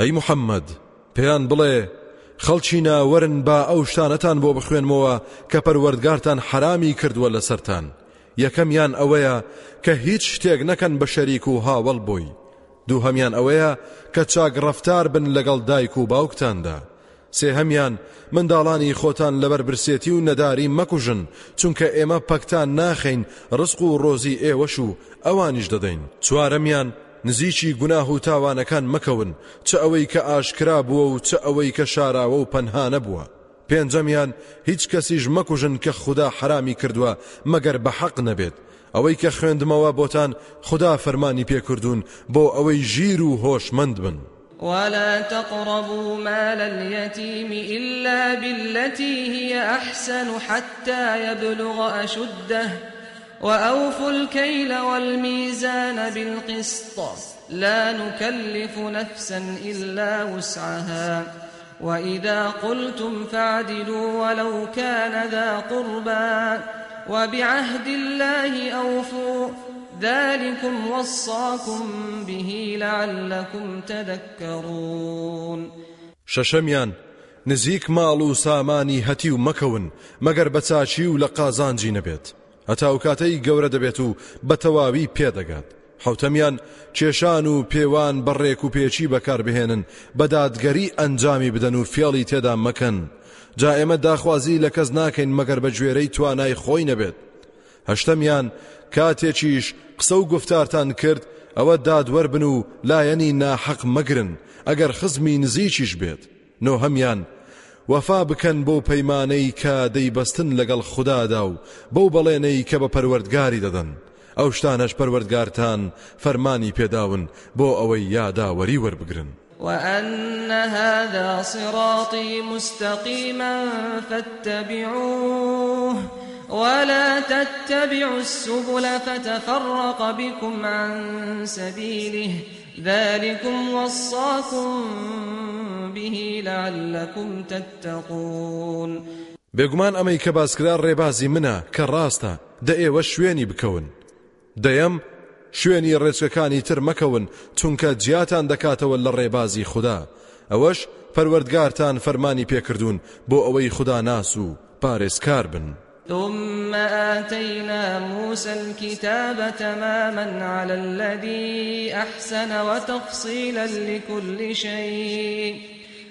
ئەی محەممەد پێیان بڵێ خەڵکی ناوەرن با ئەو شتانەتان بۆ بخوێنمەوە کە پەروەردگارتان حرامی کردووە لەسەرتان یەکەمیان ئەوەیە کە هیچ شتێک نەکەن بە شەریک و هاوڵ بووی. دوو هەمیان ئەوەیە کە چاک ڕفتار بن لەگەڵ دایک و باوکتاندا. سێ هەمیان منداڵانی خۆتان لەبەر برسێتی و نەداری مەکوژن چونکە ئێمە پەکتان ناخین ڕسق و ڕۆزی ئێوەش و ئەوانیش دەدەین. چوارەمیان نزیکی گوناه و تاوانەکان مەکەون. چ ئەوەی کە ئاشکرا بووە و چ ئەوەی کە شاراوە و پەنها نەبووە پێنجەمیان هیچ کەسیش مەکوژن کە خوددا حرامی کردووە مەگەر بە حەق نەبێت. ئەوەی کە خوێندمەوە بۆتان خدا فەرمانی پێکردوون بۆ ئەوەی ژیر و هۆشمەند بن. ولا تقربوا مال اليتيم إلا بالتي هي أحسن حتى يبلغ أشده. وأوفوا الكيل والميزان بالقسط. لا نكلف نفسا إلا وسعها. وإذا قلتم فاعدلوا ولو كان ذا قربى وبعهد الله أوفوا. ذلكم وصاكم به لعلكم تذكرون. شەشەمیان نزیک ماڵ و سامانی هەتی و مەکەون مەگەر بە چاچی و لە قازانجی نەبێت هەتا و کاتەی گەورە دەبێت و بە تەواوی پێدەگات. حوتەمیان کێشان و پێوان بەڕێک و پێچی بەکاربهێنن بەدادگەری ئەنجامی بدەن و فێڵی تێدا مەکەن. جا ئێمە داخوازی لە کەس ناکەین مەگەر بە گوێرەی توانای خۆی نەبێت. هەشتەمیان کاتێکیش قسە و گفتارتان کرد ئەوە دادوەربن و لایەنی ناحەق مەگرن ئەگەر خزمی نزیکیش بێت. نۆ هەمیان وەفا بکەن بۆ پەیمانەی کە دەیبەستن لەگەڵ خوددادا و بەو بەڵێنەی کە بە پەروەردگاری دەدەن. ئەو شتانەش پەروەردگارتان فەرمانی پێداون بۆ ئەوەی یاداوەری وەربگرن. وأن هذا صراطي مستقيما فاتبعوه ولا تتبعوا السبل فتفرق بكم عن سبيله ذلكم وصاكم به لعلكم تتقون. بێگومان ئەمەی کە باسکرا ڕێبازی منە کە ڕاستە دە ئێوە شوێنی بکەون. دەیەم شوێنی ڕێچەکانی تر مەکەون چونکە جیاتان دەکاتەوە لە ڕێبازی خوددا. ئەوەش پەروەردگارتان فەرمانی پێکردوون بۆ ئەوەی خوددا ناس و پارێزکار بن. ثم آتينا موسى الكتاب تماما على الذي أحسن وتفصيلا لكل شيء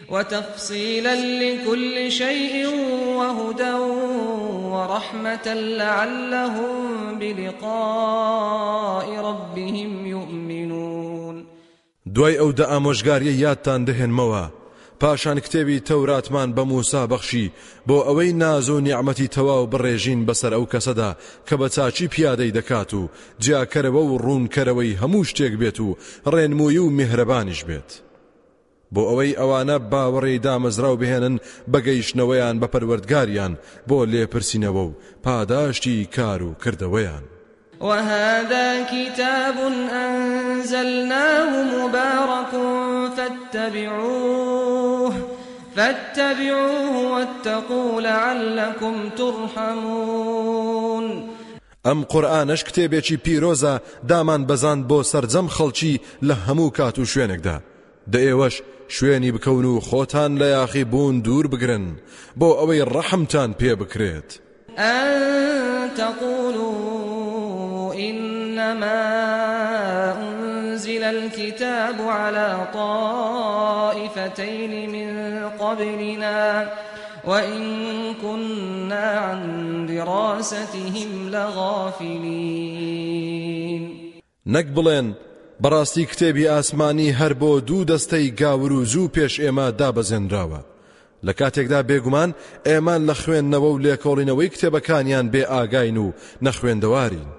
وتفصيلا لكل شيء وهدى ورحمة لعلهم بلقاء ربهم يؤمنون. دوای ئەو دە ئامۆژگاریە یادتان دەهێنمەوە پاشان کتێبی تەوراتمان بە موسا بەخشی بۆ ئەوەی ناز و نیعممەتی تەواو بڕێژین بەسەر ئەو کەسەدا کە بە چاچی پیادەی دەکات و جیاکەرەوە و ڕوونکەرەوەی هەموو شتێک بێت و ڕێنمووی و میهرەبانیش بێت. بۆ ئەوەی ئەوانە باوەڕێی دامەزراو بهێنن بەگەیشتنەوەیان بە پەروەردگاریان بۆ لێپرسینەوە و پاداشتی کار و کردەوەیان. وهذا كتاب أنزلناه مبارك فاتبعوه فاتبعوه واتقوا لعلكم ترحمون. ئەم قورآانش کتێبێکی پیرۆزە دامان بەزان بۆ سرجەم خەڵکی لە هەموو کات و شوێنێکدا. دە ئێوەش شوێنی بکەون و خۆتان لە یاخی بوون دوور بگرن بۆ ئەوەی ڕەحمتان پێ بکرێت. إنما أنزل الكتاب على طائفتين من قبلنا وإن كنا عن دراستهم لغافلين. نەک بەڕاستی کتێبی ئاسمانی هەر بۆ دوو دەستەی گاور و زوو پێش ئێمە دابەزێنراوە لە کاتێکدا بێگومان ئێمان لە خوێندنەوە و لێکۆڵینەوەی کتێبەکانیان بێ ئاگاین و نەخوێندەوارین.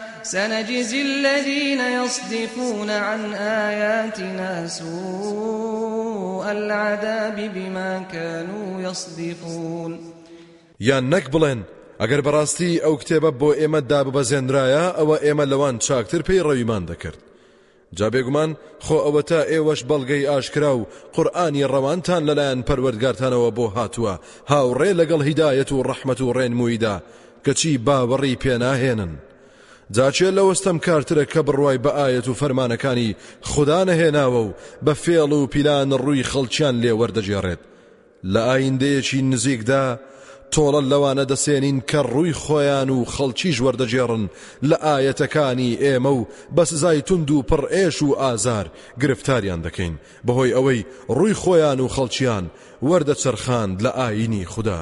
سنجزي الذين يصدفون عن آياتنا سوء العذاب بما كانوا يصدفون. یان نەک بڵێن ئەگەر بەڕاستی ئەو کتێبە بۆ ئێمە داببەزێنرایە ئەوە ئێمە لەوان چاکتر پێی ڕەویمان دەکرد. جا بێگومان خۆ ئەوە تا ئێوەش بەڵگەی ئاشکرا و قورآانی ڕەوانتان لەلایەن پەروەردگارتانەوە بۆ هاتووە. هاوڕێ لەگەڵ هیدایەت و ڕەحمەت و ڕێنموویدا کەچی باوەڕی پێناهێنن. جاچێ لەوەستەم کارترە کە بڕوای بە ئاەت و فەرمانەکانی خوددا نەهێناوە و بە فێڵ و پیلان ڕووی خەڵکیان لێ وەردەجێڕێت لە ئایندەیەکی نزیکدا تۆڵە لەوانە دەسێنین کە ڕووی خۆیان و خەڵکیش وەردەجێڕن لە ئاەتەکانی ئێمە و بە سزای تونند و پڕ ئێش و ئازار گرفتاریان دەکەین بەهۆی ئەوەی ڕووی خۆیان و خەڵکیان وەردەچەرخاند لە ئاینی خوددا.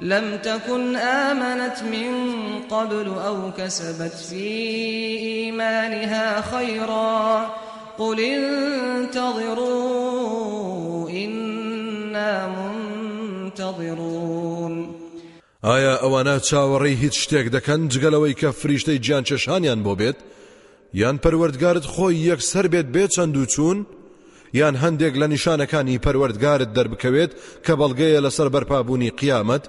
لم تكن آمنت من قبل أو كسبت في إيمانها خيرا قل انتظروا إنا منتظرون. ئایا ئەوانە چاوەڕێی هیچ شتێک دەکەن؟ جگە لەوەی کە فریشتەی گیان چەشانیان بۆ بێت؟ یان پەروەردگارت خۆی یەکسەر بێت بێ چەند و چوون؟ یان هەندێک لە نیشانەکانی پەروەردگارت دەربکەوێت کە بەڵگەیە لەسەر بەرپابوونی قیامەت؟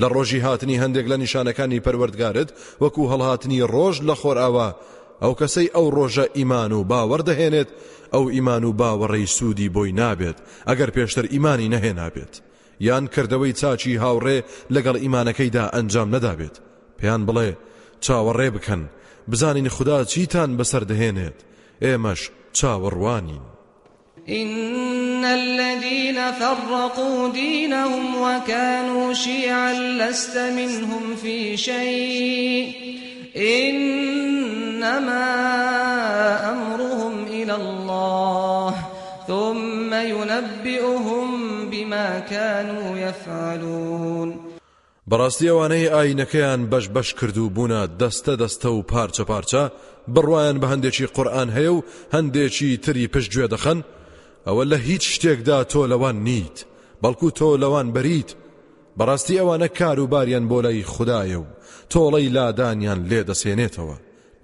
لە ڕۆژی هاتنی هەندێک لە نیشانەکانی پەروەردگارت وەکو هەڵهاتنی ڕۆژ لە خۆرئاوا ئەو کەسەی ئەو ڕۆژە ئیمان و باوەڕدەهێنێت ئەو ئیمان و باوەڕێی سوودی بۆی نابێت. ئەگەر پێشتر ئیمانی نەهێنابێت. یان کردەوەی چاچی هاوڕێ لەگەڵ ئیمانەکەیدا ئەنجام نەدابێت. پێیان بڵێ چاوەڕێ بکەن. بزانین خدا چیتان بەسەر دەهێنێت. ئێمەش چاوەڕوانین. إن الذين فرقوا دينهم وكانوا شيعا لست منهم في شيء إنما أمرهم إلى الله ثم ينبئهم بما كانوا يفعلون بەڕاستی ئەوانەی ئاینەکەیان بەش بەش کردو بوونە دەستە دەستە و پارچە پارچە بڕواان بە هەندێکی قورآن هەیە و هەندێکی تری پشت گوێ ئەوە لە هیچ شتێکدا تۆ لەوان نیت بەڵکو تۆ لەوان بەریت. بەڕاستی ئەوانە کاروباریان بۆ لای خدایە و تۆڵەی لادانیان لێ دەسێنێتەوە.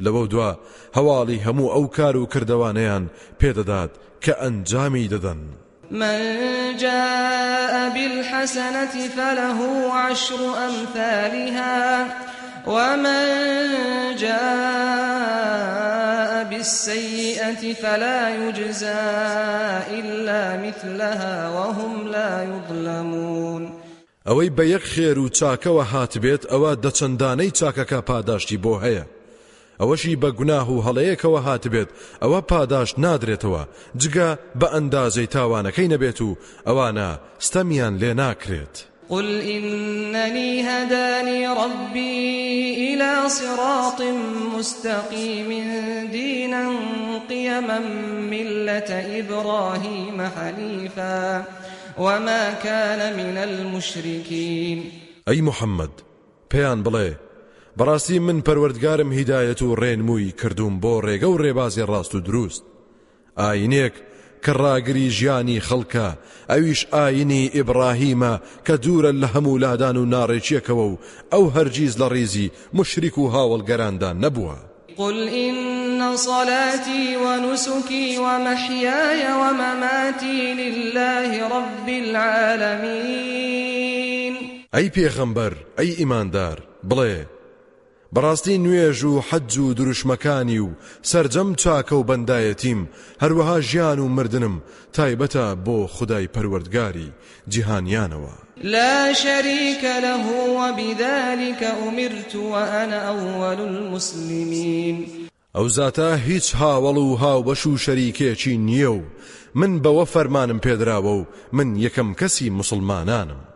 لەوە دوا هەواڵی هەموو ئەو کار و کردوانەیان پێدەدات کە ئەنجامی دەدەن. من جاء بالحسنة فله عشر أمثالها. ومن جاء بالسيئة فلا يجزى إلا مثلها وهم لا يظلمون ئەوەی بە یەک خێر و چاکەوە هاتبێت ئەوە دەچەندانەی چاکەکە پاداشتی بۆ هەیە ئەوەشی بە گوناه و هەڵەیەکەوە هاتبێت ئەوە پاداش نادرێتەوە جگە بە ئەندازەی تاوانەکەی نەبێت و ئەوانە ستەمیان لێ ناکرێت. قل إنني هداني ربي إلى صراط مستقيم دينا قيما ملة إبراهيم حنيفا وما كان من المشركين. ئەی محەممەد پێیان بڵێ بەڕاستی من پەروەردگارم هیدایەت و ڕێنمووی کردوم بۆ ڕێگە و ڕێبازی ڕاست و دروست. ئاینێک کە ڕاگری ژیانی خەڵکە ئەویش ئاینی ئیبراهیمە کە دوورە لە هەموو لادان و ناڕێکیەکەوە و ئەو هەرگیز لە ڕیزی موشریک و هاوەڵگەراندا نەبووە قل إن صلاتي ونسكي ومحياي ومماتي لله رب العالمين. أي پیغمبر أي إيماندار بڵێ بەڕاستی نوێژ و حەج و دروشمەکانی و سرجەم چاکە و بەندایەتیم هەروەها ژیان و مردنم تایبەتە بۆ خدای پەروەردگاری جیهانیانەوە. لا شريك له وبذلك أمرت وأنا أول المسلمين. ئەو زاتە هیچ هاوڵ و هاوبەش و شەریکێکی نییە و من بەوە فەرمانم پێدراوە و من یەکەم کەسی مسلمانانم.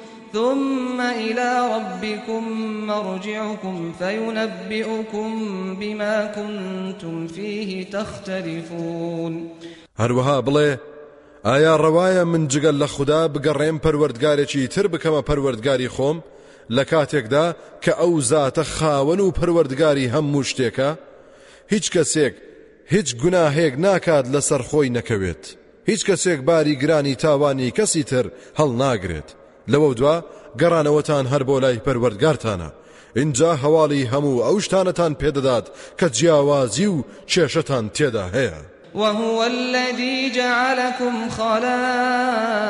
ثم إلى ربكم مرجعكم فينبئكم بما كنتم فيه تختلفون. هەروەها بڵێ ئایا ڕەوایە من جگەل لە خوددا بگەڕێم پەروەردگارێکی تر بکەمە پەروەردگاری خۆم؟ لە کاتێکدا کە ئەو زاتە خاوەن و پەروەردگاری هەموو شتێکە هیچ کەسێک هیچ گوناهەیەک ناکات لەسەر خۆی نەکەوێت. هیچ کەسێک باری گرانی تاوانی کەسی تر هەڵ ناگرێت لەوە دوا گەڕانەوەتان هەر بۆ لای پەروەردگارتانە. اینجا هەواڵی هەموو ئەو شتانەتان پێدەدات کە جیاوازی و کێشەتان تێدا وهو الذي جعلكم خلائف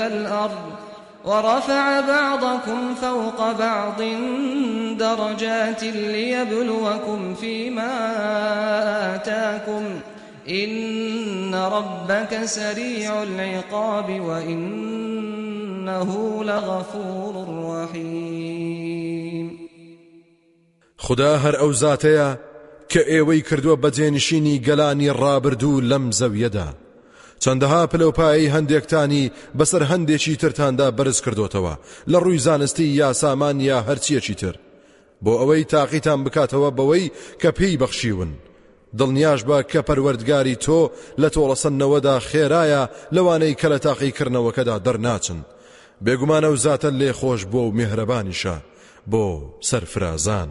الأرض ورفع بعضكم فوق بعض درجات ليبلوكم فيما آتاكم إن ربك سريع العقاب وإنه لغفور رحيم خدا هەر ئەو زاتەیە کە ئێوەی کردووە بەجێنشینی گەلانی ڕابردوو لەم زەویەدا. چەندەها پلەپایی هەندێکتانی بەسەر هەندێکی ترتاندا بەرز کردوتەوە. لە ڕووی زانستی یا سامان یا هەرچیەکی تر. بۆ ئەوەی تاقیتان بکاتەوە بەوەی کە پێی بەخشیون. دڵنیاش بە کە پەروەردگاری تۆ لە تۆڵەسەنەوەدا خێرایە لەوانەی کە لە تاقیکردنەوەکەدا دەرناچن بێگومانە و زاتە لێ خۆش بۆ و میهرەبانیشە بۆ سەرفرازان.